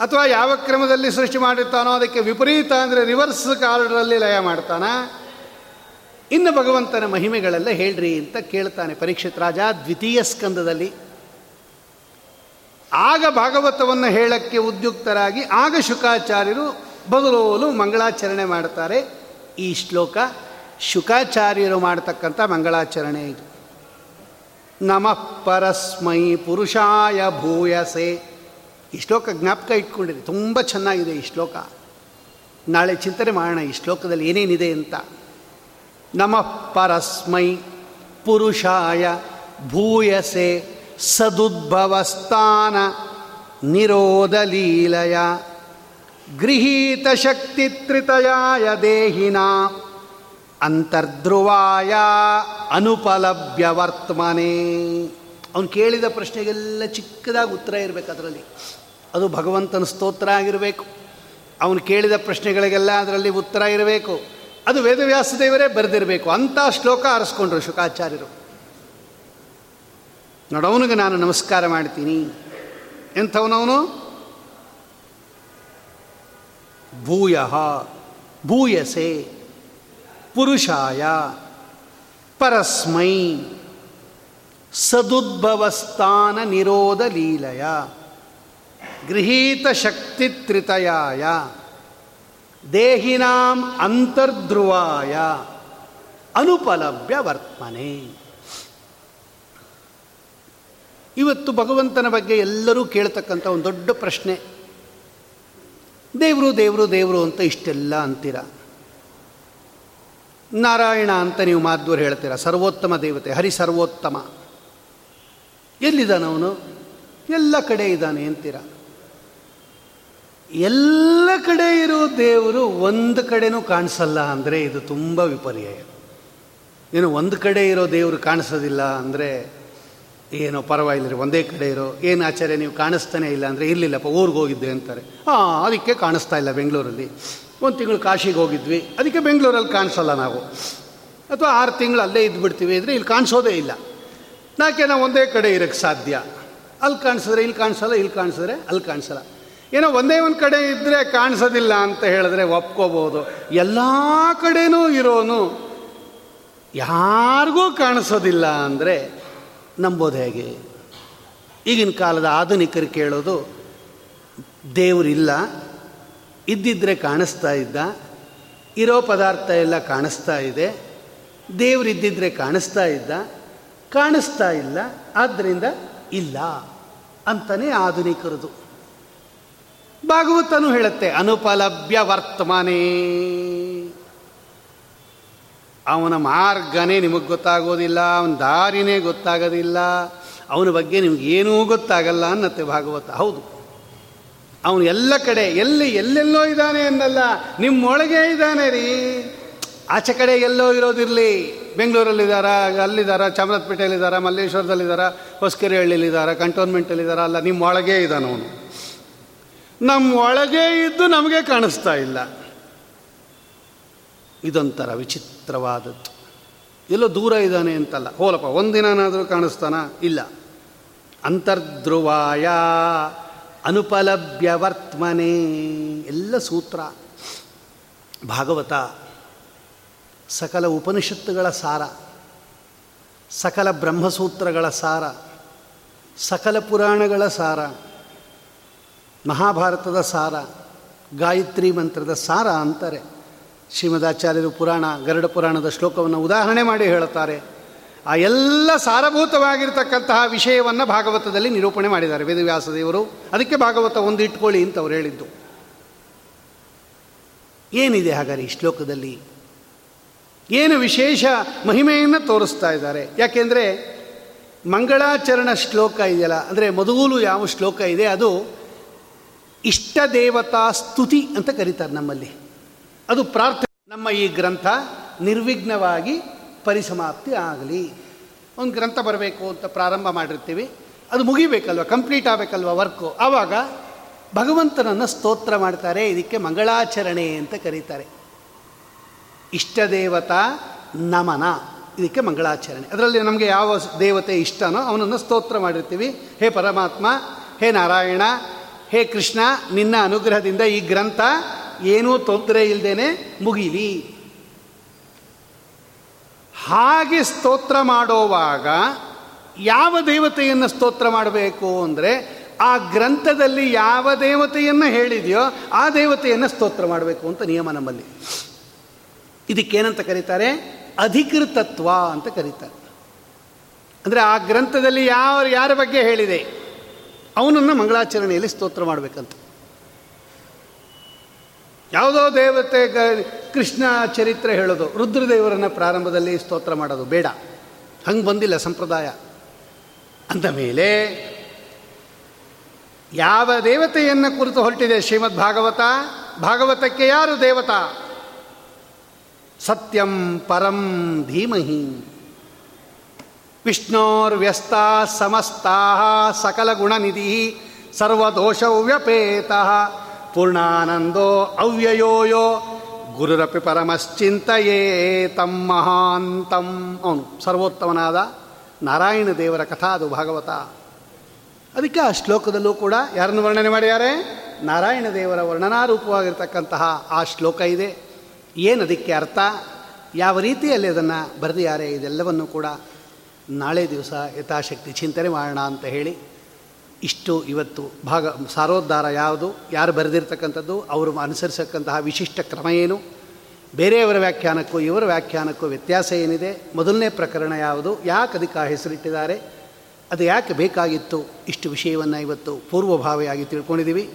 ಅಥವಾ ಯಾವ ಕ್ರಮದಲ್ಲಿ ಸೃಷ್ಟಿ ಮಾಡಿರ್ತಾನೋ ಅದಕ್ಕೆ ವಿಪರೀತ ಅಂದರೆ ರಿವರ್ಸ್ ಕಾರ್ಡ್ರಲ್ಲಿ ಲಯ ಮಾಡ್ತಾನ ಇನ್ನು ಭಗವಂತನ ಮಹಿಮೆಗಳೆಲ್ಲ ಹೇಳ್ರಿ ಅಂತ ಕೇಳ್ತಾನೆ ಪರೀಕ್ಷಿತ್ ರಾಜ ದ್ವಿತೀಯ ಸ್ಕಂದದಲ್ಲಿ. ಆಗ ಭಾಗವತವನ್ನು ಹೇಳಕ್ಕೆ ಉದ್ಯುಕ್ತರಾಗಿ ಆಗ ಶುಕಾಚಾರ್ಯರು ಬದಲೋಲು ಮಂಗಳಾಚರಣೆ ಮಾಡ್ತಾರೆ ಈ ಶ್ಲೋಕ ಶುಕಾಚಾರ್ಯರು ಮಾಡತಕ್ಕಂಥ ಮಂಗಳಾಚರಣೆ ಇದು. ನಮಃ ಪರಸ್ಮೈ ಪುರುಷಾಯ ಭೂಯಸೆ. ಈ ಶ್ಲೋಕ ಜ್ಞಾಪಕ ಇಟ್ಕೊಂಡಿದೆ ತುಂಬ ಚೆನ್ನಾಗಿದೆ ಈ ಶ್ಲೋಕ. ನಾಳೆ ಚಿಂತನೆ ಮಾಡೋಣ, ಈ ಶ್ಲೋಕದಲ್ಲಿ ಏನೇನಿದೆ ಅಂತ. ನಮಃ ಪರಸ್ಮೈ ಪುರುಷಾಯ ಭೂಯಸೆ. ಸದುದ್ಭವಸ್ಥಾನ ನಿರೋಧಲೀಲಯ. ಗೃಹೀತ ಶಕ್ತಿ ತ್ರಿತಯಾಯ ದೇಹಿನ ಅಂತರ್ಧ್ರುವಾಯ ಅನುಪಲಭ್ಯ ವರ್ತಮಾನೆ ಅವನು ಕೇಳಿದ ಪ್ರಶ್ನೆಗೆಲ್ಲ ಚಿಕ್ಕದಾಗಿ ಉತ್ತರ ಇರಬೇಕು ಅದರಲ್ಲಿ. ಅದು ಭಗವಂತನ ಸ್ತೋತ್ರ ಆಗಿರಬೇಕು. ಅವನು ಕೇಳಿದ ಪ್ರಶ್ನೆಗಳಿಗೆಲ್ಲ ಅದರಲ್ಲಿ ಉತ್ತರ ಇರಬೇಕು. ಅದು ವೇದವ್ಯಾಸ ದೇವರೇ ಬರೆದಿರಬೇಕು. ಅಂಥ ಶ್ಲೋಕ ಆರಿಸ್ಕೊಂಡ್ರು ಶುಕಾಚಾರ್ಯರು. ನೋಡವನಿಗೆ ನಾನು ನಮಸ್ಕಾರ ಮಾಡ್ತೀನಿ. ಎಂಥವನವನು? ಭೂಯ, ಭೂಯಸೆ, ಪುರುಷಾಯ, ಪರಸ್ಮೈ, ಸದುದ್ಭವಸ್ಥಾನ ನಿರೋಧ ಲೀಲಯ ಗೃಹೀತ ಶಕ್ತಿತ್ರಿತಯಾಯ ದೇಹಿನಾಂ ಅಂತರ್ಧ್ರುವಾಯ ಅನುಪಲಭ್ಯ ವರ್ತಮನೆ ಇವತ್ತು ಭಗವಂತನ ಬಗ್ಗೆ ಎಲ್ಲರೂ ಕೇಳ್ತಕ್ಕಂಥ ಒಂದು ದೊಡ್ಡ ಪ್ರಶ್ನೆ. ದೇವರು ದೇವರು ದೇವರು ಅಂತ ಇಷ್ಟೆಲ್ಲ ಅಂತೀರ? ನಾರಾಯಣ ಅಂತ ನೀವು ಮಾಧ್ವರು ಹೇಳ್ತೀರ? ಸರ್ವೋತ್ತಮ ದೇವತೆ, ಹರಿ ಸರ್ವೋತ್ತಮ. ಎಲ್ಲಿದ್ದಾನವನು ಎಲ್ಲ ಕಡೆ ಇದ್ದಾನೆ ಅಂತೀರ? ಎಲ್ಲ ಕಡೆ ಇರೋ ದೇವರು ಒಂದು ಕಡೆನೂ ಕಾಣಿಸಲ್ಲ ಅಂದರೆ ಇದು ತುಂಬ ವಿಪರ್ಯಾಯ. ಏನು ಒಂದು ಕಡೆ ಇರೋ ದೇವರು ಕಾಣಿಸೋದಿಲ್ಲ ಅಂದರೆ ಏನೋ ಪರವಾಗಿಲ್ಲ ಒಂದೇ ಕಡೆ ಇರೋ, ಏನು ಆಚಾರ್ಯ ನೀವು ಕಾಣಿಸ್ತಾನೆ ಇಲ್ಲ ಅಂದರೆ ಇರಲಿಲ್ಲಪ್ಪ, ಊರಿಗೆ ಹೋಗಿದ್ದೆ ಅಂತಾರೆ. ಹಾಂ ಅದಕ್ಕೆ ಕಾಣಿಸ್ತಾ ಇಲ್ಲ ಬೆಂಗಳೂರಲ್ಲಿ. ಒಂದು ತಿಂಗಳು ಕಾಶಿಗೆ ಹೋಗಿದ್ವಿ, ಅದಕ್ಕೆ ಬೆಂಗಳೂರಲ್ಲಿ ಕಾಣಿಸಲ್ಲ ನಾವು. ಅಥವಾ ಆರು ತಿಂಗಳು ಅಲ್ಲೇ ಇದ್ಬಿಡ್ತೀವಿ ಅಂದರೆ ಇಲ್ಲಿ ಕಾಣಿಸೋದೇ ಇಲ್ಲ. ನಾಕೆ ನಾವು ಒಂದೇ ಕಡೆ ಇರೋಕ್ಕೆ ಸಾಧ್ಯ? ಅಲ್ಲಿ ಕಾಣಿಸಿದ್ರೆ ಇಲ್ಲಿ ಕಾಣಿಸಲ್ಲ ಇಲ್ಲಿ ಕಾಣಿಸಿದ್ರೆ ಅಲ್ಲಿ ಕಾಣಿಸಲ್ಲ. ಏನೋ ಒಂದೇ ಒಂದು ಕಡೆ ಇದ್ದರೆ ಕಾಣಿಸೋದಿಲ್ಲ ಅಂತ ಹೇಳಿದ್ರೆ ಒಪ್ಕೋಬೋದು. ಎಲ್ಲ ಕಡೆನೂ ಇರೋನು ಯಾರಿಗೂ ಕಾಣಿಸೋದಿಲ್ಲ ಅಂದರೆ ನಂಬೋದು ಹೇಗೆ? ಈಗಿನ ಕಾಲದ ಆಧುನಿಕರು ಕೇಳೋದು, ದೇವರಿಲ್ಲ ಇದ್ದಿದ್ದರೆ ಕಾಣಿಸ್ತಾ ಇದ್ದ, ಇರೋ ಪದಾರ್ಥ ಎಲ್ಲ ಕಾಣಿಸ್ತಾ ಇದೆ, ದೇವರಿದ್ದಿದ್ರೆ ಕಾಣಿಸ್ತಾ ಇದ್ದ, ಕಾಣಿಸ್ತಾ ಇಲ್ಲ ಆದ್ದರಿಂದ ಇಲ್ಲ ಅಂತಲೇ ಆಧುನಿಕರದು. ಭಾಗವತನು ಹೇಳುತ್ತೆ, ಅನುಪಲಭ್ಯ ವರ್ತಮಾನೇ. ಅವನ ಮಾರ್ಗನೇ ನಿಮಗೆ ಗೊತ್ತಾಗೋದಿಲ್ಲ, ಅವನ ದಾರಿನೇ ಗೊತ್ತಾಗೋದಿಲ್ಲ, ಅವನ ಬಗ್ಗೆ ನಿಮ್ಗೆ ಏನೂ ಗೊತ್ತಾಗಲ್ಲ ಅನ್ನತ್ತೆ ಭಾಗವತ. ಹೌದು. ಅವನು ಎಲ್ಲ ಕಡೆ, ಎಲ್ಲಿ, ಎಲ್ಲೆಲ್ಲೋ ಇದ್ದಾನೆ ಅನ್ನಲ್ಲ ನಿಮ್ಮೊಳಗೆ ಇದ್ದಾನೆ ರೀ. ಆಚೆ ಕಡೆ ಎಲ್ಲೋ ಇರೋದಿರಲಿ. ಬೆಂಗಳೂರಲ್ಲಿದ್ದಾರ, ಅಲ್ಲಿದ್ದಾರ, ಚಾಮರಾಜಪೇಟೆಯಲ್ಲಿದ್ದಾರ, ಮಲ್ಲೇಶ್ವರದಲ್ಲಿದ್ದಾರ ಹೊಸ್ಕೆರೆಹಳ್ಳಿಲಿದ್ದಾರ ಕಂಟೋನ್ಮೆಂಟಲ್ಲಿದ್ದಾರ ಅಲ್ಲ ನಿಮ್ಮ ಒಳಗೆ ಇದ್ದಾನೆ ಅವನು ನಮ್ಮ ಒಳಗೆ ಇದ್ದು ನಮಗೆ ಕಾಣಿಸ್ತಾ ಇಲ್ಲ. ಇದೊಂಥರ ವಿಚಿತ್ರವಾದದ್ದು. ಎಲ್ಲೋ ದೂರ ಇದ್ದಾನೆ ಅಂತಲ್ಲ. ಹೋಲಪ್ಪ ಒಂದಿನಾದರೂ ಕಾಣಿಸ್ತಾನ? ಇಲ್ಲ. ಅಂತರ್ಧ್ರುವಾಯ ಅನುಪಲಭ್ಯ ವರ್ತಮನೆ ಎಲ್ಲ ಸೂತ್ರ. ಭಾಗವತ, ಸಕಲ ಉಪನಿಷತ್ತುಗಳ ಸಾರ. ಸಕಲ ಬ್ರಹ್ಮಸೂತ್ರಗಳ ಸಾರ. ಸಕಲ ಪುರಾಣಗಳ ಸಾರ. ಮಹಾಭಾರತದ ಸಾರ. ಗಾಯತ್ರಿ ಮಂತ್ರದ ಸಾರ ಅಂತಾರೆ. ಶ್ರೀಮದಾಚಾರ್ಯರು ಪುರಾಣ, ಗರುಡ ಪುರಾಣದ ಶ್ಲೋಕವನ್ನು ಉದಾಹರಣೆ ಮಾಡಿ ಹೇಳುತ್ತಾರೆ. ಆ ಎಲ್ಲ ಸಾರಭೂತವಾಗಿರ್ತಕ್ಕಂತಹ ವಿಷಯವನ್ನು ಭಾಗವತದಲ್ಲಿ ನಿರೂಪಣೆ ಮಾಡಿದ್ದಾರೆ ವೇದವ್ಯಾಸದೇವರು ಅದಕ್ಕೆ ಭಾಗವತ ಒಂದು ಇಟ್ಕೊಳ್ಳಿ ಅಂತ ಅವ್ರು ಹೇಳಿದ್ದು. ಏನಿದೆ ಹಾಗಾದ್ರೆ ಈ ಶ್ಲೋಕದಲ್ಲಿ? ಏನು ವಿಶೇಷ ಮಹಿಮೆಯನ್ನು ತೋರಿಸ್ತಾ ಇದ್ದಾರೆ? ಯಾಕೆಂದರೆ ಮಂಗಳಾಚರಣ ಶ್ಲೋಕ ಇದೆಯಲ್ಲ, ಅಂದರೆ ಮೊದಲು ಯಾವ ಶ್ಲೋಕ ಇದೆ, ಅದು ಇಷ್ಟ ದೇವತಾ ಸ್ತುತಿ ಅಂತ ಕರೀತಾರೆ ನಮ್ಮಲ್ಲಿ. ಅದು ಪ್ರಾರ್ಥನೆ. ನಮ್ಮ ಈ ಗ್ರಂಥ ನಿರ್ವಿಘ್ನವಾಗಿ ಪರಿಸಮಾಪ್ತಿ ಆಗಲಿ. ಒಂದು ಗ್ರಂಥ ಬರಬೇಕು ಅಂತ ಪ್ರಾರಂಭ ಮಾಡಿರ್ತೀವಿ. ಅದು ಮುಗಿಬೇಕಲ್ವ? Complete ಆಗಬೇಕಲ್ವ work? ಆವಾಗ ಭಗವಂತನನ್ನು ಸ್ತೋತ್ರ ಮಾಡ್ತಾರೆ. ಇದಕ್ಕೆ ಮಂಗಳಾಚರಣೆ ಅಂತ ಕರೀತಾರೆ. ಇಷ್ಟ ದೇವತಾ ನಮನ. ಇದಕ್ಕೆ ಮಂಗಳಾಚರಣೆ. ಅದರಲ್ಲಿ ನಮಗೆ ಯಾವ ದೇವತೆ ಇಷ್ಟನೋ ಅವನನ್ನು ಸ್ತೋತ್ರ ಮಾಡಿರ್ತೀವಿ. ಹೇ ಪರಮಾತ್ಮ, ಹೇ ನಾರಾಯಣ, ಹೇ ಕೃಷ್ಣ, ನಿನ್ನ ಅನುಗ್ರಹದಿಂದ ಈ ಗ್ರಂಥ ಏನೂ ತೊಂದರೆ ಇಲ್ಲದೇನೆ ಮುಗಿಲಿ. ಹಾಗೆ ಸ್ತೋತ್ರ ಮಾಡೋವಾಗ ಯಾವ ದೇವತೆಯನ್ನು ಸ್ತೋತ್ರ ಮಾಡಬೇಕು ಅಂದರೆ ಆ ಗ್ರಂಥದಲ್ಲಿ ಯಾವ ದೇವತೆಯನ್ನು ಹೇಳಿದೆಯೋ ಆ ದೇವತೆಯನ್ನು ಸ್ತೋತ್ರ ಮಾಡಬೇಕು ಅಂತ ನಿಯಮ ನಮ್ಮಲ್ಲಿ. ಇದಕ್ಕೇನಂತ ಕರೀತಾರೆ? ಅಧಿಕೃತತ್ವ ಅಂತ ಕರೀತಾರೆ. ಅಂದರೆ ಆ ಗ್ರಂಥದಲ್ಲಿ ಯಾವ, ಯಾರ ಬಗ್ಗೆ ಹೇಳಿದೆ? ಅವನನ್ನು ಮಂಗಳಾಚರಣೆಯಲ್ಲಿ ಸ್ತೋತ್ರ ಮಾಡಬೇಕಂತ. ಯಾವುದೋ ದೇವತೆ ಕೃಷ್ಣ ಚರಿತ್ರೆ ಹೇಳೋದು ರುದ್ರದೇವರನ್ನು ಪ್ರಾರಂಭದಲ್ಲಿ ಸ್ತೋತ್ರ ಮಾಡೋದು ಬೇಡ. ಹಂಗೆ ಬಂದಿಲ್ಲ ಸಂಪ್ರದಾಯ. ಅಂದ ಮೇಲೆ, ಯಾವ ದೇವತೆಯನ್ನು ಕುರಿತು ಹೊರಟಿದೆ ಶ್ರೀಮದ್ ಭಾಗವತ? ಭಾಗವತಕ್ಕೆ ಯಾರು ದೇವತಾ? ಸತ್ಯಂ ಪರಂ ಧೀಮಹಿ. ವಿಷ್ಣೋರ್ವ್ಯಸ್ತ ಸಮಸ್ತಾ ಸಕಲ ಗುಣನಿಧಿ ಸರ್ವದೋಷವ್ಯಪೇತ. ಪೂರ್ಣಾನಂದೋ ಅವ್ಯಯೋಯೋ. ಗುರುರಪಿ ಪರಮಶ್ಚಿಂತೆಯೇ ತಂ ಮಹಾಂತಂ. ಅವನು ಸರ್ವೋತ್ತಮನಾದ ನಾರಾಯಣ ದೇವರ ಕಥಾ, ಅದು ಭಾಗವತ. ಅದಕ್ಕೆ ಆ ಶ್ಲೋಕದಲ್ಲೂ ಕೂಡ ಯಾರನ್ನು ವರ್ಣನೆ ಮಾಡ್ಯಾರೆ? ನಾರಾಯಣ ದೇವರ ವರ್ಣನಾರೂಪವಾಗಿರ್ತಕ್ಕಂತಹ ಆ ಶ್ಲೋಕ ಇದೆ. ಏನು ಅದಕ್ಕೆ ಅರ್ಥ? ಯಾವ ರೀತಿಯಲ್ಲಿ ಅದನ್ನು ಬರೆದಿದ್ದಾರೆ? ಇದೆಲ್ಲವನ್ನು ಕೂಡ ನಾಳೆ ದಿವಸ ಯಥಾಶಕ್ತಿ ಚಿಂತನೆ ಮಾಡೋಣ ಅಂತ ಹೇಳಿ ಇಷ್ಟು ಇವತ್ತು ಭಾಗ, ಸಾರೋದ್ಧಾರ ಯಾವುದು, ಯಾರು ಬರೆದಿರ್ತಕ್ಕಂಥದ್ದು, ಅವರು ಅನುಸರಿಸಕ್ಕಂತಹ ವಿಶಿಷ್ಟ ಕ್ರಮ ಏನು? ಬೇರೆಯವರ ವ್ಯಾಖ್ಯಾನಕ್ಕೂ, ಇವರ ವ್ಯಾಖ್ಯಾನಕ್ಕೂ ವ್ಯತ್ಯಾಸ ಏನಿದೆ? ಮೊದಲನೇ ಪ್ರಕರಣ ಯಾವುದು? ಯಾಕೆ ಅದಕ್ಕೆ ಆ ಹೆಸರಿಟ್ಟಿದ್ದಾರೆ? ಅದು ಯಾಕೆ ಬೇಕಾಗಿತ್ತು? ಇಷ್ಟು ವಿಷಯವನ್ನು ಇವತ್ತು ಪೂರ್ವಭಾವಿಯಾಗಿ ತಿಳ್ಕೊಂಡಿದ್ದೀವಿ.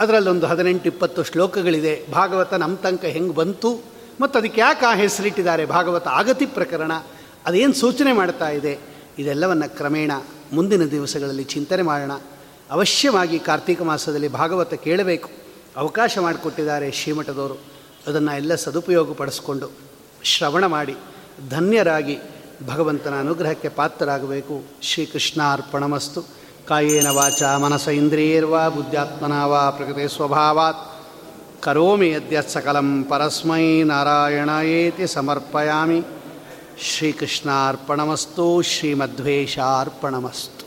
ಅದರಲ್ಲೊಂದು ಹದಿನೆಂಟು, ಇಪ್ಪತ್ತು ಶ್ಲೋಕಗಳಿದೆ. ಭಾಗವತ ನಮ್ಮ ತನಕ ಹೆಂಗೆ ಬಂತು? ಮತ್ತು ಅದಕ್ಕೆ ಯಾಕೆ ಆ ಹೆಸರಿಟ್ಟಿದ್ದಾರೆ? ಭಾಗವತ ಆಗತಿ ಪ್ರಕರಣ, ಅದೇನು ಸೂಚನೆ ಮಾಡ್ತಾ ಇದೆ? ಇದೆಲ್ಲವನ್ನು ಕ್ರಮೇಣ ಮುಂದಿನ ದಿವಸಗಳಲ್ಲಿ ಚಿಂತನೆ ಮಾಡೋಣ. ಅವಶ್ಯವಾಗಿ ಕಾರ್ತೀಕ ಮಾಸದಲ್ಲಿ ಭಾಗವತ ಕೇಳಬೇಕು. ಅವಕಾಶ ಮಾಡಿಕೊಟ್ಟಿದ್ದಾರೆ ಶ್ರೀಮಠದವರು. ಅದನ್ನು ಎಲ್ಲ ಸದುಪಯೋಗಪಡಿಸ್ಕೊಂಡು ಶ್ರವಣ ಮಾಡಿ, ಧನ್ಯರಾಗಿ ಭಗವಂತನ ಅನುಗ್ರಹಕ್ಕೆ ಪಾತ್ರರಾಗಬೇಕು. ಶ್ರೀಕೃಷ್ಣಾರ್ಪಣಮಸ್ತು. ಕಾಯೇನ ವಾಚ ಮನಸ ಇಂದ್ರಿಯೇರ್ವಾ ಬುದ್ಧಾತ್ಮನ ವಾ ಪ್ರಕೃತಿ ಸ್ವಭಾವಾತ್. ಕರೋಮಿ ಯದ್ಯತ್ ಸಕಲಂ ಪರಸ್ಮೈ ಏತಿ ಸಮರ್ಪಯಾಮಿ. ಶ್ರೀಕೃಷ್ಣಾರ್ಪಣಮಸ್ತು ಶ್ರೀಮಧ್ವೇಶಾರ್ಪಣಮಸ್ತು